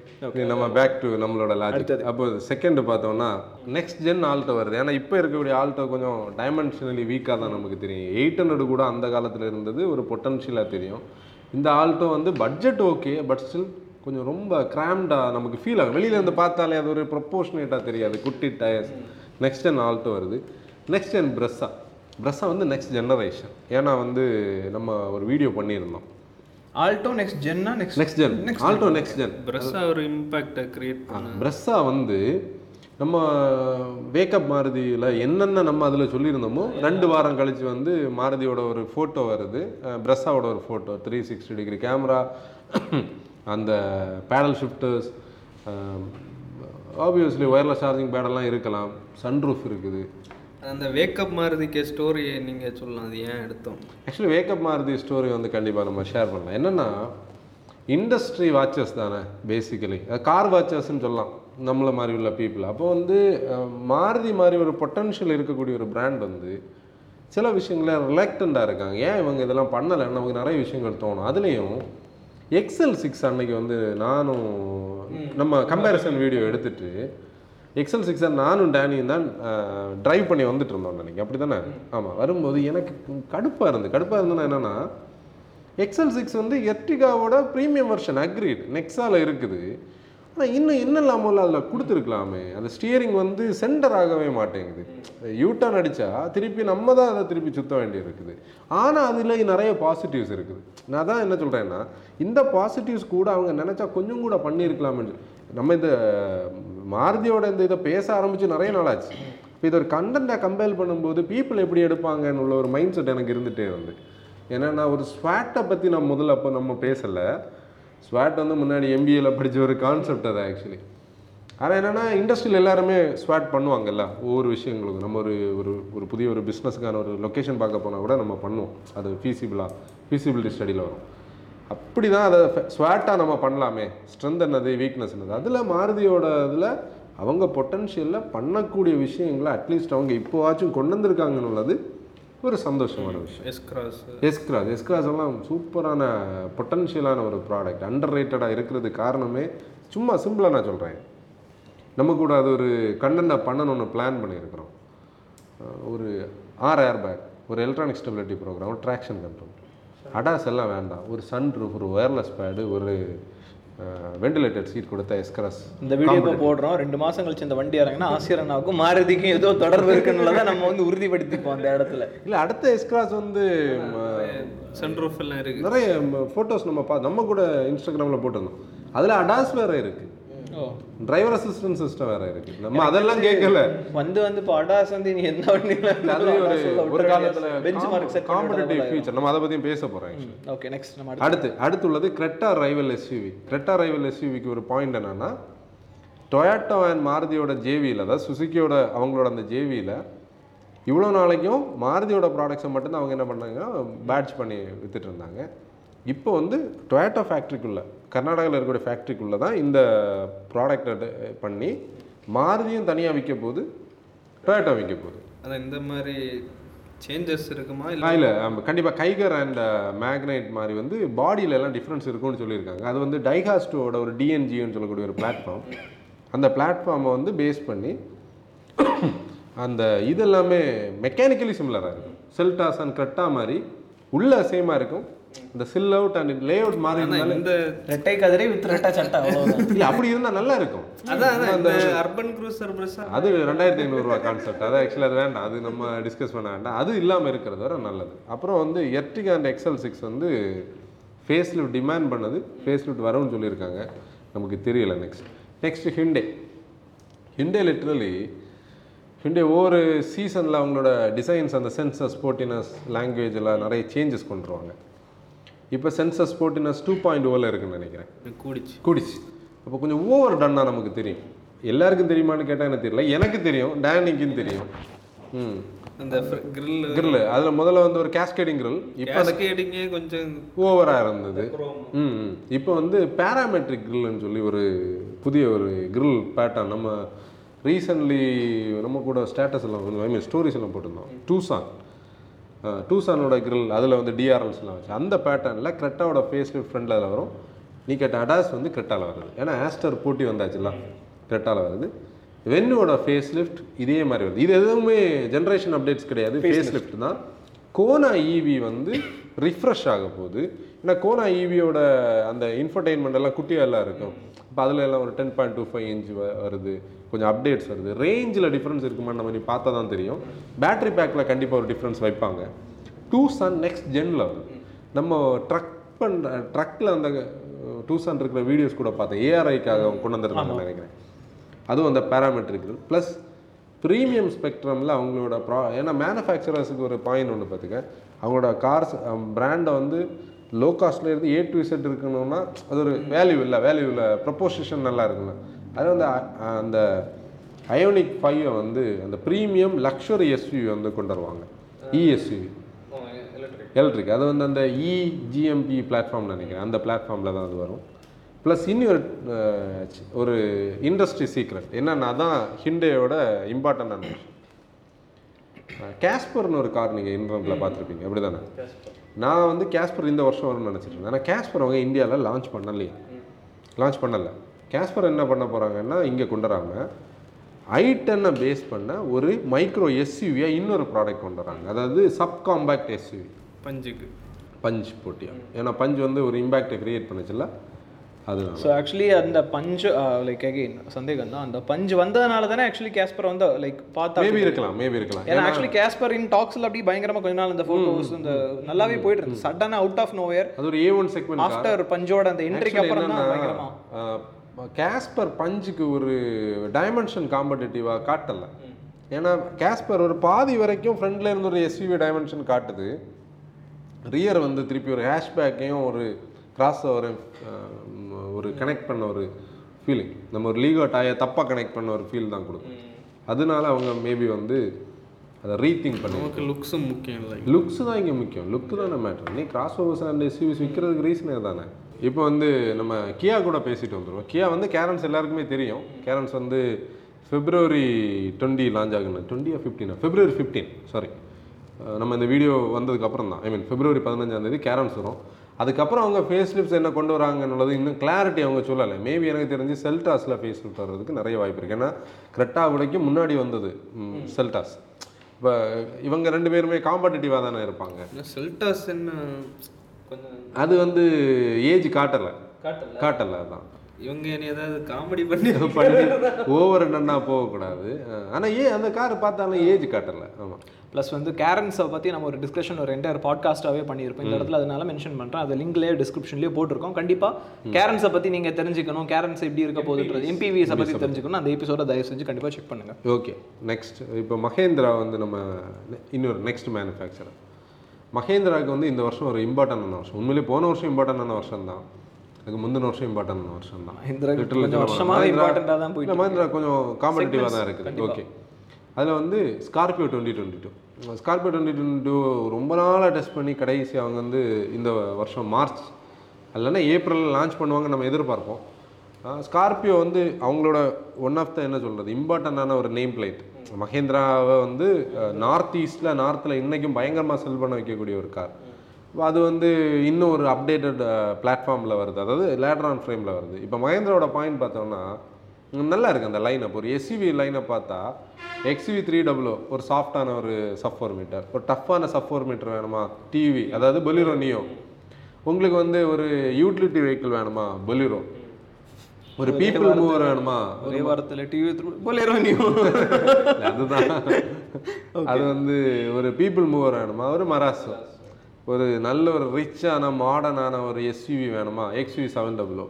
[laughs] நம்ம பேக் டு நம்மளோட லாஜிக் அப்போ செகண்ட் பார்த்தோம்னா நெக்ஸ்ட் ஜென் ஆல்ட்டோ வருது. ஏன்னா இப்போ இருக்கக்கூடிய ஆல்ட்டோ கொஞ்சம் டைமென்ஷனலி வீக்காக தான் நமக்கு தெரியும். எயிட் ஹண்ட்ரட் கூட அந்த காலத்தில் இருந்தது ஒரு பொட்டன்ஷியலாக தெரியும். இந்த ஆல்ட்டோ வந்து பட்ஜெட் ஓகே பட் ஸ்டில் கொஞ்சம் ரொம்ப கிராம்டாக நமக்கு ஃபீல் ஆகும். வெளியில இருந்து பார்த்தாலே அது ஒரு ப்ரொப்போர்ஷனேட்டாக தெரியாது. குட்டி டயர்ஸ் நெக்ஸ்ட் ஜென் ஆல்ட்டோ வருது. நெக்ஸ்ட் ஜென் ப்ரெஸ்ஸா ப்ரெஸ்ஸா வந்து நெக்ஸ்ட் ஜெனரேஷன் ஏன்னா வந்து நம்ம ஒரு வீடியோ பண்ணியிருந்தோம். Alto next ஜென்னா next next gen Alto next gen Brezza ஒரு இம்பாக்டை கிரியேட் பண்ண. ப்ரெஸ்ஸா வந்து நம்ம வேக்கப் மாருதியில் என்னென்ன நம்ம அதில் சொல்லியிருந்தோமோ ரெண்டு வாரம் கழிச்சு வந்து மாருதியோட ஒரு ஃபோட்டோ வருது. ப்ரெஸ்ஸாவோட ஒரு photo three sixty degree camera அந்த paddle shifters obviously wireless charging பேடெல்லாம் இருக்கலாம். சன்ரூஃப் இருக்குது. அந்த வேக்கப் மாறுதிக்க ஸ்டோரியை நீங்க சொல்லலாம். அது ஏன் எடுத்தோம்? ஆக்சுவலி வேக்கப் மாருதி ஸ்டோரி வந்து கண்டிப்பாக நம்ம ஷேர் பண்ணலாம். என்னென்னா இண்டஸ்ட்ரி வாட்சஸ் தானே பேசிக்கலி கார் வாட்சஸ்ன்னு சொல்லலாம். நம்மள மாதிரி உள்ள பீப்புள் அப்போ வந்து மாருதி மாதிரி ஒரு பொட்டன்ஷியல் இருக்கக்கூடிய ஒரு பிராண்ட் வந்து சில விஷயங்கள ரிலாக்டண்டாக இருக்காங்க. ஏன் இவங்க இதெல்லாம் பண்ணலை? நமக்கு நிறைய விஷயங்கள் தோணும். அதுலேயும் எக்ஸல் சிக்ஸ் அன்னைக்கு வந்து நானும் நம்ம கம்பேரிசன் வீடியோ எடுத்துட்டு எக்ஸல் சிக்ஸர் நானும் டேனியும் தான் டிரைவ் பண்ணி வந்துட்டு இருந்தோம் அன்னைக்கு அப்படி தானே ஆமாம் வரும்போது எனக்கு கடுப்பாக இருந்து கடுப்பாக இருந்ததுன்னா என்னென்னா எக்ஸல் சிக்ஸ் வந்து எர்டிகாவோட ப்ரீமியம் வெர்ஷன் அக்ரீட் நெக்ஸால இருக்குது. ஆனால் இன்னும் என்ன இல்லாமல் அதில் கொடுத்துருக்கலாமே. அந்த ஸ்டியரிங் வந்து சென்டர் ஆகவே மாட்டேங்குது. யூட்டர்ன் அடித்தா திருப்பி நம்ம தான் அதை திருப்பி சுத்த வேண்டியது இருக்குது ஆனால் அதில் நிறைய பாசிட்டிவ்ஸ் இருக்குது. நான் தான் என்ன சொல்கிறேன்னா இந்த பாசிட்டிவ்ஸ் கூட அவங்க நினச்சா கொஞ்சம் கூட பண்ணியிருக்கலாமே நம்ம இந்த மாருதியோட இந்த இதை பேச ஆரம்பித்து நிறைய நாளாச்சு. இப்போ இது ஒரு கண்டென்ட்டை கம்பேர் பண்ணும்போது பீப்புள் எப்படி எடுப்பாங்கன்னு உள்ள ஒரு மைண்ட் செட் எனக்கு இருந்துகிட்டே இருந்து ஏன்னா நான் ஒரு ஸ்வாட்டை பற்றி நான் முதல்ல அப்போ நம்ம பேசலை. ஸ்வாட் வந்து முன்னாடி எம்பிஏல படித்த ஒரு கான்செப்ட் அது ஆக்சுவலி ஆனால் என்னென்னா இண்டஸ்ட்ரியில் எல்லாருமே ஸ்வாட் பண்ணுவாங்கல்ல ஒவ்வொரு விஷயங்களுக்கும். நம்ம ஒரு ஒரு ஒரு புதிய ஒரு பிஸ்னஸுக்கான ஒரு லொக்கேஷன் பார்க்க போனால் கூட நம்ம பண்ணுவோம். அது ஃபீஸிபிளாக ஃபீஸிபிலிட்டி ஸ்டடியில் வரும். அப்படி தான் அதை ஸ்வாட்டாக நம்ம பண்ணலாமே. ஸ்ட்ரென்த் என்னது வீக்னஸ் என்னது? அதில் மாருதியோட இதில் அவங்க பொட்டன்ஷியலில் பண்ணக்கூடிய விஷயங்களை அட்லீஸ்ட் அவங்க இப்போவாச்சும் கொண்டு வந்திருக்காங்கன்னு உள்ளது ஒரு சந்தோஷமான விஷயம். எஸ் கிராஸ் எஸ்கிராஸ் எஸ்கிராஸ் எல்லாம் சூப்பரான பொட்டன்ஷியலான ஒரு ப்ராடக்ட் அண்டர் ரேட்டடாக இருக்கிறது காரணமே சும்மா சிம்பிளாக நான் சொல்கிறேன் நம்ம கூட அது ஒரு கண்டென்ட்டை பண்ணணும்னு பிளான் பண்ணியிருக்கிறோம். ஒரு ஆறு ஏர் பேக் ஒரு எலக்ட்ரானிக் ஸ்டெபிலிட்டி ப்ரோக்ராம் ஒரு ட்ராக்ஷன் கண்ட்ரோல் அடாஸ் எல்லாம் வேண்டாம். ஒரு சன் ரூஃப் ஒரு ஒயர்லெஸ் பேடு ஒரு வெண்டிலேட்டட் சீட் கொடுத்த எஸ்கிராஸ் இந்த வீடியோ போடுறோம். ரெண்டு மாசம் கழிச்சு இந்த வண்டி இறங்கினா ஆசிரியனாவுக்கும் மாருதிக்கும் ஏதோ தொடர்பு இருக்குன்னு தான் நம்ம வந்து உறுதிப்படுத்திப்போம் அந்த இடத்துல. இல்லை அடுத்த எஸ்கிராஸ் வந்து சன்ரூஃப் எல்லாம் இருக்கு. நிறைய ஃபோட்டோஸ் நம்ம பா நம்ம கூட இன்ஸ்டாகிராமில் போட்டிருந்தோம். அதில் அடாஸ் வேறு இருக்குது டிரைவர் அசிஸ்டன்ட் சிஸ்டம் வேற இருக்கு. நம்ம அதெல்லாம் கேட்கல வந்து வந்து அடாஸ் வந்து நீ எந்த வண்டியில அது ஒரு ஒரு காலத்துல benchmark set competitive feature நம்ம அதை பத்தியும் பேச போறோம். ஓகே நெக்ஸ்ட் நம்ம அடுத்து. அடுத்து அடுத்து உள்ளது Creta rival SUV Creta rival எஸ்யூவிக்கு ஒரு பாயிண்ட் என்னன்னா டொயாட்டோ அண்ட் மாருதியோட ஜேவியில் அதாவது சுசுக்கியோட அவங்களோட அந்த ஜேவியில் இவ்வளோ நாளைக்கும் மாருதியோட ப்ராடக்ட்ஸை மட்டும்தான் அவங்க என்ன பண்ணாங்க? பேட்ச் பண்ணி வித்துட்டு இருந்தாங்க. இப்போ வந்து டொயாட்டோ ஃபேக்ட்ரிக்குள்ளே கர்நாடகாவில் இருக்கக்கூடிய ஃபேக்ட்ரிக்குள்ளே தான் இந்த ப்ராடக்டை பண்ணி மாருதியும் தனியாக விற்க போகுது டொயாட்டோ விற்க போகுது அதான் இந்த மாதிரி சேஞ்சஸ் இருக்குமா இல்லை? இல்லை கண்டிப்பாக கைகர் அண்ட் மேக்னைட் மாதிரி வந்து பாடியில எல்லாம் டிஃப்ரென்ஸ் இருக்கும்னு சொல்லியிருக்காங்க. அது வந்து டைகாஸ்டோட ஒரு டிஎன்ஜின்னு சொல்லக்கூடிய ஒரு பிளாட்ஃபார்ம் அந்த பிளாட்ஃபார்மை வந்து பேஸ் பண்ணி அந்த இது எல்லாமே மெக்கானிக்கலி சிமிலராக இருக்கும். செல்டாஸ் அண்ட் கிரெட்டா மாதிரி உள்ள சேமாக இருக்கும். இந்த chill out and lay out இருந்தாலே இந்த ரெட்டை கதிரை வித் ரெட்டை சட்டை இல்லை அப்படி இருந்தால் நல்லா இருக்கும் அதான் இந்த அர்பன் க்ரூசர் பிரஸ்ஸா அது ரெண்டாயிரத்தி ஐநூறுரூவா கான்செப்ட் அது ஆக்சுவலாக அது வேண்டாம். அது நம்ம டிஸ்கஸ் பண்ண வேண்டாம். அது இல்லாமல் இருக்கிறது வரை நல்லது. அப்புறம் வந்து எர்டிகா அண்ட் எக்ஸல் சிக்ஸ் வந்து ஃபேஸ் லிஃப்ட் டிமாண்ட் பண்ணது. ஃபேஸ் லிஃப்ட் வரும்னு சொல்லியிருக்காங்க. நமக்கு தெரியல next next Hyundai Hyundai literally Hyundai ஒவ்வொரு சீசனில் அவங்களோட டிசைன்ஸ் அந்த சென்சஸ் ஸ்போர்ட்டினஸ் லாங்குவேஜில் நிறைய சேஞ்சஸ் கொண்டு வருவாங்க இப்போ சென்சஸ் ஸ்போர்ட்டினஸ் டூ பாயிண்ட் ஓவில் இருக்குன்னு நினைக்கிறேன். கூடிச்சு. கூடிச்சு. அப்போ கொஞ்சம் ஓவர் டன்னாக நமக்கு தெரியும். எல்லாருக்கும் தெரியுமான்னு கேட்டால் எனக்கு தெரியல. எனக்கு தெரியும். டேனிக்கும் தெரியும். ம். அந்த கிரில் கிரில் அதில் முதல்ல வந்து ஒரு கேஸ்கேடிங் grill. இப்போ கேஸ்கேடிங்கே கொஞ்சம் ஓவராக இருந்தது. ம். இப்போ வந்து பேராமெட்ரிக் கிரில்னு சொல்லி ஒரு புதிய ஒரு grill பேட்டர்ன் நம்ம ரீசன்ட்லி நம்ம கூட ஸ்டேட்டஸ் எல்லாம் ஐ மீன் ஸ்டோரிஸ் எல்லாம் போட்டிருந்தோம். டூசான் டூசானோட grill அதில் வந்து டிஆர்எல்ஸ்லாம் வச்சு. அந்த பேட்டர்னில் கிரெட்டாவோட ஃபேஸ் ஃப்ரண்டில் அதில் வரும். நீ கேட்ட அடாஸ் வந்து கிரெட்டாவில் வருது. ஏன்னா ஆஸ்டர் போட்டி வந்தாச்சுல கிரெட்டாவில் வருது. வென்னுவோட ஃபேஸ் லிஃப்ட் இதே மாதிரி வருது. இது எதுவுமே ஜென்ரேஷன் அப்டேட்ஸ் கிடையாது. ஃபேஸ் லிஃப்ட் தான். கோனா ஈவி வந்து ரிஃப்ரெஷ் ஆக போகுது. ஏன்னா கோனா ஈவியோட அந்த இன்ஃபர்டைன்மெண்ட் எல்லாம் குட்டியாக எல்லாம் இருக்கும். இப்போ அதில் எல்லாம் ஒரு ten point two five inch வருது. கொஞ்சம் அப்டேட்ஸ் வருது. ரேஞ்சில் டிஃப்ரென்ஸ் இருக்குமான்னு நம்ம நீ பார்த்தா தான் தெரியும். பேட்டரி பேக்கில் கண்டிப்பாக ஒரு டிஃப்ரென்ஸ் வைப்பாங்க. டூ சன் நெக்ஸ்ட் ஜென்னில் வருது. நம்ம ட்ரக் பண்ணுற ட்ரக்கில் அந்த டூ சன் இருக்கிற வீடியோஸ் கூட பார்த்தேன். ஏஆர்ஐக்காக கொண்டு வந்துருந்தாங்க நினைக்கிறேன். அதுவும் அந்த பேராமெட்ரிக் ப்ளஸ் ப்ரீமியம் ஸ்பெக்ட்ரமில் அவங்களோட ப்ரா ஏன்னா மேனுஃபேக்சரர்ஸுக்கு ஒரு பாயிண்ட் ஒன்று பார்த்துக்க. அவங்களோட கார்ஸ் பிராண்டை வந்து லோ காஸ்ட்ல இருந்து ஏ டு செட் இருக்கணும்னா அது ஒரு வேல்யூ இல்லை வேல்யூ இல்லை. ப்ரொப்போசிஷன் நல்லா இருக்குல்ல. அது வந்து அந்த அயோனிக் ஃபைவை வந்து அந்த ப்ரீமியம் லக்ஸரி எஸ்யூவி வந்து கொண்டு வருவாங்க. இஎஸ்யூவி எலக்ட்ரிக் அது வந்து அந்த இ ஜிஎம்பி பிளாட்ஃபார்ம் நினைக்கிறேன். அந்த பிளாட்ஃபார்மில் தான் அது வரும். ப்ளஸ் அஹ், சி- ஒரு இண்டஸ்ட்ரி சீக்ரெட் என்னன்னா அதான் ஹிண்டேயோட இம்பார்ட்டண்டான விஷயம். கேஸ்பர்னு ஒரு கார் நீங்கள் இன்டர்நெட்டில் பார்த்துருப்பீங்க. அப்படி தானே நான் வந்து கேஸ்பர் இந்த வருஷம் வரும்னு நினச்சிட்டு இருந்தேன். ஆனால் கேஸ்பர் அவங்க இந்தியாவில் லான்ச் பண்ணலையே. லான்ச் பண்ணலை. கேஸ்பர் என்ன பண்ண போகிறாங்கன்னா இங்கே கொண்டு வராங்க ஐட்டனை பேஸ் பண்ண ஒரு மைக்ரோ எஸ்யூவியாக இன்னொரு ப்ராடக்ட் கொண்டு வராங்க அதாவது சப் காம்பேக்ட் எஸ்யூவி பஞ்சுக்கு. பஞ்ச் போட்டியா? ஏன்னா பஞ்ச் வந்து ஒரு இம்பேக்டை கிரியேட் பண்ணுச்சுல்ல? அதனால. ஸோ ஆக்சுவலி அந்த பஞ்சு லைக் அகெயின் சந்தேகம் தான். அந்த பஞ்சு வந்ததுனால தானே ஆக்சுவலி கேஸ்பர் வந்து லைக் பார்த்தா மேபி இருக்கலாம் மேபி இருக்கலாம். ஏன்னா ஆக்சுவலி கேஸ்பர் இன் டாக்ஸ்ல அப்படியே பயங்கரமா கொஞ்ச நாள் இந்த போட்டோஸ் இந்த நல்லாவே போயிட்டு இருக்கு சடனா அவுட் ஆஃப் நோவேர் அது ஒரு ஏ ஒன் செக்மெண்ட் ஆஃப்டர் பஞ்சோட அந்த என்ட்ரிக்கு அப்புறம் தான் பயங்கரமா. கேஸ்பர் பஞ்சுக்கு ஒரு டைமென்ஷன் காம்படிட்டிவாக காட்டலை. ஏன்னா கேஸ்பர் ஒரு பாதி வரைக்கும் ஃப்ரண்ட்ல இருந்து ஒரு எஸ்யூவி டைமென்ஷன் காட்டுது. ரியர் வந்து திருப்பி ஒரு ஹேஷ்பேக்கையும் ஒரு கிராஸ் ஒரு ஒரு கனெக்ட் பண்ண ஒரு ஃபீலிங் நம்ம ஒரு லீகோ டாயை தப்பாக கனெக்ட் பண்ண ஒரு ஃபீல் தான் கொடுக்கும். அதனால அவங்க மேபி வந்து அதை ரீதிங்க் பண்ணி நமக்கு லுக்ஸும் முக்கியம் இல்லை. லுக்ஸ் தான் இங்கே முக்கியம். லுக்கு தானே மேட்ரு நீ கிராஸ் ஓவர்ஸ் அண்ட் எஸ்யூவிஸ் விற்கிறதுக்கு ரீசனே தானே இப்போ வந்து நம்ம கியா கூட பேசிட்டு வந்துடுவோம் கியா வந்து கேரன்ஸ் எல்லாருக்குமே தெரியும். கேரன்ஸ் வந்து பிப்ரவரி டுவெண்ட்டி லான்ச் ஆகுன்னு டுவெண்ட்டியா ஃபிஃப்டீனா பிப்ரவரி ஃபிஃப்டீன் சாரி நம்ம இந்த வீடியோ வந்ததுக்கு அப்புறம் தான் ஐ மீன் பிப்ரவரி பதினஞ்சாம் தேதி கேரன்ஸ் வரும். அதுக்கப்புறம் அவங்க ஃபேஸ் லிப்ஸ் என்ன கொண்டு வராங்கன்னுள்ளது இன்னும் கிளாரிட்டி அவங்க சொல்லலை. மேபி எனக்கு தெரிஞ்சு செல்டாஸில் ஃபேஸ் லிப்ட் வர்றதுக்கு நிறைய வாய்ப்பு இருக்குது ஏன்னா கிரெட்டா விடைக்கும் முன்னாடி வந்தது செல்டாஸ் இப்போ இவங்க ரெண்டு பேருமே காம்படிட்டிவாக தானே இருப்பாங்க. செல்டாஸ் என்ன அது வந்து ஏஜ் காட்டலை. காட்டல? அதான். இவங்க என்ன ஏதாவது காமெடி பண்ணி [laughs] பண்ணி ஓவர் என்னன்னா போகக்கூடாது. ஆனால் ஏ அந்த கார் பார்த்தாலும் ஏஜ் காட்டலை. ஆமாம் ப்ளஸ் வந்து கேரன்ஸை பற்றி நம்ம ஒரு டிஸ்கஷன் ஒரு என்டையர் பாட்காஸ்ட்டாகவே பண்ணியிருப்போம். இந்த இடத்துல அதனால மென்ஷன் பண்ணுறேன் அது லிங்க்லேயே டிஸ்கிரிப்ஷன்லேயே போட்டிருக்கோம். கண்டிப்பாக கேரன்ஸை பற்றி நீங்கள் தெரிஞ்சுக்கணும். கேரன்ஸ் எப்படி இருக்க போகுதுன்றது எம்பிவிஸை பற்றி தெரிஞ்சுக்கணும் அந்த எபிசோட தயவு செஞ்சு கண்டிப்பாக செக் பண்ணுங்கள் ஓகே நெக்ஸ்ட் இப்போ மகேந்திரா வந்து நம்ம இன்னொரு நெக்ஸ்ட் மேனுஃபேக்சரர் மகேந்திராவுக்கு வந்து இந்த வருஷம் ஒரு இம்பார்ட்டன்டான வருஷம். உண்மையிலேயே போன வருஷம் இம்பார்ட்டன்டான வருஷம் தான். அதுக்கு முந்தின வருஷம் இம்பார்ட்டன்டான வருஷம் தான். Literally கொஞ்சம் காம்படிட்டிவாக தான் இருக்குது. ஓகே அதில் வந்து Scorpio twenty twenty two Scorpio twenty twenty two ரொம்ப நாளாக டெஸ்ட் பண்ணி கடைசி அவங்க வந்து இந்த வருஷம் மார்ச் இல்லைன்னா ஏப்ரலில் லான்ச் பண்ணுவாங்க நம்ம எதிர்பார்ப்போம். ஸ்கார்பியோ வந்து அவங்களோட ஒன் ஆஃப் த என்ன சொல்கிறது இம்பார்ட்டண்டான ஒரு நேம் பிளேட் மகேந்திராவை வந்து நார்த் ஈஸ்டில் நார்த்தில் இன்றைக்கும் பயங்கரமாக செல் பண்ண வைக்கக்கூடிய ஒரு கார் அது வந்து இன்னும் ஒரு அப்டேட்டட் பிளாட்ஃபார்மில் வருது. அதாவது லேட்டர் ஆன் ஃப்ரேமில் வருது. இப்போ மகேந்திராவோட பாயிண்ட் பார்த்தோம்னா நல்லா இருக்குது அந்த லைனப் ஒரு எஸ்யூவி லைனை பார்த்தா எக்ஸ்யூவி த்ரீ டபுள் ஒரு சாஃப்டான ஒரு சஃபோர் மீட்டர் ஒரு டஃப்பான சஃபோர் மீட்டர் வேணுமா டிவி அதாவது பொலிரோ நியோ உங்களுக்கு வந்து ஒரு யூட்டிலிட்டி வெஹிக்கிள் வேணுமா? பொலிரோ ஒரு பீப்புள் மூவர் வேணுமா? ஒரே வாரத்தில் டிவி போலேரோ நீ இல்ல, அதுதான். அது வந்து ஒரு பீப்புள் மூவர் வேணுமா? ஒரு மராசோ ஒரு நல்ல ஒரு ரிச்சான மாடர்னான ஒரு எஸ்யூவி வேணுமா? எக்ஸ்யூவி செவன் டபுளோ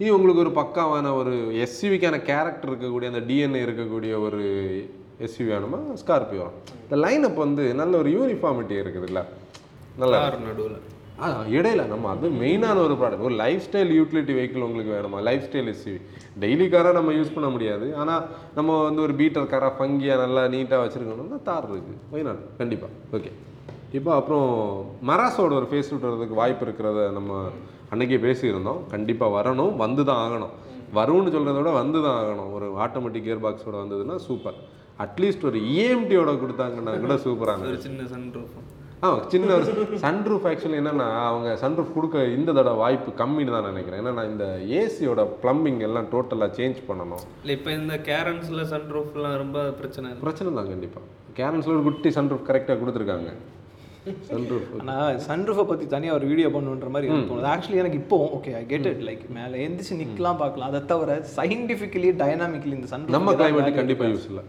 இது உங்களுக்கு ஒரு பக்காவான ஒரு எஸ்யூவிக்கான கேரக்டர் இருக்கக்கூடிய அந்த டிஎன்ஏ இருக்கக்கூடிய ஒரு எஸ்யூவி வேணுமா? ஸ்கார்பியோ இந்த லைனப் வந்து நல்ல ஒரு யூனிஃபார்மிட்டி இருக்குதுல்ல. நல்லா நடுவில். ஆ இடையில நம்ம அது மெயினான ஒரு ப்ராடக்ட் ஒரு லைஃப் ஸ்டைல் யூட்டிலிட்டி வெஹிக்கிள் உங்களுக்கு வேணுமா? லைஃப் ஸ்டைல் எஸ்யூவி டெய்லி காராக நம்ம யூஸ் பண்ண முடியாது. ஆனால் நம்ம வந்து ஒரு பீட்டர் காராக ஃபங்கியாக நல்லா நீட்டாக வச்சுருக்கணும்னா தார் இருக்குது ஒய்நாட் கண்டிப்பாக ஓகே இப்போ அப்புறம் மராசோட ஒரு ஃபேஸ் ஷூட் வரதுக்கு வாய்ப்பு இருக்கிறத நம்ம அன்னைக்கே பேசியிருந்தோம். கண்டிப்பாக வரணும் வந்து தான் ஆகணும். வரும்னு சொல்கிறத விட வந்து தான் ஆகணும். ஒரு ஆட்டோமேட்டிக் கியர் பாக்ஸோட வந்ததுன்னா சூப்பர் அட்லீஸ்ட் ஒரு இஎம்டியோட கொடுத்தாங்கன்னா கூட சூப்பரான ஒரு சின்ன சன் ரூஃப் ஆ சின்ன ஒரு சன்ரூஃப் ஆக்சுவலி என்னன்னா அவங்க சன்ரூஃப் கொடுக்க இந்த தடவை வாய்ப்பு கம்மின்னு தான் நினைக்கிறேன். ஏன்னா நான் இந்த ஏசியோட ப்ளம்பிங் எல்லாம் டோட்டலாக சேஞ்ச் பண்ணணும். இல்லை இப்போ இந்த கேரன்ஸில் சன் ரூஃப்லாம் ரொம்ப பிரச்சனை பிரச்சனை தான் கண்டிப்பாக கேரன்ஸில் ஒரு குட்டி சன்ரூஃப் கரெக்டாக கொடுத்துருக்காங்க. ஆனால் சன்ரூஃபை பற்றி தனியாக ஒரு வீடியோ பண்ணுன்ற மாதிரி தோணுது. ஆக்சுவலி எனக்கு இப்போ okay I get it like மேலே எந்திரிச்சு நிற்கலாம் பார்க்கலாம். அதை தவிர சயின்டிஃபிக்கலி டைனாமிக்கலி இந்த சன் நம்ம கிளைமேட்டுக்கு கண்டிப்பாக யூஸ் இல்லை.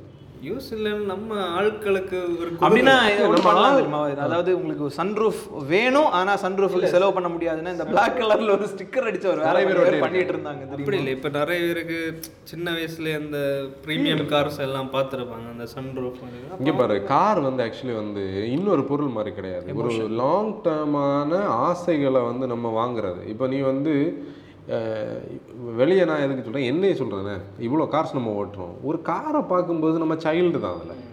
யூஸ் இல்லைன்னு நம்ம ஆட்களுக்கு ஒரு அப்படின்னா தெரியுமா? அதாவது உங்களுக்கு சன்ரூஃப் வேணும் ஆனா சன்ரூஃபுக்கு செலவு பண்ண முடியாதுன்னா இந்த பிளாக் கலர்ல ஒரு ஸ்டிக்கர் அடிச்ச ஒரு நிறைய பேர் பண்ணிட்டு இருந்தாங்க அப்படி? இல்லை. இப்போ நிறைய பேருக்கு சின்ன வயசுல அந்த ப்ரீமியம் கார்ஸ் எல்லாம் பார்த்துருப்பாங்க. அந்த சன் ரூஃப் இங்கே பாரு கார் வந்து ஆக்சுவலி வந்து இன்னொரு பொருள் மாதிரி கிடையாது. ஒரு லாங் டேர்மான ஆசைகளை வந்து நம்ம வாங்குறது. இப்போ நீ வந்து வெளியே நான் எதுக்கு சொல்கிறேன் என்னையே சொல்கிறேனே இவ்வளோ கார்ஸ் நம்ம ஓட்டுறோம். ஒரு காரை பார்க்கும்போது நம்ம சைல்டு தான் அதில்.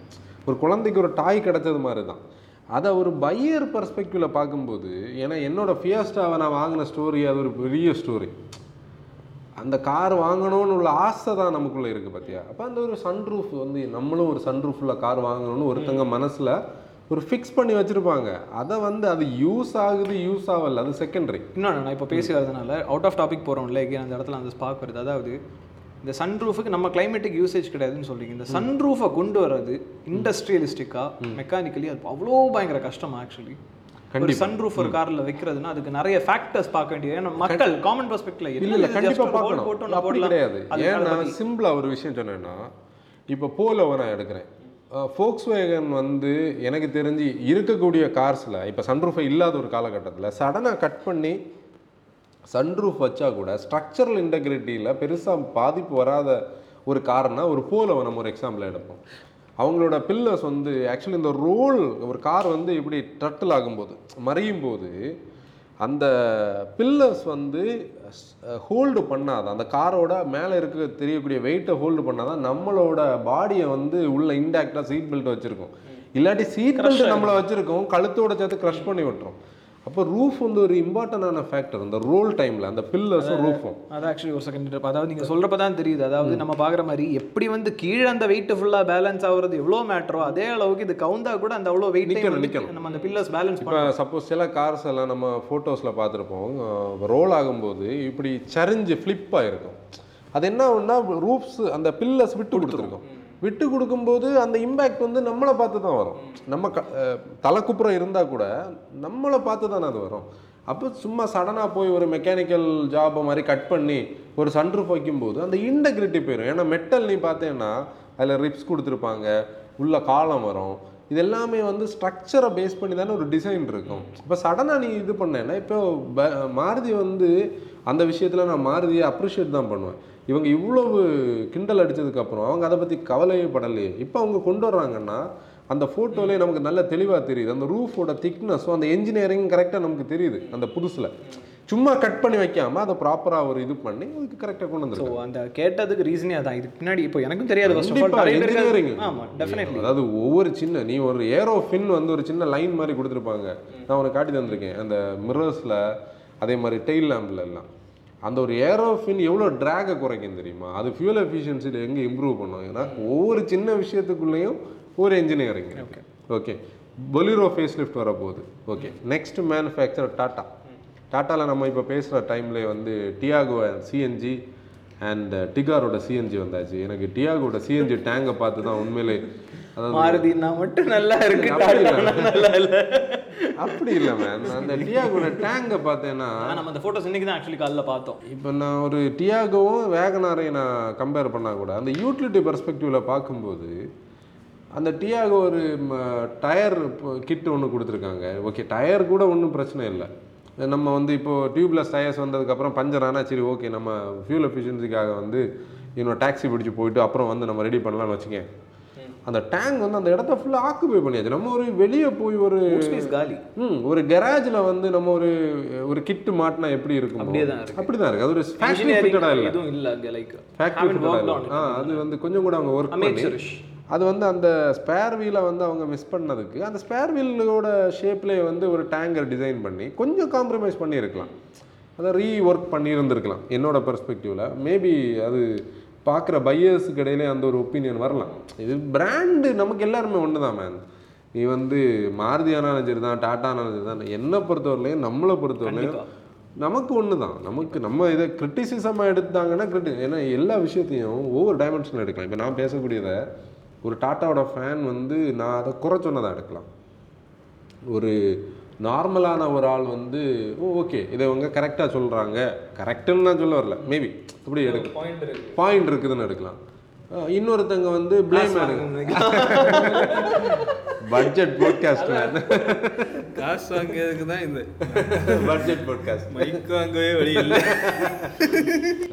ஒரு குழந்தைக்கு ஒரு டாய் கிடைச்சது மாதிரி தான் அதை ஒரு பையர் பர்ஸ்பெக்டிவில் பார்க்கும்போது ஏன்னா என்னோட ஃபியாஸ்டாவை நான் வாங்கின ஸ்டோரி அது ஒரு பெரிய ஸ்டோரி அந்த கார் வாங்கணும்னு உள்ள ஆசை தான் நமக்குள்ள இருக்கு பார்த்தியா அப்போ அந்த ஒரு சன்ரூஃப் வந்து நம்மளும் ஒரு சன்ரூஃபில் கார் வாங்கணும்னு ஒருத்தங்க மனசுல ஒரு ஃபிக்ஸ் பண்ணி வச்சிருப்பாங்க. அதை வந்து அது யூஸ் ஆகுது யூஸ் ஆகல அது செகண்டரி இன்னொன்று நான் இப்போ பேசி வரதுனால அவுட் ஆஃப் டாபிக் போகிறோம்ல again அந்த இடத்துல அந்த ஸ்பாக் வருது. அதாவது இந்த சன்ரூஃபுக்கு நம்ம கிளைமேட்டிக் யூசேஜ் கிடையாதுன்னு சொல்றீங்க. இந்த சன்ரூஃபை கொண்டு வர்றது இண்டஸ்ட்ரியலிஸ்டிக்காக மெக்கானிக்கலி அது அவ்வளோ பயங்கர கஷ்டம் ஆக்சுவலி ஒரு சன்ரூஃப் ஒரு கார்ல வைக்கிறதுனா அதுக்கு நிறைய ஃபேக்டர்ஸ் பார்க்க வேண்டியது. ஏன்னா மக்கள் காமன் பர்ஸ்பெக்ட்ல இல்ல இல்ல கண்டிப்பா பார்க்கணும். அப்படி கிடையாது. ஏன்னா சிம்பிளா ஒரு விஷயம் சொன்னேன்னா இப்போ போலோவை நான் எடுக்கிறேன். ஃபோக்ஸ் வேகன் வந்து எனக்கு தெரிஞ்சு இருக்கக்கூடிய கார்ஸில் இப்போ சன்ரூஃபை இல்லாத ஒரு காலகட்டத்தில் சடனாக கட் பண்ணி சன்ரூஃப் வச்சா கூட ஸ்ட்ரக்சரல் இன்டெகிரிட்டியில் பெருசாக பாதிப்பு வராத ஒரு கார்னால் ஒரு போலோவை நம்ம ஒரு எக்ஸாம்பிள் எடுப்போம். அவங்களோட பில்லர்ஸ் வந்து ஆக்சுவலி இந்த ரோல் ஒரு கார் வந்து இப்படி ட்ரட்டில் ஆகும்போது மறையும் போது அந்த பில்லர்ஸ் வந்து ஹோல்டு பண்ணாதான். அந்த காரோட மேலே இருக்க தெரியக்கூடிய வெயிட்டை ஹோல்டு பண்ணாதான் நம்மளோட பாடியை வந்து உள்ள இன்டாக்டாக சீட் பெல்ட் வச்சுருக்கோம். இல்லாட்டி சீட் பெல்ட் நம்மளை வச்சுருக்கோம் கழுத்தோட சேர்த்து க்ரஷ் பண்ணி விட்டுரும். அப்போ ரூஃப் வந்து ஒரு இம்பார்ட்டண்டான ஃபேக்டர் இந்த ரோல் டைமில் அந்த பில்லர்ஸும் ரூஃபும் அது ஆக்சுவலி ஒரு செகண்ட் அதாவது நீங்க சொல்றப்ப தான் தெரியுது. அதாவது நம்ம பார்க்குற மாதிரி எப்படி வந்து கீழே அந்த வெயிட் ஃபுல்லா பேலன்ஸ் ஆகுறது எவ்வளோ மேட்டரோ அதே அளவுக்கு இது கவுந்தா கூட அந்த அவ்வளோ வெயிட் நிக்கணும், நிக்கணும். நம்ம அந்த பில்லர்ஸ் பேலன்ஸ் இப்போ சப்போஸ் சில கார்ஸ் எல்லாம் நம்ம ஃபோட்டோஸில் பார்த்துருப்போம். ரோல் ஆகும்போது இப்படி சரிஞ்சு ஃப்ளிப் ஆகிருக்கும் அது என்ன ஆகும்னா ரூப்ஸ் அந்த பில்லர்ஸ் விட்டு கொடுத்துருக்கும். விட்டு கொடுக்கும்போது அந்த இம்பேக்ட் வந்து நம்மளை பார்த்து தான் வரும். நம்ம க தலைக்குப்புறம் இருந்தால் கூட நம்மளை பார்த்து தானே அது வரும். அப்போ சும்மா சடனாக போய் ஒரு மெக்கானிக்கல் ஜாபை மாதிரி கட் பண்ணி ஒரு சன்ரூஃப் வைக்கும்போது அந்த இன்டெகிரிட்டி போயிடும் ஏன்னா மெட்டல் நீ பார்த்தேன்னா அதில் ரிப்ஸ் கொடுத்துருப்பாங்க உள்ள காலம் வரும். இது எல்லாமே வந்து ஸ்ட்ரக்சரை பேஸ் பண்ணி தானே ஒரு டிசைன் இருக்கும். இப்போ சடனாக நீ இது பண்ணேன்னா இப்போ மாருதி வந்து அந்த விஷயத்தில் நான் மாருதியை அப்ரிஷியேட் தான் பண்ணுவேன். இவங்க இவ்வளவு கிண்டல் அடிச்சதுக்கப்புறம் அவங்க அதை பற்றி கவலையே படலையே. இப்போ அவங்க கொண்டு வர்றாங்கன்னா அந்த ஃபோட்டோலேயே நமக்கு நல்ல தெளிவாக தெரியுது. அந்த ரூஃபோட திக்னஸும் அந்த என்ஜினியரிங் கரெக்டாக நமக்கு தெரியுது அந்த புதுசில். சும்மா கட் பண்ணி வைக்காம அதை ப்ராப்பராக ஒரு இது பண்ணி அதுக்கு கரெக்டாக கொண்டு ஸோ வந்துருக்காங்க அந்த கேட்டதுக்கு ரீசனே அதான். இதுக்கு பின்னாடி இப்போ எனக்கும் தெரியாது ஃபர்ஸ்ட் ஆஃப் ஆல் கண்டிப்பா நிறைய engineering. பேருக்கு ஆமா டெஃபினெட்லி அதாவது ஒவ்வொரு சின்ன நீ ஒரு ஏரோ ஃபின் வந்து ஒரு சின்ன லைன் மாதிரி கொடுத்துருப்பாங்க. நான் உனக்கு காட்டி தந்திருக்கேன். அந்த மிரர்ஸில் அதே மாதிரி டெயில் லேம்பில் எல்லாம். அந்த ஒரு ஏரோ ஃபின் எவ்வளோ ட்ராகை குறைக்கும் தெரியுமா? அது ஃபியூல் எஃபிஷியன்சியில் எங்கே இம்ப்ரூவ் பண்ணும்? ஏன்னா ஒவ்வொரு சின்ன விஷயத்துக்குள்ளேயும் ஒரு engineering okay okay Bolero facelift வரப்போகுது. ஓகே நெக்ஸ்ட் மேனுஃபேக்சர் டாட்டா டாட்டாவில் நம்ம இப்போ பேசுகிற டைம்லேயே வந்து டியாகோ சிஎன்ஜி அண்ட் டிகாரோட சிஎன்ஜி வந்தாச்சு. எனக்கு டியாகோட சிஎன்ஜி டேங்கை பார்த்து தான் உண்மையிலே மாருதினா மட்டும் நல்லா இருக்கு நல்லா இல்ல. அப்படி இல்லை மேன் அந்த டியாகோட டேங்கை பார்த்தேன்னா நம்ம அந்த போட்டோஸ் இன்னைக்கு தான் ஆக்சுவலி காலைல பார்த்தோம். இப்போ நான் ஒரு டியாகோவும் வேகனாரையும் நான் கம்பேர் பண்ணால் கூட அந்த யூட்டிலிட்டி பெர்ஸ்பெக்டிவில் பார்க்கும்போது அந்த டியாகோ ஒரு டயர் கிட் ஒன்று கொடுத்துருக்காங்க. ஓகே டயர் கூட ஒன்றும் பிரச்சனை இல்லை. நம்ம வந்து இப்போது டியூப்லெஸ் டயர்ஸ் வந்ததுக்கப்புறம் பஞ்சர் ஆனால் சரி ஓகே நம்ம ஃபியூல் எஃபிஷியன்சிக்காக வந்து இன்னும் டாக்ஸி பிடிச்சி போயிட்டு அப்புறம் வந்து நம்ம ரெடி பண்ணலாம்னு வச்சுக்கேன். அந்த டேங்க் வந்து அந்த இடத்த ஃபுல்லாக ஆக்குபை பண்ணியாச்சு. நம்ம ஒரு வெளியே போய் ஒரு காலி. ம் ஒரு கராஜில் வந்து நம்ம ஒரு ஒரு கிட்டு மாட்டினா எப்படி இருக்கும்? அப்படியே தான். அப்படி தான் இருக்கு. அது ஒரு ஃபேக்டரி ஃபிட்டடாக இல்லை. எதுவும் இல்ல லைக் ஃபேக்டரி ஃபிட்டடாக இல்லை. ஆ அது வந்து கொஞ்சம் கூட அவங்க ஒர்க் பண்ணி அது வந்து அந்த ஸ்பேர் வீலை வந்து அவங்க மிஸ் பண்ணதுக்கு அந்த ஸ்பேர் வீலோட ஷேப்லேயே வந்து ஒரு டேங்கர் டிசைன் பண்ணி கொஞ்சம் காம்ப்ரமைஸ் பண்ணியிருக்கலாம். அதை ரீ ஒர்க் பண்ணியிருந்திருக்கலாம் என்னோட பெர்ஸ்பெக்டிவில் மேபி அது பார்க்குற பையர்ஸுக்கு இடையிலே அந்த ஒரு ஒப்பீனியன் வரலாம். இது பிராண்டு நமக்கு எல்லாருமே ஒன்று தான் மேன் நீ வந்து மாருதி ஆனாலும் சரி தான் டாட்டா ஆனாலும் சரி தான் என்னை பொறுத்தவரையிலையும் நம்மளை பொறுத்தவரையிலையும் நமக்கு ஒன்று தான் நமக்கு நம்ம இதை கிரிட்டிசிசமாக எடுத்தாங்கன்னா கிரிட்டி ஏன்னா எல்லா விஷயத்தையும் ஒவ்வொரு டைமென்ஷனில் எடுக்கலாம். இப்போ நான் பேசக்கூடியதை ஒரு டாட்டாவோட ஃபேன் வந்து நான் அதை குறை சொன்னதை எடுக்கலாம். ஒரு நார்மலான ஒரு ஆள் வந்து ஓகே இதை இவங்க கரெக்டாக சொல்கிறாங்க கரெக்டுன்னு நான் சொல்ல வரல. மேபி இப்படி எடுக்க பாயிண்ட் இருக்கு. பாயிண்ட் இருக்குதுன்னு எடுக்கலாம். இன்னொருத்தங்க வந்து பிளேம் பட்ஜெட் போட்காஸ்ட் காசு வாங்கியதுக்கு தான் இது. பட்ஜெட் போட்காஸ்ட் மைக் வாங்கவே வழி இல்லை.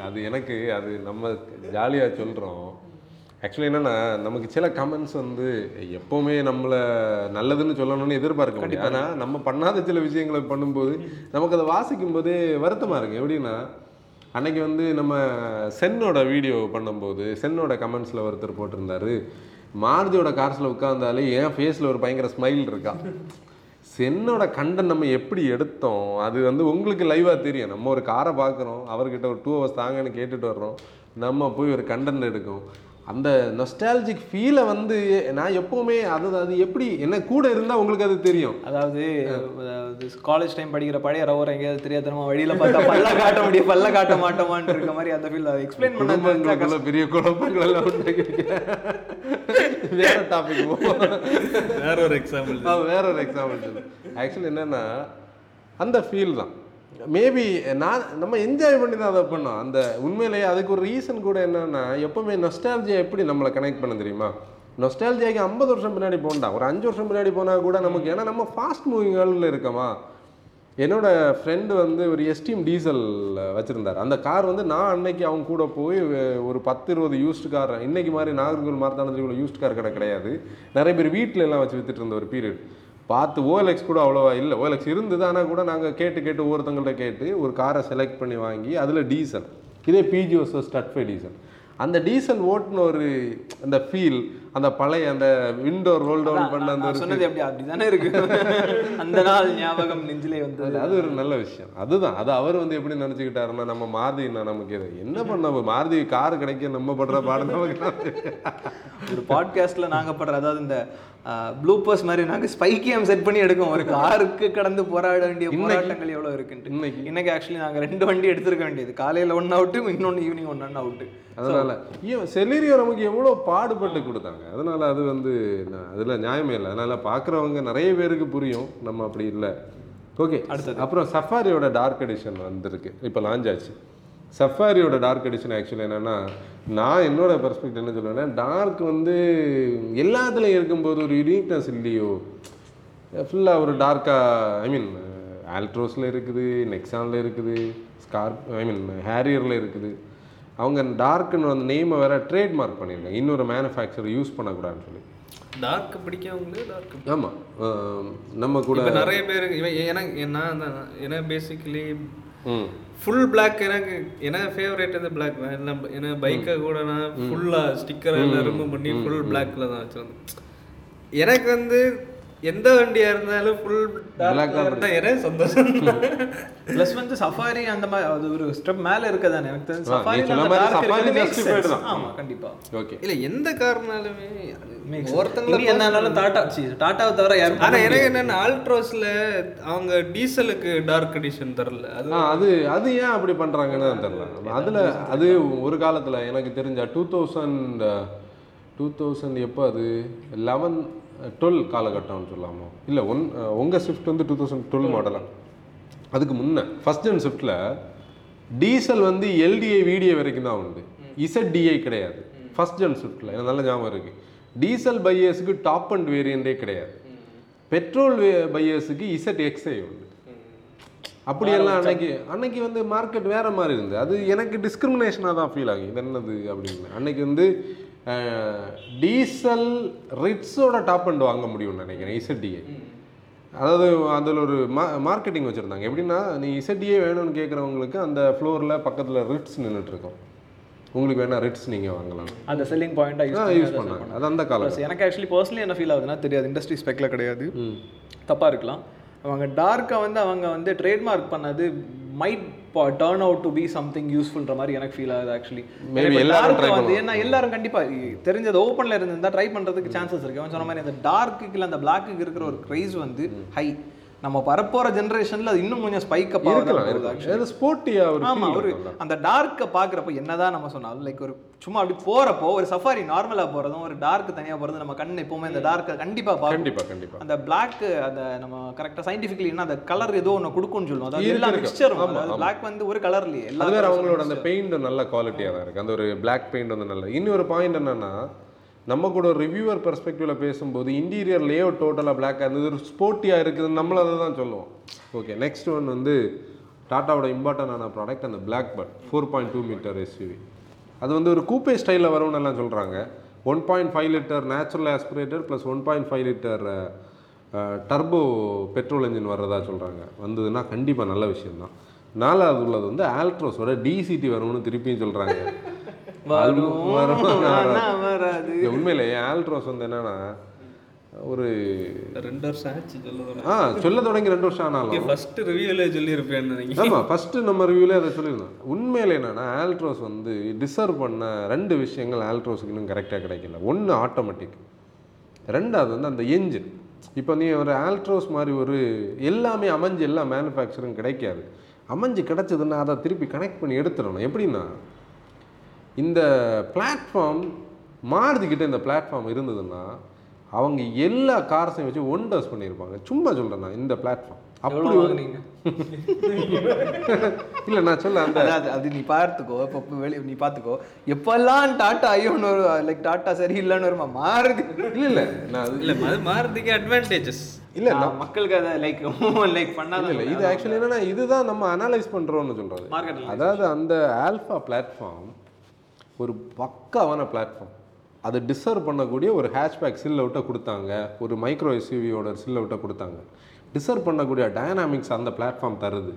அது எனக்கு அது நம்ம ஜாலியாக சொல்கிறோம் ஆக்சுவலி என்னன்னா நமக்கு சில கமெண்ட்ஸ் வந்து எப்போவுமே நம்மளை நல்லதுன்னு சொல்லணும்னு எதிர்பார்க்க முடியும் ஆனால் நம்ம பண்ணாத சில விஷயங்களை பண்ணும்போது நமக்கு அதை வாசிக்கும் போதே வருத்தமாக இருக்கு. எப்படின்னா அன்னைக்கு வந்து நம்ம சென்னோட வீடியோ பண்ணும்போது சென்னோட கமெண்ட்ஸில் ஒருத்தர் போட்டிருந்தாரு. மாருதியோட கார்ஸில் உட்காந்தாலே என் ஃபேஸில் ஒரு பயங்கர ஸ்மைல் இருக்கா? சென்னோட கண்டன் நம்ம எப்படி எடுத்தோம்? அது வந்து உங்களுக்கு லைவாக தெரியும். நம்ம ஒரு காரை பார்க்குறோம். அவர்கிட்ட ஒரு டூ ஹவர்ஸ் தாங்கன்னு கேட்டுட்டு வர்றோம். நம்ம போய் ஒரு கண்டென்ட் எடுக்கும் அந்த நொஸ்டாலஜிக் ஃபீலை வந்து நான் எப்போவுமே அது அது எப்படி என்ன கூட இருந்தால் உங்களுக்கு அது தெரியும். அதாவது காலேஜ் டைம் படிக்கிற பழைய ரவர் எங்கேயாவது தெரியாதனமா வழியில பார்த்தா பல்ல காட்ட முடியும் பல்ல காட்ட மாட்டோமான்னு இருக்க மாதிரி அந்த ஃபீல் எக்ஸ்பிளைன் பண்ண பெரிய குழப்பங்கள் எல்லாம் உண்டு வேற டாபிக் வேற ஒரு எக்ஸாம்பிள் வேற ஒரு எக்ஸாம்பிள் ஆக்சுவலி என்னன்னா அந்த ஃபீல் தான். மேபி eh, நான் நம்ம என்ஜாய் பண்ணி தான் அதை பண்ணோம். அந்த உண்மையிலேயே அதுக்கு ஒரு ரீசன் கூட என்னென்னா எப்போவுமே நொஸ்டாலஜியா எப்படி நம்மளை கனெக்ட் பண்ண தெரியுமா? நொஸ்டாலஜியாக்கு ஐம்பது வருஷம் பின்னாடி போண்டா. ஒரு அஞ்சு வருஷம் பின்னாடி போனால் கூட நமக்கு ஏன்னா நம்ம ஃபாஸ்ட் மூவிங் வேர்ல்டில் இருக்கோமா? என்னோட ஃப்ரெண்டு வந்து ஒரு எஸ்டீம் டீசல் வச்சுருந்தார். அந்த கார் வந்து நான் அன்னைக்கு அவங்க கூட போய் ஒரு பத்து இருபது யூஸ்டு கார் இன்றைக்கி மாதிரி நாகர்கோவில் மார்த்தானத்தில் யூஸ்ட் கார் கடை கிடையாது. நிறைய பேர் வீட்டில் எல்லாம் வச்சு விற்றுட்டு இருந்த ஒரு பீரியட் பார்த்து ஓஎல்எக்ஸ் கூட அவ்வளோவா இல்லை. ஓஎல்எக்ஸ் இருந்தது ஆனால் கூட நாங்கள் கேட்டு கேட்டு ஒவ்வொருத்தங்கள்ட்ட கேட்டு ஒரு காரை செலக்ட் பண்ணி வாங்கி அதில் டீசல் இதே பிஜிஓஸ் ஸ்டட்ஃபை டீசல் அந்த டீசல் ஓட்டுன ஒரு அந்த ஃபீல் அந்த பழைய அந்த விண்டோ ரோல் டவுன் பண்ண அந்த சொன்னது எப்படி அப்படிதானே இருக்கு. அந்த நாள் ஞாபகம் நெஞ்சிலே வந்தது. அது ஒரு நல்ல விஷயம். அதுதான். அது அவர் வந்து எப்படி நினச்சிக்கிட்டாருன்னா நம்ம மாருதினா நமக்கு இது என்ன பண்ண மாருதி கார் கிடைக்க நம்ம படுற பாடம் நமக்கு ஒரு பாட்காஸ்ட்ல நாங்க படுற அதாவது இந்த ப்ளூப்பர்ஸ் மாதிரி நாங்க ஸ்பைக்கியம் செட் பண்ணி எடுக்கோம். ஒரு காருக்கு கடந்து போராட வேண்டிய போராட்டங்கள் எவ்வளவு இருக்குன்ட்டு. இன்னைக்கு. இன்னைக்கு ஆக்சுவலி நாங்க ரெண்டு வண்டி எடுத்திருக்க வேண்டியது. காலையில ஒன் அவுட்டு இன்னொன்னு ஈவினிங் ஒன் ஒன் அவுட்டு அதனால செலீரியோ நமக்கு எவ்வளோ பாடுபட்டு கொடுத்தாங்க. அதனால அது வந்து நான் அதில் நியாயமே இல்லை. அதனால பார்க்குறவங்க நிறைய பேருக்கு புரியும். நம்ம அப்படி இல்லை. ஓகே. அடுத்தது. அப்புறம் சஃபாரியோட டார்க் எடிஷன் வந்திருக்கு. இப்போ லான்ச் ஆச்சு. சஃபாரியோட டார்க் எடிஷன் ஆக்சுவலி என்னன்னா நான் என்னோட பெர்ஸ்பெக்ட் என்ன சொல்லுவேன்னா டார்க் வந்து எல்லாத்துலேயும் இருக்கும்போது ஒரு யூனிக்னஸ் இல்லையோ. ஃபுல்லாக ஒரு டார்க்காக ஐ மீன் ஆல்ட்ரோஸில் இருக்குது நெக்ஸானில் இருக்குது ஸ்கார்ப் ஐ மீன் ஹேரியரில் இருக்குது. அவங்க டார்க்குன்னு அந்த நேமை வேற ட்ரேட்மார்க் பண்ணியிருக்காங்க. இன்னொரு மேனுஃபேக்சர் யூஸ் பண்ணக்கூடாதுன்னு சொல்லி. டார்க் பிடிக்கவங்களே டார்க். ஆமாம் நம்ம கூட நிறைய பேர் இவன் எனக்கு நான் ஏன்னா பேசிக்கலி ஃபுல் Black எனக்கு எனக்கு ஃபேவரேட் வந்து பிளாக் தான் என்ன ஏன்னா பைக்கை கூட நான் ஃபுல்லாக ஸ்டிக்கர் ரிமூவ் பண்ணி ஃபுல் பிளாக்ல தான் வச்சிருந்தேன். எனக்கு வந்து எந்த வண்டியா இருந்தாலும் ஃபுல் Black தான் எனக்கு சந்தோஷம். [laughs] ப்ளஸ் வந்து சஃபாரி அந்த மாதிரி அது ஒரு ஸ்டெப் மேல இருக்கதானே? எனக்கு தெரிஞ்சு சஃபாரி சொன்ன மாதிரி Safari justified தான். ஆமா கண்டிப்பா. ஓகே இல்லை எந்த காரணாலுமே இனி ஒருத்தங்களை என்னாலும் டாடா சி டாட்டாவை தவிர யாரும் ஆனா எனக்கு என்னன்னா ஆல்ட்ரோஸ்ல அவங்க டீசலுக்கு டார்க் எடிஷன் தரல. அது அது அது ஏன் அப்படி பண்ணுறாங்கன்னு தெரியல. அதில் அது ஒரு காலத்தில் எனக்கு தெரிஞ்ச டூ தௌசண்ட் டூ தௌசண்ட் எப்போ அது? லெவன் டுவெல் காலகட்டம்னு சொல்லாமோ இல்லை ஒன் உங்கள் ஸ்விஃப்ட் வந்து டூ தௌசண்ட் டுவெல் மாடலா அதுக்கு முன்ன ஃபஸ்ட் ஜென் ஸ்விஃப்ட்டில் டீசல் வந்து எல்டிஐ வீடியோ வரைக்கும் தான் உண்டு. இசட்டிஐ கிடையாது. ஃபஸ்ட் ஜென் ஸ்விஃப்ட்டில் எனக்கு நல்ல ஞாபகம் இருக்குது டீசல் பையர்ஸுக்கு டாப் அண்ட் வேரியண்டே கிடையாது. பெட்ரோல் பையர்ஸுக்கு இசட் எக்ஸ்ஐ உண்டு. அப்படியெல்லாம் அன்னைக்கு அன்னைக்கு வந்து மார்க்கெட் வேற மாதிரி இருந்தது. அது எனக்கு டிஸ்கிரிமினேஷனாக தான் ஃபீல் ஆகும் இது என்னது அப்படின்னு. அன்னைக்கு வந்து டீசல் ரிட்ஸோட டாப் அண்ட் வாங்க முடியும்னு நினைக்கிறேன் இசட்டிஏ அதாவது அதில் ஒரு மா மார்க்கெட்டிங் வச்சுருந்தாங்க. எப்படின்னா நீ இசட்டியே வேணும்னு கேட்குறவங்களுக்கு அந்த ஃப்ளோரில் பக்கத்தில் ரிட்ஸ் நின்றுட்டு இருக்கும் உங்களுக்கு வேணா ரிட்ஸ் நீங்கள் வாங்கலாம். அந்த செல்லிங் பாயிண்டாக யூஸ் யூஸ் பண்ணாங்க அது அந்த காலம் எனக்கு ஆக்சுவலி பர்சனலி என்ன ஃபீல் ஆகுதுன்னா தெரியாது. இண்டஸ்ட்ரி ஸ்பெக்கில் கிடையாது. தப்பாக இருக்கலாம். அவங்க டார்க்கை வந்து அவங்க வந்து ட்ரேட்மார்க் பண்ணது might turn out to be something யூஸ்ஃபுல்ன்ற மாதிரி எனக்கு ஃபீல் ஆகுது ஆக்சுவலி try வந்து ஏன்னா எல்லாரும் கண்டிப்பாக தெரிஞ்சது ஓப்பனில் இருந்திருந்தா ட்ரை பண்ணுறதுக்கு சான்சஸ் இருக்கு. அவன் சொன்ன மாதிரி அந்த டார்க்குக்கு இல்லை அந்த பிளாக்குக்கு இருக்கிற ஒரு க்ரைஸ் வந்து ஹை நம்ம வரப்போகிற ஜென்ரேஷனில் அது இன்னும் கொஞ்சம் ஸ்பைக் அப் இருக்கலாம் ஸ்போர்ட்டியாக ஒரு ஆமா ஒரு. அந்த டார்க்கை பார்க்குறப்ப என்னதான் நம்ம சொன்னாலும் லைக் ஒரு சும்மா அப்படி போறப்போ ஒரு சஃபாரி நார்மலா போறதும் ஒரு டார்க் தனியா போறது நம்ம கண் எப்பவுமே அந்த டார்க்கை கண்டிப்பா கண்டிப்பா கண்டிப்பா அந்த Black அந்த நம்ம கரெக்டா சயின்டிஃபிக்கலி என்ன அந்த கலர் ஏதோ ஒன்று கொடுக்கும்னு சொல்லுவோம் அதாவது இருக்கு, எல்லா இருக்கு. ஆமா. Black வந்து ஒரு கலர்லயே எல்லா அது வேற colours அவங்களோட. அந்த பெயிண்ட் நல்ல குவாலிட்டியாக தான் இருக்குது அந்த ஒரு Black பெயிண்ட் வந்து நல்ல இன்னொரு பாயிண்ட் என்னன்னா நம்ம கூட ரிவ்யூவர் பெர்ஸ்பெக்டிவில் பேசும்போது இன்டீரியர் லேஅவுட் டோட்டலாக பிளாக்காக இருந்தது. ஒரு ஸ்போர்ட்டியாக இருக்குதுன்னு நம்மளும் அதை தான் சொல்லுவோம். ஓகே நெக்ஸ்ட் ஒன் வந்து டாட்டாவோட இம்பார்ட்டண்டான ப்ராடக்ட் அந்த Blackbird four point two metre SUV அது வந்து ஒரு கூப்பே ஸ்டைலில் வரும்னு எல்லாம் சொல்கிறாங்க one point five litre natural aspirator plus one point five litre turbo petrol engine வர்றதா சொல்கிறாங்க வந்ததுன்னா கண்டிப்பாக நல்ல விஷயம்தான். நாலாவது உள்ளது வந்து ஆல்ட்ரோஸோட டிசிடி வரும்னு திருப்பியும் சொல்கிறாங்க வரும். ஆல்ட்ரோஸ் வந்து என்னன்னா ஒரு ரெண்டு வருஷம் ஆச்சு சொல்லுவேன் ஆ சொல்ல தொடங்கி ரெண்டு வருஷம் ஆனாலும். ஃபர்ஸ்ட் ரிவ்யூல சொல்லியிருப்பேன் நீங்க ஆமா ஃபர்ஸ்ட் நம்ம ரிவ்யூல அதை சொல்லியிருந்தோம். உண்மையில என்னன்னா ஆல்ட்ரோஸ் வந்து டிசர்வ் பண்ண ரெண்டு விஷயங்கள் ஆல்ட்ரோஸுக்கு இன்னும் கரெக்டாக கிடைக்கல. ஒன்று ஆட்டோமேட்டிக் ரெண்டாவது வந்து அந்த என்ஜின் இப்போ நீ ஒரு ஆல்ட்ரோஸ் மாதிரி ஒரு எல்லாமே அமைஞ்சு எல்லா மேனுஃபேக்சரும் கிடைக்காது. அமைஞ்சு கிடைச்சதுன்னா அதை திருப்பி கனெக்ட் பண்ணி எடுத்துடணும். எப்படின்னா இந்த பிளாட்ஃபார்ம் மாருதிக்கிட்ட இந்த பிளாட்ஃபார்ம் இருந்ததுன்னா அவங்க எல்லா கார்ஸையும் வச்சு ஒண்டர்ஸ் பண்ணியிருப்பாங்க. சும்மா சொல்கிறேன் நான் இந்த பிளாட்ஃபார்ம் அப்படி வாங்குனீங்க? [laughs] இல்லை நான் சொல்ல அந்த அது நீ பார்த்துக்கோ இப்போ வெளி நீ பார்த்துக்கோ. எப்பெல்லாம் டாட்டா ஐயோன்னு ஒரு லைக் டாட்டா சரியில்லைன்னு வருமா? மாறுது. இல்லை இல்லை நான் அது இல்ல அது மாறுறதுக்கு அட்வான்டேஜஸ் இல்லை நான் மக்களுக்கு அதை லைக் லைக் பண்ணாத இல்லை இது ஆக்சுவலி என்னன்னா இதுதான் நம்ம அனலைஸ் பண்ணுறோம்னு சொல்கிறது அதாவது அந்த ஆல்ஃபா பிளாட்ஃபார்ம் ஒரு பக்காவான பிளாட்ஃபார்ம் அதை டிசர்வ் பண்ணக்கூடிய ஒரு ஹேஷ்பேக் சில் அவுட்டை கொடுத்தாங்க. ஒரு மைக்ரோ எஸ்யூவியோட சில் அவுட்டை கொடுத்தாங்க. டிசர்வ் பண்ணக்கூடிய டைனாமிக்ஸ் அந்த பிளாட்ஃபார்ம் தருது.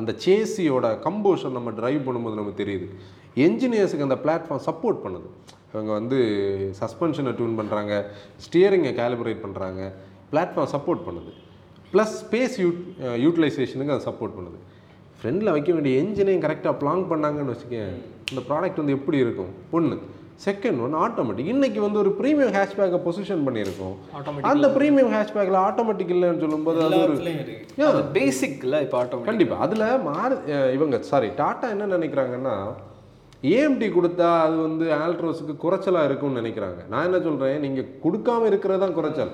அந்த சேசியோட கம்போஷன் நம்ம டிரைவ் பண்ணும்போது நமக்கு தெரியுது. என்ஜினியர்ஸுக்கு அந்த பிளாட்ஃபார்ம் சப்போர்ட் பண்ணுது. இவங்க வந்து சஸ்பென்ஷனை டியூன் பண்ணுறாங்க ஸ்டியரிங்கை கேலிபரேட் பண்ணுறாங்க பிளாட்ஃபார்ம் சப்போர்ட் பண்ணுது. ப்ளஸ் ஸ்பேஸ் யூட் யூட்டிலைசேஷனுக்கு அதை சப்போர்ட் பண்ணுது. ஃப்ரெண்டில் வைக்க வேண்டிய என்ஜினையும் கரெக்டாக ப்ளாங் பண்ணாங்கன்னு வச்சுக்கேன் இந்த ப்ராடக்ட் வந்து எப்படி இருக்கும்? ஒன்று செகண்ட் ஒன் ஆட்டோமேட்டிக் இன்னைக்கு வந்து ஒரு ப்ரீமியம் ஹேஷ்பேக்கை பொசிஷன் பண்ணியிருக்கோம். Automatic அந்த ப்ரீமியம் ஹேஷ்பேக்கில் ஆட்டோமேட்டிக் இல்லைன்னு சொல்லும்போது அது ஒரு இருக்கு. பேசிக்ல இப்போ ஆட்டோமேட்டிக் கண்டிப்பாக அதில் மாறு இவங்க சாரி டாட்டா என்ன நினைக்கிறாங்கன்னா ஏஎம்டி கொடுத்தா அது வந்து ஆல்ட்ரோஸுக்கு குறைச்சலாக இருக்கும்னு நினைக்கிறாங்க. நான் என்ன சொல்கிறேன் நீங்கள் கொடுக்காம இருக்கிறது தான் குறைச்சல்.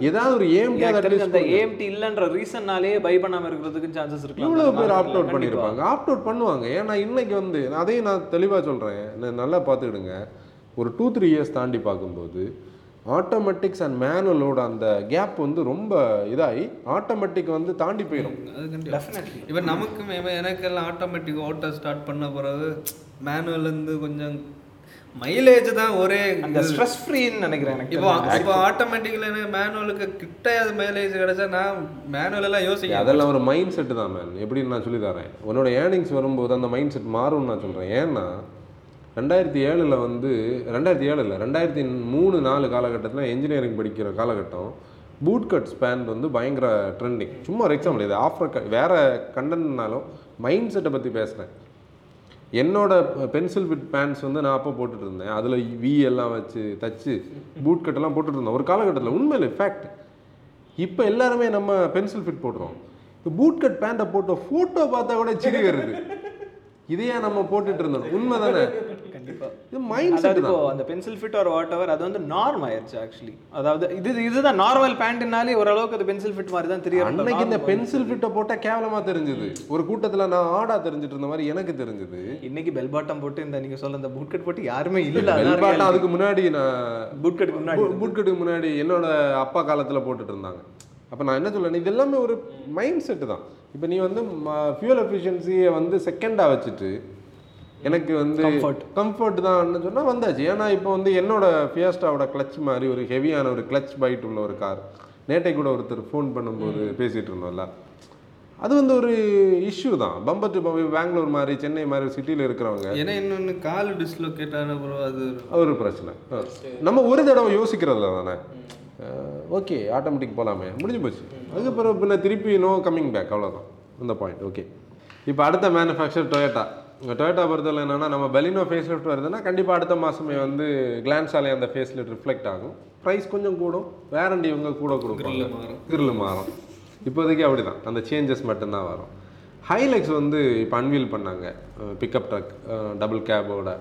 ஏதாவது ஒரு ஏஎம்டி எனக்கு அந்த ஏஎம்டி இல்லைன்ற ரீசன்னாலே பை பண்ணாம இருக்கிறதுக்கு சான்சஸ் இருக்கு இவ்வளோ பேர் ஆப்ட் அவுட் பண்ணியிருப்பாங்க ஆப்ட் அவுட் பண்ணுவாங்க. ஏன்னா இன்னைக்கு வந்து அதையும் நான் தெளிவாக சொல்கிறேன் நல்லா பார்த்துக்கிடுங்க. ஒரு டூ த்ரீ இயர்ஸ் தாண்டி பார்க்கும்போது ஆட்டோமேட்டிக்ஸ் அண்ட் மேனுவலோட அந்த கேப் வந்து ரொம்ப இதாகி ஆட்டோமேட்டிக் வந்து தாண்டி போயிடும் இப்போ நமக்கு மே- எனக்கெல்லாம் ஆட்டோமேட்டிக் ஓட்ட ஸ்டார்ட் பண்ண பிறகு மேனுவல் இருந்து கொஞ்சம் மைலேஜ் தான் ஒரே அந்த ஸ்ட்ரெஸ் ஃப்ரீன்னு நினைக்கிறேன் எனக்கு இப்போ இப்போ ஆட்டோமேட்டிக்கில் மேனுவலுக்கு கிட்டையாத மைலேஜ் கிடைச்சா நான் மேனுவல் எல்லாம் யோசிக்க அதெல்லாம் ஒரு மைண்ட் செட்டு தான் மேன் எப்படின்னு நான் சொல்லி தரேன். உன்னோட ஏர்னிங்ஸ் வரும்போது அந்த மைண்ட் செட் மாறும்னு நான் சொல்கிறேன் ஏன்னா ரெண்டாயிரத்தி ஏழில் வந்து ரெண்டாயிரத்தி ஏழு இல்லை ரெண்டாயிரத்தி மூணு நாலு காலகட்டத்தில் இன்ஜினியரிங் படிக்கிற காலகட்டம் பூட் கட் ஸ்பேண்ட் வந்து பயங்கர ட்ரெண்டிங் சும்மா ஒரு எக்ஸாம்பிள் இது ஆஃபர் வேற கண்டென்ட்னாலும் மைண்ட் செட்டை பற்றி பேசுகிறேன் என்னோட பென்சில் ஃபிட் பேண்ட்ஸ் வந்து நான் அப்போ போட்டுட்டு இருந்தேன் அதில் வி எல்லாம் வச்சு தச்சு பூட் கட்டெல்லாம் போட்டுட்டு இருந்தேன் ஒரு காலகட்டத்தில் உண்மையில் ஃபேக்ட் இப்போ எல்லாருமே நம்ம பென்சில் ஃபிட் போடுறோம். இப்போ பூட் கட் பேண்ட்டை போட்ட ஃபோட்டோ பார்த்தா கூட சிரி வருது இதையே நம்ம போட்டுட்டு இருந்தோம் உண்மை தானே இது மைண்ட் இப்போ அந்த pencil fit or whatever அது வந்து நார்ம் ஆயிருச்சு ஆக்சுவலி அதாவது இது இதுதான் நார்மல் பேண்ட்னாலே ஓரளவுக்கு அது பென்சில் ஃபிட் மாதிரி தான் தெரியும் அன்னைக்கு இந்த பென்சில் ஃபிட்டை போட்டா கேவலமா தெரிஞ்சது. ஒரு கூட்டத்துல நான் ஆடா தெரிஞ்சிட்டு இருந்த மாதிரி எனக்கு தெரிஞ்சது. இன்னைக்கு பெல் பாட்டம் போட்டு இந்த நீங்க சொல்ல இந்த பூட் கட் போட்டு யாருமே இல்ல பெல்பாட்டம் அதுக்கு முன்னாடி நான் பூட் கட்டுக்கு முன்னாடி பூட்கட்டுக்கு முன்னாடி என்னோட அப்பா காலத்துல போட்டுட்டு இருந்தாங்க. அப்ப நான் என்ன சொல்றேன் இது எல்லாமே ஒரு மைண்ட் செட்டு தான். இப்போ நீ வந்து ஃபியூல் எஃபிஷியன்சியை வந்து செகண்டா வச்சுட்டு எனக்கு வந்து Comfort. கம்ஃபர்ட் தான் சொன்னா வந்தாச்சு. ஏன்னா இப்போ வந்து என்னோட ஃபியாஸ்டாவோட கிளச் மாதிரி ஒரு ஹெவியான ஒரு கிளச் பைட் உள்ள ஒரு கார் நேட்டை கூட ஒருத்தர் ஃபோன் பண்ணும்போது பேசிட்டு இருந்தோம்ல. அது வந்து ஒரு இஷ்யூ தான். பம்பர் டு பம்பர் பெங்களூர் மாதிரி சென்னை மாதிரி சிட்டியில் இருக்கிறவங்க. ஏன்னா இன்னொன்னு கால் டிஸ்லோகேட் ஆன அது ஒரு- பிரச்சனை. நம்ம ஒரு தடவை யோசிக்கிறதுல தானே. ஓகே ஆட்டோமேட்டிக் போகலாமே முடிஞ்சு போச்சு. அதுக்கப்புறம் பின்ன திருப்பி நோ கம்மிங் பேக் அவ்வளோதான் இந்த பாயிண்ட் ஓகே. இப்போ அடுத்த மேனுஃபேக்சர் டொயேட்டா டொயேட்டா பொறுத்தவரை என்னன்னா நம்ம பெலினோ ஃபேஸ் லிஃப்ட் வருதுன்னா கண்டிப்பாக அடுத்த மாதமே வந்து கிளான்ஸாலே அந்த ஃபேஸ் லிஃப்ட் ரிஃப்ளெக்ட் ஆகும். ப்ரைஸ் கொஞ்சம் கூடும். வேரண்டி இவங்க கூட கொடுப்பாங்க. கிரில் மாறும். இப்போதைக்கு அப்படி தான் அந்த சேஞ்சஸ் மட்டும்தான் வரும். ஹைலெக்ஸ் வந்து இப்போ அன்வீல் பண்ணாங்க. பிக்கப் ட்ரக் டபுள் கேபோட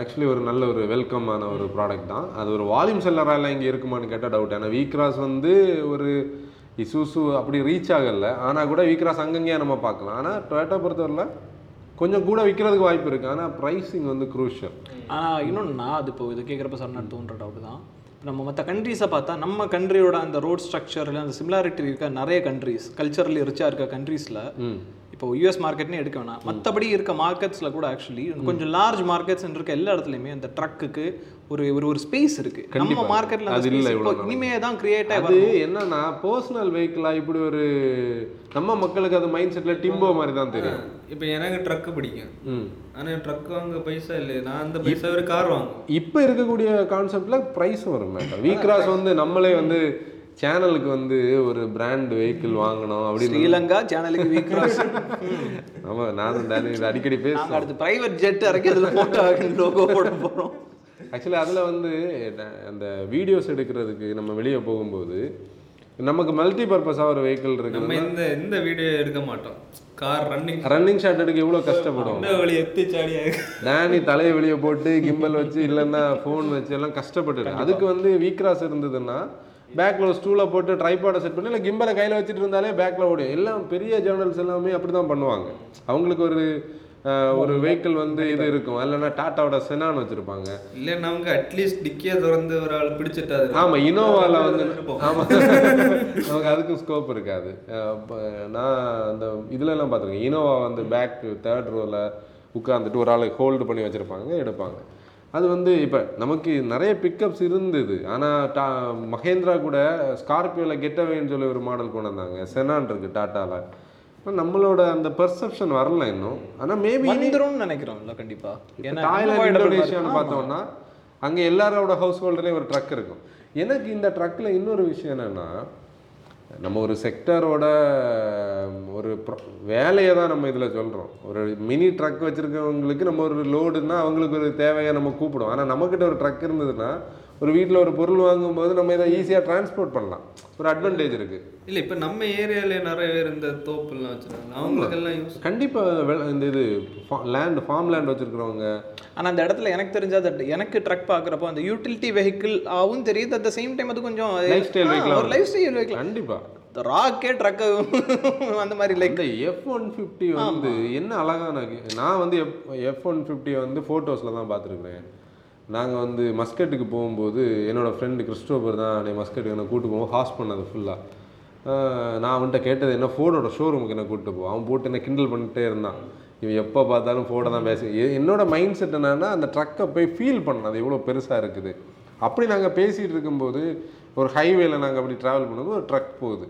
ஆக்சுவலி ஒரு நல்ல ஒரு வெல்கமான ஒரு ப்ராடக்ட் தான். அது ஒரு வால்யூம் செல்லரால இங்கே இருக்குமான்னு கேட்டால் டவுட் ஏன்னா வீக்ராஸ் வந்து ஒரு இசூசு அப்படி ரீச் ஆகல. ஆனால் கூட வீக்ராஸ் அங்கங்கேயே நம்ம பார்க்கலாம். ஆனால் டொயேட்டோ பொறுத்தவரையில் கொஞ்சம் கூட விற்கிறதுக்கு வாய்ப்பு இருக்குது ஆனால் ப்ரைஸிங் வந்து குரூஷியல் ஆனா இன்னொன்று நான் அது இப்போ இது கேட்குறப்ப சார் நான் தோன்ற டவுட் தான் நம்ம மற்ற கண்ட்ரீஸை பார்த்தா நம்ம கண்ட்ரியோட அந்த ரோட் ஸ்ட்ரக்சரில் அந்த சிமிலாரிட்டி இருக்க நிறைய கண்ட்ரீஸ் கல்ச்சரலி ரிச்சாக இருக்க கண்ட்ரீஸில் இப்போ யூஎஸ் மார்க்கெட்னே எடுக்க வேணாம். மற்றபடி இருக்க மார்க்கெட்ஸில் கூட ஆக்சுவலி கொஞ்சம் லார்ஜ் மார்க்கெட்ஸ் இருக்க எல்லா இடத்துலையுமே அந்த ட்ரக்குக்கு ஒரு ஒரு ஒரு ஸ்பேஸ் இருக்கு. நம்ம கண்டிப்பா. மார்க்கெட்டில் அது இல்ல. இனிமே தான் கிரியேட் அது என்னன்னா பர்சனல் வெஹிக்கிளாக இப்படி ஒரு நம்ம மக்களுக்கு அது மைண்ட் செட்டில் டிம்போ மாதிரி தான் தெரியும். இப்போ எனக்கு ட்ரக்கு பிடிக்கும். ம். ஆனா ட்ரக் வாங்க பைசா இல்லையே. நான் அந்த பைசா ஒரு கார் வாங்குவேன். இப்போ இருக்கக்கூடிய கான்செப்ட்ல ப்ரைஸ் வரும் மேடம் வீக்ராஸ் வந்து நம்மளே வந்து சேனலுக்கு வந்து ஒரு பிராண்ட் வெஹிக்கிள் வாங்கணும் அப்படின்னு ஸ்ரீலங்கா சேனலுக்கு வீக் [laughs] ஆமா நானும் டேனி இது அடிக்கடி பேசுவோம். அடுத்து பிரைவேட் ஜெட் இறக்கி அதில் போட்டோ லோகோ போட போகிறோம் ஆக்சுவலி அதில் வந்து அந்த வீடியோஸ் எடுக்கிறதுக்கு நம்ம வெளியே போகும்போது நமக்கு மல்டி பர்பஸாக ஒரு வெஹிக்கிள் நம்ம இருக்குது இந்த இந்த வீடியோ எடுக்க மாட்டோம். கார் ரன்னிங் ரன்னிங் ஷாட் எடுக்க எவ்வளோ கஷ்டப்படும்? வழி எத்தி சாடியாக டேனி தலையை வெளியே போட்டு கிம்பல் வச்சு இல்லைன்னா ஃபோன் வச்சு எல்லாம் கஷ்டப்பட்டு அதுக்கு வந்து வீக்ராஸ் இருந்ததுன்னா பேக்ல ஒரு ஸ்டூலை போட்டு ட்ரைபாடை செட் பண்ணி இல்லை கிம்பலை கையில் வச்சுட்டு இருந்தாலே பேக்ல ஓடும். எல்லாம் பெரிய ஜேர்னல்ஸ் எல்லாமே அப்படி தான் பண்ணுவாங்க. அவங்களுக்கு ஒரு ஒரு வெஹிக்கிள் வந்து இது இருக்கும். இல்லைன்னா டாட்டாவோட செனான் வச்சிருப்பாங்க. இல்லைன்னா அவங்க அட்லீஸ்ட் டிக்கியை திறந்து ஒரு ஆள் பிடிச்சிட்டாரு ஆமா இனோவால வந்து இருப்போம். ஆமா. நமக்கு அதுக்கும் ஸ்கோப் இருக்காது. நான் அந்த இதுல எல்லாம் பார்த்துருக்கேன். இனோவா வந்து பேக் தேர்ட் ரோல உட்காந்துட்டு ஒரு ஆளை ஹோல்டு பண்ணி வச்சிருப்பாங்க எடுப்பாங்க. அது வந்து இப்போ நமக்கு நிறைய பிக்கப்ஸ் இருந்தது. ஆனால் டா மகேந்திரா கூட ஸ்கார்பியோவில் கெட்டவேன்னு சொல்லி ஒரு மாடல் கொண்டு வந்தாங்க. செனான் இருக்கு டாட்டாவில் நம்மளோட அந்த பெர்செப்ஷன் வரல இன்னும். ஆனால் மேபி வந்துரும்னு நினைக்கிறோம்ல கண்டிப்பா. தாய்லாந்து இந்தோனேஷியான்னு. பார்த்தோம்னா அங்கே எல்லாரோட ஹவுஸ் ஹோல்டர்லேயும் ஒரு ட்ரக் இருக்கும். எனக்கு இந்த ட்ரக்கில் இன்னொரு விஷயம் என்னன்னா நம்ம ஒரு செக்டரோட ஒரு வேலையை தான் நம்ம இதில் சொல்கிறோம் ஒரு மினி ட்ரக் வச்சுருக்கவங்களுக்கு நம்ம ஒரு லோடுன்னா அவங்களுக்கு ஒரு தேவையை நம்ம கூப்பிடுவோம். ஆனால் நம்மக்கிட்ட ஒரு ட்ரக் இருந்ததுன்னா ஒரு வீட்டில் ஒரு பொருள் வாங்கும்போது நம்ம இதை ஈஸியாக டிரான்ஸ்போர்ட் பண்ணலாம். ஒரு அட்வான்டேஜ் இருக்குது இல்ல இப்ப நம்ம ஏரியால நிறைய பேர் இந்த தோப்புலாம் வச்சிருக்காங்க. அவங்களுக்கெல்லாம் யூஸ் கண்டிப்பாக இந்த இது லேண்ட் ஃபார்ம் லேண்ட் வச்சுருக்கிறவங்க. ஆனா அந்த இடத்துல எனக்கு தெரிஞ்ச that எனக்கு ட்ரக் பார்க்குறப்போ அந்த யூட்டிலிட்டி வெஹிக்கிள் ஆகும் தெரியுது. அட் த சேம் டைம் அது கொஞ்சம் Lifestyle vehicle ஆ ஒரு லைஃப் ஸ்டைல் வெஹிக்கிள் கண்டிப்பாக ராக்கே ட்ரக் அந்த மாதிரி லைக் இந்த எஃப் ஒன் ஃபிஃப்டி வந்து என்ன அழகான நான் வந்து எஃப் எஃப் ஒன் ஃபிஃப்டியை வந்து ஃபோட்டோஸில் தான் பார்த்துருக்குறேன். நாங்கள் வந்து மஸ்கட்டுக்கு போகும்போது என்னோடய ஃப்ரெண்டு கிறிஸ்டோபர் தான் என்னை மஸ்கட்டுக்கு என்ன கூட்டு போவோம் ஹாஸ் பண்ணது ஃபுல்லாக நான் அவன்கிட்ட கேட்டது என்ன ஃபோர்டோட ஷோரூமுக்கு என்ன கூட்டு போவோம் அவன் போட்டு என்ன கிண்டல் பண்ணிட்டே இருந்தான். இவன் எப்போ பார்த்தாலும் ஃபோட்டோ தான் பேசி என்னோட மைண்ட் செட் என்னன்னா அந்த ட்ரக்கை போய் ஃபீல் பண்ணணும். அது எவ்வளோ பெருசாக இருக்குது. அப்படி நாங்கள் பேசிகிட்டு இருக்கும்போது ஒரு ஹைவேல நாங்கள் அப்படி ட்ராவல் பண்ணும்போது ஒரு ட்ரக் போகுது.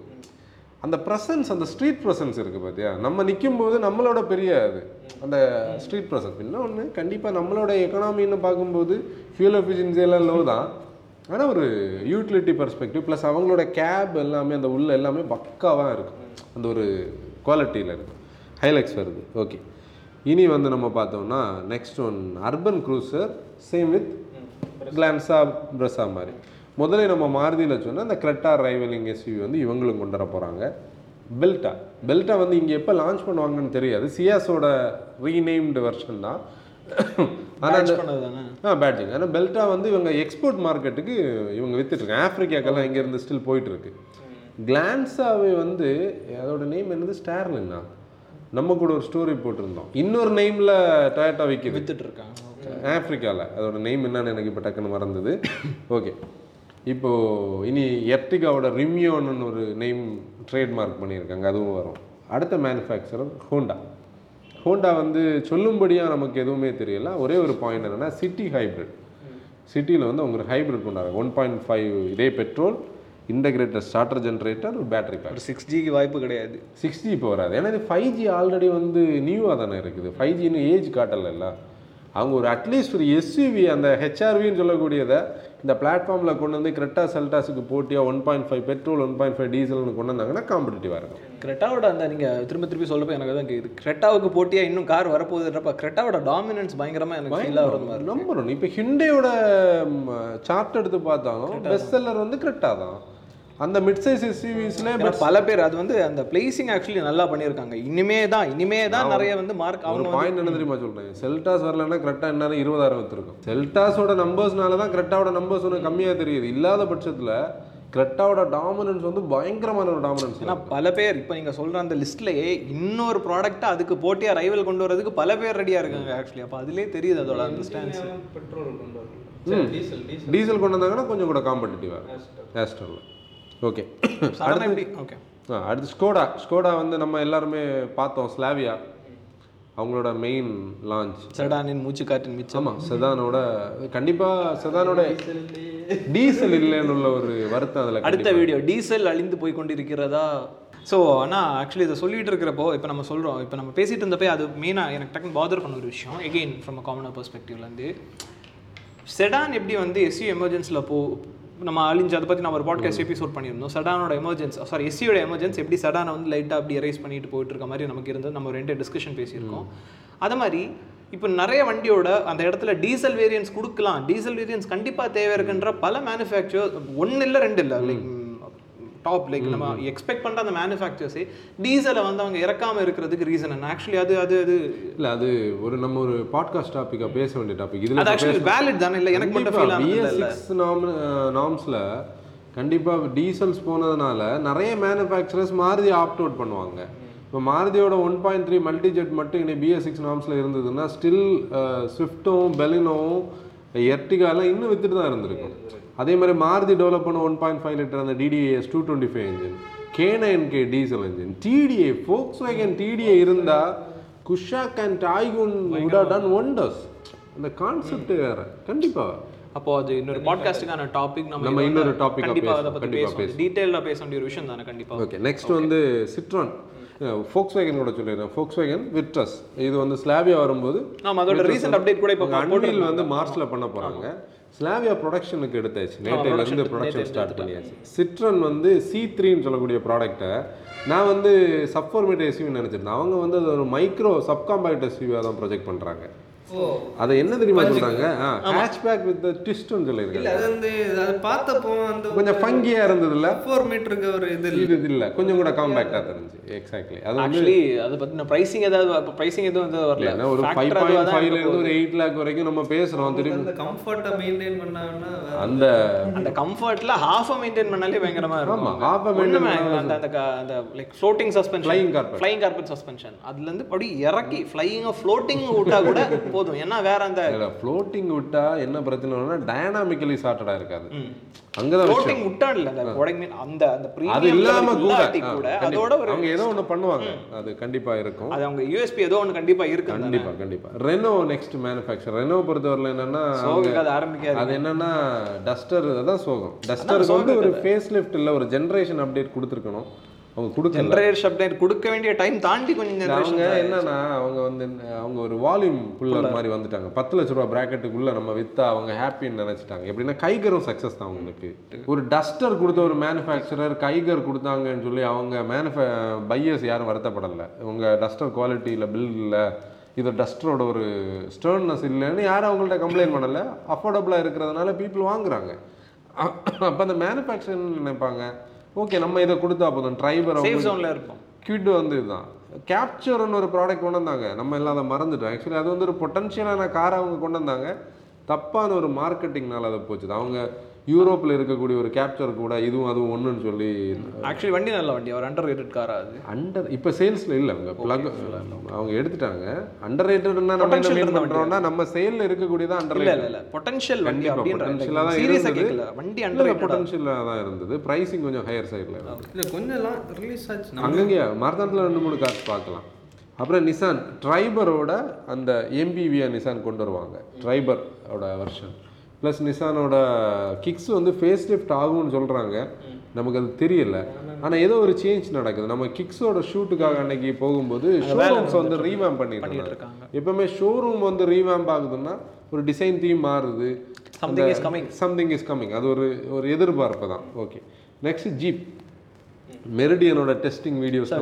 அந்த ப்ரெசன்ஸ் அந்த ஸ்ட்ரீட் ப்ரெசன்ஸ் இருக்குது பார்த்தியா நம்ம நிக்கும்போது நம்மளோட பெரிய அது அந்த ஸ்ட்ரீட் ப்ரெசன்ஸ் இன்னொன்று கண்டிப்பாக நம்மளோட எக்கனாமின்னு பார்க்கும்போது ஃபியூல் எஃபிஷியன்சி எல்லாம் லோ தான். ஆனால் ஒரு யூட்டிலிட்டி பர்ஸ்பெக்டிவ் ப்ளஸ் அவங்களோட கேப் எல்லாமே அந்த உள்ள எல்லாமே பக்காவாக இருக்கும். அந்த ஒரு குவாலிட்டியில் இருக்கும். ஹைலெக்ஸ் வருது. ஓகே இனி வந்து நம்ம பார்த்தோம்னா next one Urban Cruiser same with Glanza Brezza மாதிரி. முதல்ல நம்ம மாருதியில் சொன்னால் அந்த கிரெட்டா ரைவலிங் எஸ்யூவி வந்து இவங்களும் கொண்டு வர போகிறாங்க பெல்டா பெல்டா வந்து இங்கே எப்போ லான்ச் பண்ணுவாங்கன்னு தெரியாது. சியாஸோட ரீநெய்ம்டு வெர்ஷன் தான். ஆனால் ஆ பேட்ஜிங் ஆனால் பெல்ட்டா வந்து இவங்க எக்ஸ்போர்ட் மார்க்கெட்டுக்கு இவங்க வித்துட்ருக்காங்க ஆப்பிரிக்காக்கெல்லாம் இங்கேருந்து ஸ்டில் போயிட்டு இருக்கு. கிளான்ஸாவே வந்து அதோட நேம் என்னது? ஸ்டார்லின்னா நம்ம கூட ஒரு ஸ்டோரி போட்டிருந்தோம். இன்னொரு நேமில் டொயட்டா விற்கிது வித்துட்டு இருக்காங்க. ஆப்பிரிக்காவில் அதோட நேம் என்னன்னு எனக்கு இப்போ டக்குன்னு மறந்தது. ஓகே [coughs] இப்போ இனி எர்டிகாவோட ரிமியோன்னு ஒரு நேம் ட்ரேட்மார்க் பண்ணியிருக்காங்க அதுவும் வரும். அடுத்த மேனுஃபேக்சரர் ஹோண்டா ஹோண்டா வந்து சொல்லும்படியாக நமக்கு எதுவுமே தெரியல. ஒரே ஒரு பாயிண்ட் என்னன்னா சிட்டி ஹைப்ரிட் சிட்டியில் வந்து உங்களுக்கு ஹைப்ரிட் கொண்டாடுறாங்க. ஒன் பாயிண்ட் ஃபைவ் இதே petrol integrated starter generator battery pack ஒரு சிக்ஸ் ஜிக்கு வாய்ப்பு கிடையாது. சிக்ஸ் ஜி இப்போ வராது. ஏன்னா இது ஃபைவ் ஜி ஆல்ரெடி வந்து நியூவாக தானே இருக்குது. ஃபைவ் ஜின்னு ஏஜ் காட்டலைல்ல அவங்க ஒரு அட்லீஸ்ட் ஒரு எஸ்யூவி அந்த ஹெச்ஆர்வின்னு சொல்லக்கூடியதை இந்த பிளாட்ஃபார்மில் கொண்டு வந்து கிரெட்டா செல்டாஸுக்கு போட்டியாக one point five petrol one point five டீசல்னு கொண்டு வந்தாங்கன்னா காம்படிட்டிவாக இருக்கும். கிரெட்டாவோட அந்த நீங்கள் திரும்ப திருப்பி சொல்லப்போ எனக்கு தான் கேக்குது. கிரெட்டாவுக்கு போட்டியா இன்னும் கார் வரப்போகுதுன்றப்ப கிரெட்டாவோட டாமினன்ஸ் பயங்கரமா எனக்கு ஃபீல் ஆகுற மாதிரி நம்பரும். இப்போ ஹிண்டேயோட சார்ட் எடுத்து பார்த்தாலும் பெஸ்ட் செல்லர் வந்து கிரெட்டா தான். அந்த மிட் சைஸ் எஸ்யூவிஸ்ல பல பேர் அது வந்து அந்த பிளேசிங் ஆக்சுவலி நல்லா பண்ணியிருக்காங்க. இனிமே தான் இனிமே தான் நிறைய வந்து மார்க் ஒரு அவங்க பாயிண்ட் என்ன தெரியுமா சொல்றேன்? செல்டாஸ் வரலன்னா கரெக்டாக என்ன இருபதாயிரம் வித்துருக்கும் செல்டாஸோட நம்பர்ஸ்னால தான் கிரெட்டாவோட நம்பர்ஸ் ஒன்று கம்மியாக தெரியுது. இல்லாத பட்சத்தில் கிரெட்டாவோட டாமினன்ஸ் வந்து பயங்கரமான ஒரு டாமினன்ஸ் ஏன்னா பல பேர் இப்போ நீங்க சொல்ற அந்த லிஸ்ட்லயே இன்னொரு ப்ராடக்ட்டை அதுக்கு போட்டியா ரைவல் கொண்டு வரதுக்கு பல பேர் ரெடியா இருக்காங்க ஆக்சுவலி அப்போ அதுலயே தெரியுது அதோட அந்த ஸ்டான்ஸ் பெட்ரோல் கொண்டு டீசல் கொண்டு வந்தாங்கன்னா கொஞ்சம் கூட காம்படிட்டிவாக ஆஸ்டரில் ஓகே ஓகே [coughs] அடுத்து ஸ்கோடா ஸ்கோடா வந்து நம்ம எல்லாருமே பார்த்தோம் ஸ்லாவியா அவங்களோட மெயின் லான்ச் செடானின் மூச்சு காற்றின் மிச்சம் ஆமாம் செதானோட கண்டிப்பாக செதானோட டீசல் இல்லைன்னு உள்ள ஒரு வருத்தம் அதில் அடுத்த வீடியோ டீசல் அழிந்து போய் கொண்டிருக்கிறதா? ஸோ ஆனால் ஆக்சுவலி இதை சொல்லிட்டு இருக்கிறப்போ இப்போ நம்ம சொல்கிறோம் இப்போ நம்ம பேசிட்டு இருந்தப்போ அது மெயினாக எனக்கு டக்குன்னு பாதர் பண்ண ஒரு விஷயம். எகெயின் ஃப்ரம் அ காமனாக பெர்ஸ்பெக்டிவ்லேருந்து செடான் எப்படி வந்து எஸ்யூ எமர்ஜென்ஸில் போ நம்ம அழிஞ்சு அதை பற்றி நம்ம ஒரு பாட்காஸ்ட் எபிசோட் பண்ணியிருந்தோம். செடானோட எமர்ஜென்ஸ் சாரி எஸ்சியோட எமர்ஜென்ஸ் எப்படி செடானை வந்து லைட்டாக அப்படி எரேஸ் பண்ணிட்டு போயிட்டு இருக்க மாதிரி நமக்கு இருந்தது. நம்ம ரெண்டு டிஸ்கஷன் பேசியிருக்கோம். அது மாதிரி இப்போ நிறைய வண்டியோட அந்த இடத்துல டீசல் வேரியன்ஸ் கொடுக்கலாம். டீசல் வேரியன்ஸ் கண்டிப்பாக தேவை இருக்குன்ற பல மேனுஃபேக்சர் ஒன்று இல்லை ரெண்டு இல்லை லைக் டாப் லைக் நம்ம எக்ஸ்பெக்ட் பண்ணுற அந்த மேனுஃபேக்சர்ஸே டீசலை வந்து அவங்க இறக்காம இருக்கிறதுக்கு ரீசன் என்ன? ஆக்சுவலி அது அது அது இல்லை அது ஒரு நம்ம ஒரு பாட்காஸ்ட் டாப்பிக்காக பேச வேண்டிய டாபிக் இதில் அது ஆக்சுவலி வேலிட் தானே? இல்லை எனக்கு மட்டும் ஃபீல் சிக்ஸ் நாம் கண்டிப்பாக டீசல்ஸ் போனதுனால நிறைய மேனுஃபேக்சரர்ஸ் மாருதி ஆப்ட் அவுட் பண்ணுவாங்க. இப்போ மாருதியோட one point three multi jet மட்டும் இன்னைக்கு பிஎஸ் சிக்ஸ் நார்ம்ஸில் இருந்ததுன்னா ஸ்டில் ஸ்விஃப்ட்டும் பெலினோவும் எர்டிகாலாம் இன்னும் வித்துட்டு தான் இருந்திருக்கும். அதே மாதிரி மாருதி டெவலப் பண்ண ஒன் பாயிண்ட் ஃபைவ் லிட்டர் அந்த DDiS two twenty five engine K nine K diesel engine TDI Volkswagen TDI இருந்தால் Kushaq and Taigun would done wonders அந்த கான்செப்ட் வேற. கண்டிப்பாக அப்போ அது இன்னொரு பாட்காஸ்ட்டுக்கான டாபிக் நம்ம நம்ம இன்னொரு வந்து topic ஆ கண்டிப்பா பேசுவோம். அதை கண்டிப்பா பேசுவோம். டீடைலா பேச வேண்டிய ஒரு விஷயம் தானே கண்டிப்பா. ஓகே நெக்ஸ்ட் வந்து சிட்ரான் ஃபோக்ஸ் வேகன் கூட சொல்லிடுறேன். ஃபோக்ஸ் வேகன் விட்ரஸ் இது வந்து ஸ்லாவியா வரும்போது நாம அதோட ரீசெண்ட் அப்டேட் கூட இப்போ அன்வில் வந்து மார்ச்ல பண்ண போறாங்க. ஸ்லாவியா ப்ரொடக்ஷனுக்கு எடுத்தாச்சு. நேற்றையில இருந்து ப்ரொடக்ஷன் ஸ்டார்ட் பண்ணியாச்சு. சிட்ரன் வந்து சி த்ரீன்னு சொல்லக்கூடிய ப்ராடக்ட்டை நான் வந்து சப்ஃபார்மேட் எஸ்யூன்னு நினைச்சிருந்தேன். அவங்க வந்து அது ஒரு மைக்ரோ சப்காம்பேக்ட் எஸ்யூவாக தான் ப்ரொஜெக்ட் பண்றாங்க. ஓ அதை என்ன தெரியுமா சொல்றாங்க? ஹேட்ச்பேக் வித் ட்விஸ்ட்னு இல்ல சொல்லியிருக்காங்க. அது வந்து அது பார்த்தப்போ அந்த கொஞ்சம் ஃபங்கியா இருந்ததுல்ல? ஃபோர் மீட்டருக்கு ஒரு இது இல்ல. இது இல்ல. கொஞ்சம் கூட காம்பேக்டா தெரிஞ்சு எக்ஸாக்ட்லி அது வந்து ஆக்சுவலி அதை பத்தின பிரைசிங் ஏதாவது பிரைசிங் எதுவும் வந்து வரல. ஒரு Factor ஃபைவ் அதுவா பாயிண்ட் தான் ஃபைவ்ல இருக்க இருந்து ஒரு எயிட் லேக் வரைக்கும் நம்ம பேசுறோம் திரும்பி அந்த கம்ஃபர்ட்டை மெயின்டைன் பண்ணாங்கன்னா அந்த அந்த கம்ஃபர்ட்ல ஹாஃப் மெயின்டைன் பண்ணாலே பயங்கரமா இருக்கும். ஆமா, maintain ஒண்ணுமே அந்த அந்த அந்த like floating suspension Flying carpet. Flying carpet suspension அதுல இருந்து அப்படி இறக்கி ஃப்ளையிங் ஃப்ளோட்டிங் விட்டா கூட [laughs] போதும். ஏன்னா வேற அந்த ஃப்ளோட்டிங் விட்டா என்ன பிரச்சனைனா டைனாமிக்கலி சார்ட்டடா இருக்காது. அங்கதான் ஃப்ளோட்டிங் விட்டா இல்ல அந்த உடைமை அந்த அந்த அது இல்லாம கூட. அதோட ஒரு அவங்க ஏதோ ஒண்ணு பண்ணுவாங்க. அது கண்டிப்பா இருக்கும். அது அவங்க யூஎஸ்பி ஏதோ ஒன்று கண்டிப்பா இருக்கு கண்டிப்பா கண்டிப்பா. ரெனோ நெக்ஸ்ட் மேனுஃபேக்சர் ரெனோ பொறுத்தவரையில என்னன்னா அது ஆரம்பிக்காது. அது என்னன்னா டஸ்டர் அதான் சோகம். டஸ்டருக்கு வந்து ஒரு ஃபேஸ் லிஃப்ட் இல்ல ஒரு ஜென்ரேஷன் அப்டேட் கொடுத்துருக்கணும். அவங்க கொடுக்கல. ஜென்ரேஷன் அப்டேட் கொடுக்க வேண்டிய டைம் தாண்டி கொஞ்சம் அவங்க ஜென்ரேஷன் என்னன்னா அவங்க வந்து அவங்க ஒரு வால்யூம் புல்லர் மாதிரி வந்துட்டாங்க. பத்து லட்ச ரூபா பிராக்கெட்டுக்குள்ள நம்ம வித்தா அவங்க ஹாப்பின்னு நினைச்சிட்டாங்க. எப்படின்னா கைகரும் சக்சஸ் தான் அவங்களுக்கு. ஒரு டஸ்டர் கொடுத்த ஒரு மேனுஃபேக்சரர் கைகர் கொடுத்தாங்கன்னு சொல்லி அவங்க மேனுஃபே பையர்ஸ் யாரும் வருத்தப்படலை. உங்க டஸ்டர் குவாலிட்டியில் பில் இல்லை இது டஸ்டரோட ஒரு ஸ்டர்ன்னஸ் இல்லைன்னு யாரும் அவங்கள்ட்ட கம்ப்ளைண்ட் பண்ணலை. அஃபோர்டபுளாக இருக்கிறதுனால பீப்புள் வாங்குறாங்க. அப்போ அந்த மேனுஃபேக்சரிங் நினைப்பாங்க? ஓகே நம்ம இதை கொடுத்தா போதும். டிரைவர் சேஃப் ஜோன்ல இருப்போம். கிட் வந்து இதுதான். கேப்சர்னு ஒரு ப்ராடக்ட் கொண்டு வந்தாங்க. நம்ம எல்லாம் அதை மறந்துட்டோம். ஆக்சுவலி அது வந்து ஒரு பொட்டன்ஷியலான காரை அவங்க கொண்டு வந்தாங்க. தப்பான ஒரு மார்க்கெட்டிங்னால அதை போச்சுது. அவங்க யூரோப்பில் இருக்கக்கூடிய ஒரு கேப்சர் கூட இதுவும் அதுவும் ஒன்றுன்னு சொல்லி ஆக்சுவலி வண்டி நல்ல வண்டி. அவர் அண்டர் ரேட்டட் காரா அது. அண்டர் இப்போ சேல்ஸில் இல்லை அவங்க ப்ளக் அவங்க எடுத்துட்டாங்க. அண்டர் ரேட்டட்னா நம்ம என்ன மீன் பண்ணுறோம்னா நம்ம சேலில் இருக்கக்கூடியது அண்டர் இல்ல இல்ல. பொட்டன்ஷியல் வண்டி potential-ஆ தான் இருந்தது. வண்டி அண்டர் பொட்டன்ஷியலாக தான் இருந்தது. ப்ரைஸிங் கொஞ்சம் ஹையர் சைடில் இல்லை கொஞ்சம் ரிலீஸ் ஆச்சு. அங்கங்கே மரத்தானத்தில் ரெண்டு மூணு கார்ஸ் பார்க்கலாம். அப்புறம் நிசான் ட்ரைபரோட அந்த எம்பிவியை நிசான் கொண்டு வருவாங்க. ட்ரைபரோட வெர்ஷன் ப்ளஸ் நிசானோட கிக்ஸ் வந்து ஃபேஸ் லிஃப்ட் ஆகும்னு சொல்கிறாங்க நமக்கு அது தெரியல. ஆனால் ஏதோ ஒரு சேஞ்ச் நடக்குது. நம்ம கிக்ஸோட ஷூட்டுக்காக அன்னைக்கு போகும்போது ஷோரூம்ஸ் வந்து ரீவேம் பண்ணிட்டு இருக்காங்க. எப்பவுமே ஷோரூம் வந்து ரீவேம்ப் ஆகுதுன்னா ஒரு டிசைன் தீம் மாறுது. Something is coming something is coming அது ஒரு ஒரு எதிர்பார்ப்பு தான். ஓகே நெக்ஸ்ட் ஜீப் மெரிடியனோட டெஸ்டிங் வீடியோஸ்.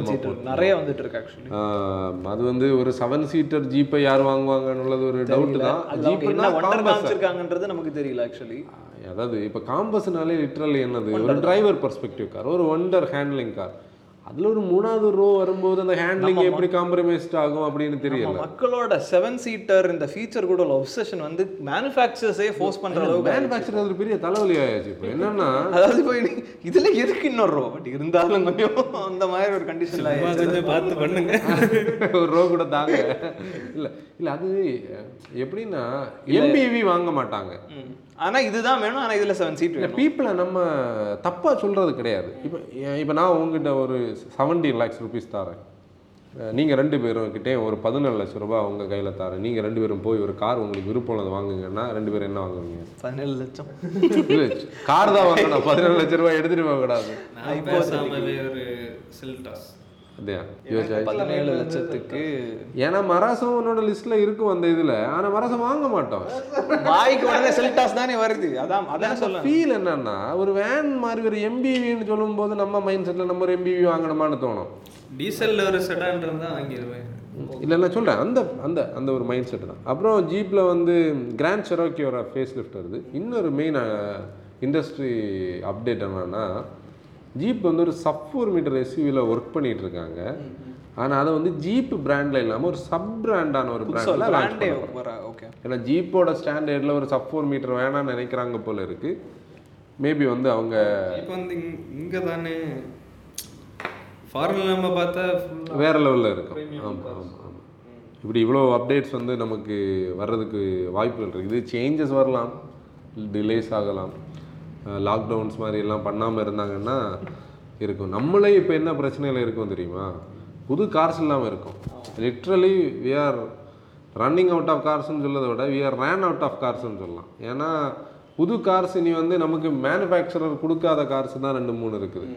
நிறைய வந்துட்டு இருக்கு ஆக்சுவலி அது வந்து ஒரு செவன் சீட்டர் ஜீப்பை யார் வாங்குவாங்கன்னுள்ளது ஒரு டவுட் தான். அவங்க என்ன காமிச்சிருக்காங்கன்றது நமக்கு தெரியல ஆக்சுவலி அதாவது இப்போ காம்பஸ்னாலே லிட்ரலி என்னது? ஒரு டிரைவர் பெர்ஸ்பெக்டிவ் கார் ஒரு ஒண்டர் ஹேண்ட்லிங் கார் அதுல ஒரு மூணாவது ரோ வரும்போது அந்த ஹேண்ட்லிங் எப்படி காம்ப்ரமைஸ்ட் ஆகும் அப்படின்னு தெரியல. மக்களோட செவன் சீட்டர் இந்த ஃபீச்சர் கூட உள்ள ஒப்சஷன் வந்து மேனுஃபேக்சர்ஸே ஃபோர்ஸ் பண்ற அளவுக்கு மேனுஃபேக்சர் அது ஒரு பெரிய தலைவலி ஆயாச்சு இப்போ என்னன்னா அதாவது இப்போ இனி- இதுல எதுக்கு இன்னொரு ரோ பட் இருந்தாலும் கொஞ்சம் அந்த மாதிரி ஒரு கண்டிஷன்ல சும்மா கொஞ்சம் பார்த்து பண்ணுங்க. [laughs] ஒரு ரோ கூட தாங்க. இல்ல இல்ல அது எப்படின்னா எம்பிவி வாங்க மாட்டாங்க. ஆனா இதுதான் வேணும் ஆனா இதுல செவன் சீட் வேணும். பீப்புளை நம்ம தப்பா சொல்றது கிடையாது. இப்போ இப்போ நான் உங்ககிட்ட ஒரு செவன்டி லேக்ஸ் ருபீஸ் தரேன். அஹ் நீங்க ரெண்டு பேரும் கிட்டே ஒரு பதினேழு லட்சம் ரூபாய் உங்க கையில தரேன். நீங்க ரெண்டு பேரும் போய் ஒரு கார் உங்களுக்கு விருப்பம் உள்ளதை வாங்குங்கன்னா ரெண்டு பேரும் என்ன வாங்குவீங்க? பதினேழு லட்சம். இல்ல கார் தான் வாங்கணும். பதினேழு லட்சம் ரூபாய் எடுத்துட்டு போக யோசிச்சா பதினேழு லட்சத்துக்கு ஏன்னா மராசம் உன்னோட லிஸ்ட்ல இருக்கும் அந்த இதுல. ஆனா மராசம் வாங்க மாட்டோம் வாய்க்கு உடனே செல்டாஸ் தானே வருது. அதான் அதான் சொல்ல ஃபீல் என்னன்னா ஒரு வேன் மாதிரி ஒரு எம்பிவின்னு சொல்லும்போது நம்ம மைண்ட் செட்ல நம்ம ஒரு எம்பிவி வாங்கணுமான்னு தோணும். டீசல்ல ஒரு செடான் இருந்தா வாங்கிடுவேன். இல்லை நான் சொல்கிறேன் அந்த அந்த அந்த ஒரு மைண்ட் செட் தான். அப்புறம் ஜீப்பில் வந்து கிராண்ட் செரோக்கியோட ஃபேஸ் லிஃப்ட் வருது. இன்னொரு மெயின் இண்டஸ்ட்ரி அப்டேட் என்னன்னா ஜீப் வந்து ஒரு சப் ஃபோர் மீட்டர் எஸ்யூவில் ஒர்க் பண்ணிட்டு இருக்காங்க ஆனால் அதை வந்து ஜீப் பிராண்டில் இல்லாமல் ஒரு சப் பிராண்டான ஒரு பிராண்டில் லான்ச் ஓகே ஏன்னா ஜீப்போட ஸ்டாண்டர்டில் ஒரு சப் ஃபோர் மீட்டர் வேணாம்னு நினைக்கிறாங்க போல இருக்கு. மேபி வந்து அவங்க இப்போ வந்து இங்க- இங்க தானே ஃபாரின்ல நம்ம பார்த்தா வேற லெவலில் இருக்கும். ஆமாம் ஆமாம் ஆமாம் இப்படி இவ்வளோ அப்டேட்ஸ் வந்து நமக்கு வர்றதுக்கு வாய்ப்புகள் இருக்குது சேஞ்சஸ் வரலாம் டிலேஸ் ஆகலாம். லாக்டவுன்ஸ் மாதிரி எல்லாம் பண்ணாமல் இருந்தாங்கன்னா இருக்கும். நம்மளே இப்போ என்ன பிரச்சனையில் இருக்கும் தெரியுமா? புது கார்ஸ் இல்லாமல் இருக்கும். Literally we are running out of கார்ஸ்னு சொல்லதை விட we are ran out of கார்ஸ்னு சொல்லலாம். ஏன்னா புது கார்ஸ் இனி வந்து நமக்கு மேனுஃபேக்சரர் கொடுக்காத கார்ஸ் தான் ரெண்டு மூணு இருக்குது.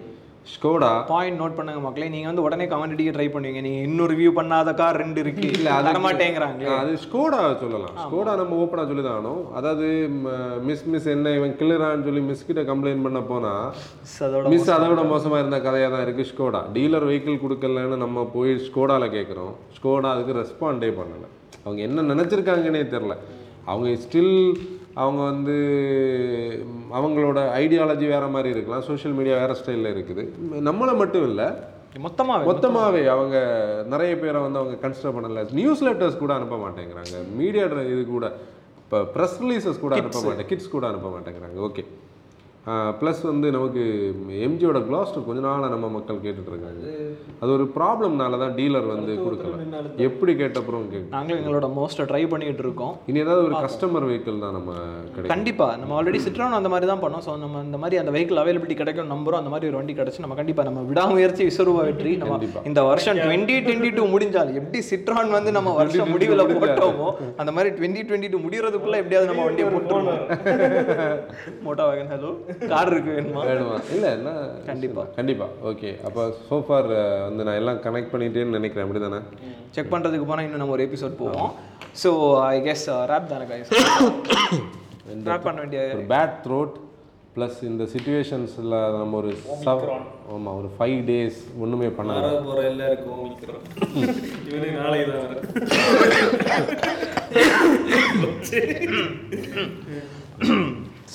ஸ்கோடா பாயிண்ட் நோட் பண்ணுங்க மக்களே. நீங்க வந்து உடனே கமெண்ட் அடிக்க ட்ரை பண்ணுவீங்க. நீங்க இன்னும் ரிவ்யூ பண்ணாத கார் ரெண்டு இருக்கு. இல்ல, அது- மாட்டேங்கிறாங்க அது ஸ்கோடா சொல்லலாம். ஸ்கோடா நம்ம ஓப்பனாக சொல்லி தான் அதாவது மிஸ் மிஸ் என்ன இவன் கிளியரான்னு சொல்லி மிஸ் கிட்ட கம்ப்ளைண்ட் பண்ண போனா அதோட மிஸ் அதை விட மோசமாக இருந்த கதையாக தான் இருக்குது ஸ்கோடா டீலர் வெஹிக்கிள் கொடுக்கலன்னு நம்ம போய் ஸ்கோடாவில் கேட்குறோம் ஸ்கோடா அதுக்கு ரெஸ்பாண்டே பண்ணலை. அவங்க என்ன நினச்சிருக்காங்கன்னே தெரில அவங்க ஸ்டில் அவங்க வந்து அவங்களோட ஐடியாலஜி வேற மாதிரி இருக்கலாம். சோஷியல் மீடியா வேற ஸ்டைலில் இருக்குது. நம்மளை மட்டும் இல்லை மொத்தமாவே மொத்தமாவே அவங்க நிறைய பேரை வந்து அவங்க கன்சிடர் பண்ணல. நியூஸ் லெட்டர்ஸ் கூட அனுப்ப மாட்டேங்கிறாங்க. மீடியா இது கூட இப்போ ப்ரெஸ் ரிலீசஸ் கூட அனுப்ப மாட்டேன் கிட்ஸ் கூட அனுப்ப மாட்டேங்கிறாங்க. ஓகே ப்ளஸ் வந்து நமக்கு எம்ஜியோட கிளாஸ்டர் கொஞ்ச நாளாக நம்ம மக்கள் கேட்டுட்டு இருக்காங்க. அது ஒரு ப்ராப்ளம்னால தான் டீலர் வந்து கொடுக்கல. எப்படி கேட்டப்புறம் நாங்களும் எங்களோட மோஸ்ட்டை ட்ரை பண்ணிட்டு இருக்கோம். இனி ஏதாவது ஒரு கஸ்டமர் வெஹிக்கிள் தான் நம்ம கிடைக்கும். கண்டிப்பா. நம்ம ஆல்ரெடி சிட்ரான் அந்த மாதிரி தான் பண்ணோம். ஸோ நம்ம இந்த மாதிரி அந்த வெஹிக்கிள் அவைலபிலிட்டி கிடைக்கும் நம்புறோம். அந்த மாதிரி ஒரு வண்டி கிடைச்சு நம்ம கண்டிப்பா நம்ம விடாமுயற்சி விஸ்வரூப வெற்றி. நம்ம. இந்த வருஷம் டுவெண்ட்டி டுவெண்ட்டி டூ முடிஞ்சால் எப்படி சிட்ரான் வந்து நம்ம வருஷம் முடிவுல போட்டோமோ அந்த மாதிரி டுவெண்ட்டி டுவெண்ட்டி டூ முடியறதுக்குள்ள எப்படியாவது நம்ம வண்டியை போட்டுருவோம். [laughs] மோட்டா வேகன் ஹலோ கார் இருக்கு வேணுமா? வேணுமா? இல்லை என்ன கண்டிப்பா. கண்டிப்பா. ஓகே அப்போ சோஃபார் வந்து நான் எல்லாம் கனெக்ட் பண்ணிட்டேன்னு நினைக்கிறேன். அப்படி தானே செக் பண்றதுக்கு போனா இன்னும் நம்ம ஒரு எபிசோட் போவோம். ஸோ ஐ கெஸ் ரேப் தானே கைஸ் [coughs] ரேப் பண்ண வேண்டிய ஒரு பேட் த்ரோட் ப்ளஸ் இந்த சுச்சுவேஷன்ஸில் நம்ம ஒரு சவ் ஆமாம் ஒரு ஃபைவ் டேஸ் ஒன்றுமே பண்ணல வர போற எல்லாருக்கும் இவனே நாளைக்கு தான் வர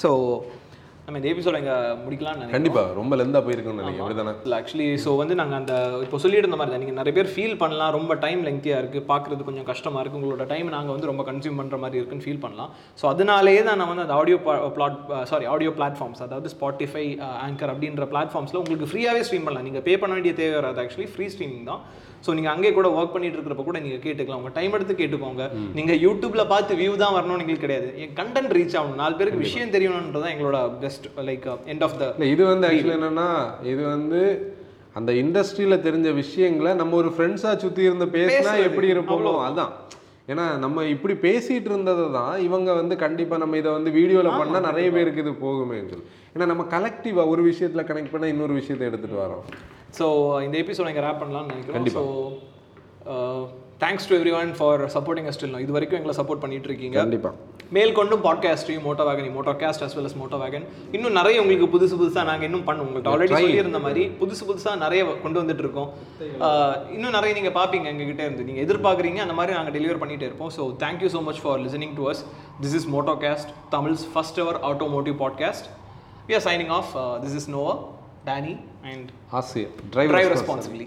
ஸோ [coughs] நம்ம இந்த எபிசோட இங்கே முடிக்கலாம்னு நினைக்கிறேன் கண்டிப்பா ரொம்ப லெந்தா போயிருக்குன்னு நினைக்கிறேன். இல்லை ஆக்சுவலி ஸோ வந்து நாங்கள் அந்த இப்போ சொல்லிட்டு இருந்த மாதிரி தான். நீங்கள் நிறைய பேர் ஃபீல் பண்ணலாம். ரொம்ப டைம் லெங்க்தியாக இருக்குது பார்க்குறது கொஞ்சம் கஷ்டமாக இருக்குது உங்களோட டைம் நாங்கள் வந்து ரொம்ப கன்சியூம் பண்ணுற மாதிரி இருக்குன்னு ஃபீல் பண்ணலாம். ஸோ அதனாலேயே தான் நான் வந்து அந்த audio plat sorry audio platforms அதாவது ஸ்பாட்டிஃபை ஆங்கர் அப்படின்ற பிளாட்ஃபார்ம்ஸில் உங்களுக்கு ஃப்ரீயாகவே ஸ்ட்ரீம் பண்ணலாம். நீங்கள் பே பண்ண வேண்டிய தேவை வராது. ஆக்சுவலி ஃப்ரீ ஸ்ட்ரீமிங் தான். ஸோ நீங்கள் அங்கேயே கூட ஒர்க் பண்ணிட்டு இருக்கிறப்ப கூட நீங்கள் கேட்டுக்கலாம். உங்கள் டைம் எடுத்து கேட்டுக்கோங்க. நீங்கள் யூடியூப்ல பார்த்து வியூ தான் வரணும்னு எங்களுக்கு கிடையாது. என் கண்டென்ட் ரீச் ஆகணும். நாலு பேருக்கு விஷயம் தெரியணுன்றது தான் எங்களோட best like end of the இது வந்து ஆக்சுவலி என்னன்னா இது வந்து அந்த இண்டஸ்ட்ரியில தெரிஞ்ச விஷயங்களை நம்ம ஒரு ஃப்ரெண்ட்ஸா சுத்தி இருந்து பேசினா. எப்படி இருப்போமோ அதான். ஏன்னா நம்ம இப்படி பேசிட்டு இருந்ததை தான் இவங்க வந்து கண்டிப்பா நம்ம இதை வந்து வீடியோல பண்ணா நிறைய பேருக்கு இது போகுமேன்னு சொல்லி ஏன்னா நம்ம கலெக்டிவா ஒரு விஷயத்துல கனெக்ட் பண்ணா இன்னொரு விஷயத்தை எடுத்துட்டு வரோம். ஸோ இந்த எபிசோட் இங்கே ரேப் பண்ணலாம்னு நினைக்கிறோம். So thanks to everyone for supporting still இது வரைக்கும் எங்களை சப்போர்ட் பண்ணிட்டு இருக்கீங்க. கண்டிப்பா. மேல் கொண்டும் பாட்காஸ்ட்டையும் Moto Wagon Moto Cast as well as Moto Wagon இன்னும் நிறைய உங்களுக்கு புதுசு புதுசாக நாங்கள் இன்னும் பண்ணுவோம் உங்கள்கிட்ட ஆல்ரெடி சொல்லியிருந்த மாதிரி புதுசு புதுசாக நிறைய கொண்டு வந்துட்டு இருக்கோம். ஆஹ் இன்னும் நிறைய நீங்கள் பார்ப்பீங்க எங்ககிட்ட இருந்து. நீங்கள் எதிர்பார்க்குறீங்க அந்த மாதிரி நாங்கள் டெலிவர் பண்ணிட்டே இருப்போம். So thank you so much for listening to us this is Moto Cast Tamil's first ever automotive podcast we are signing off this is Nova Danny and ஆசையா drive டிரைவர் responsibly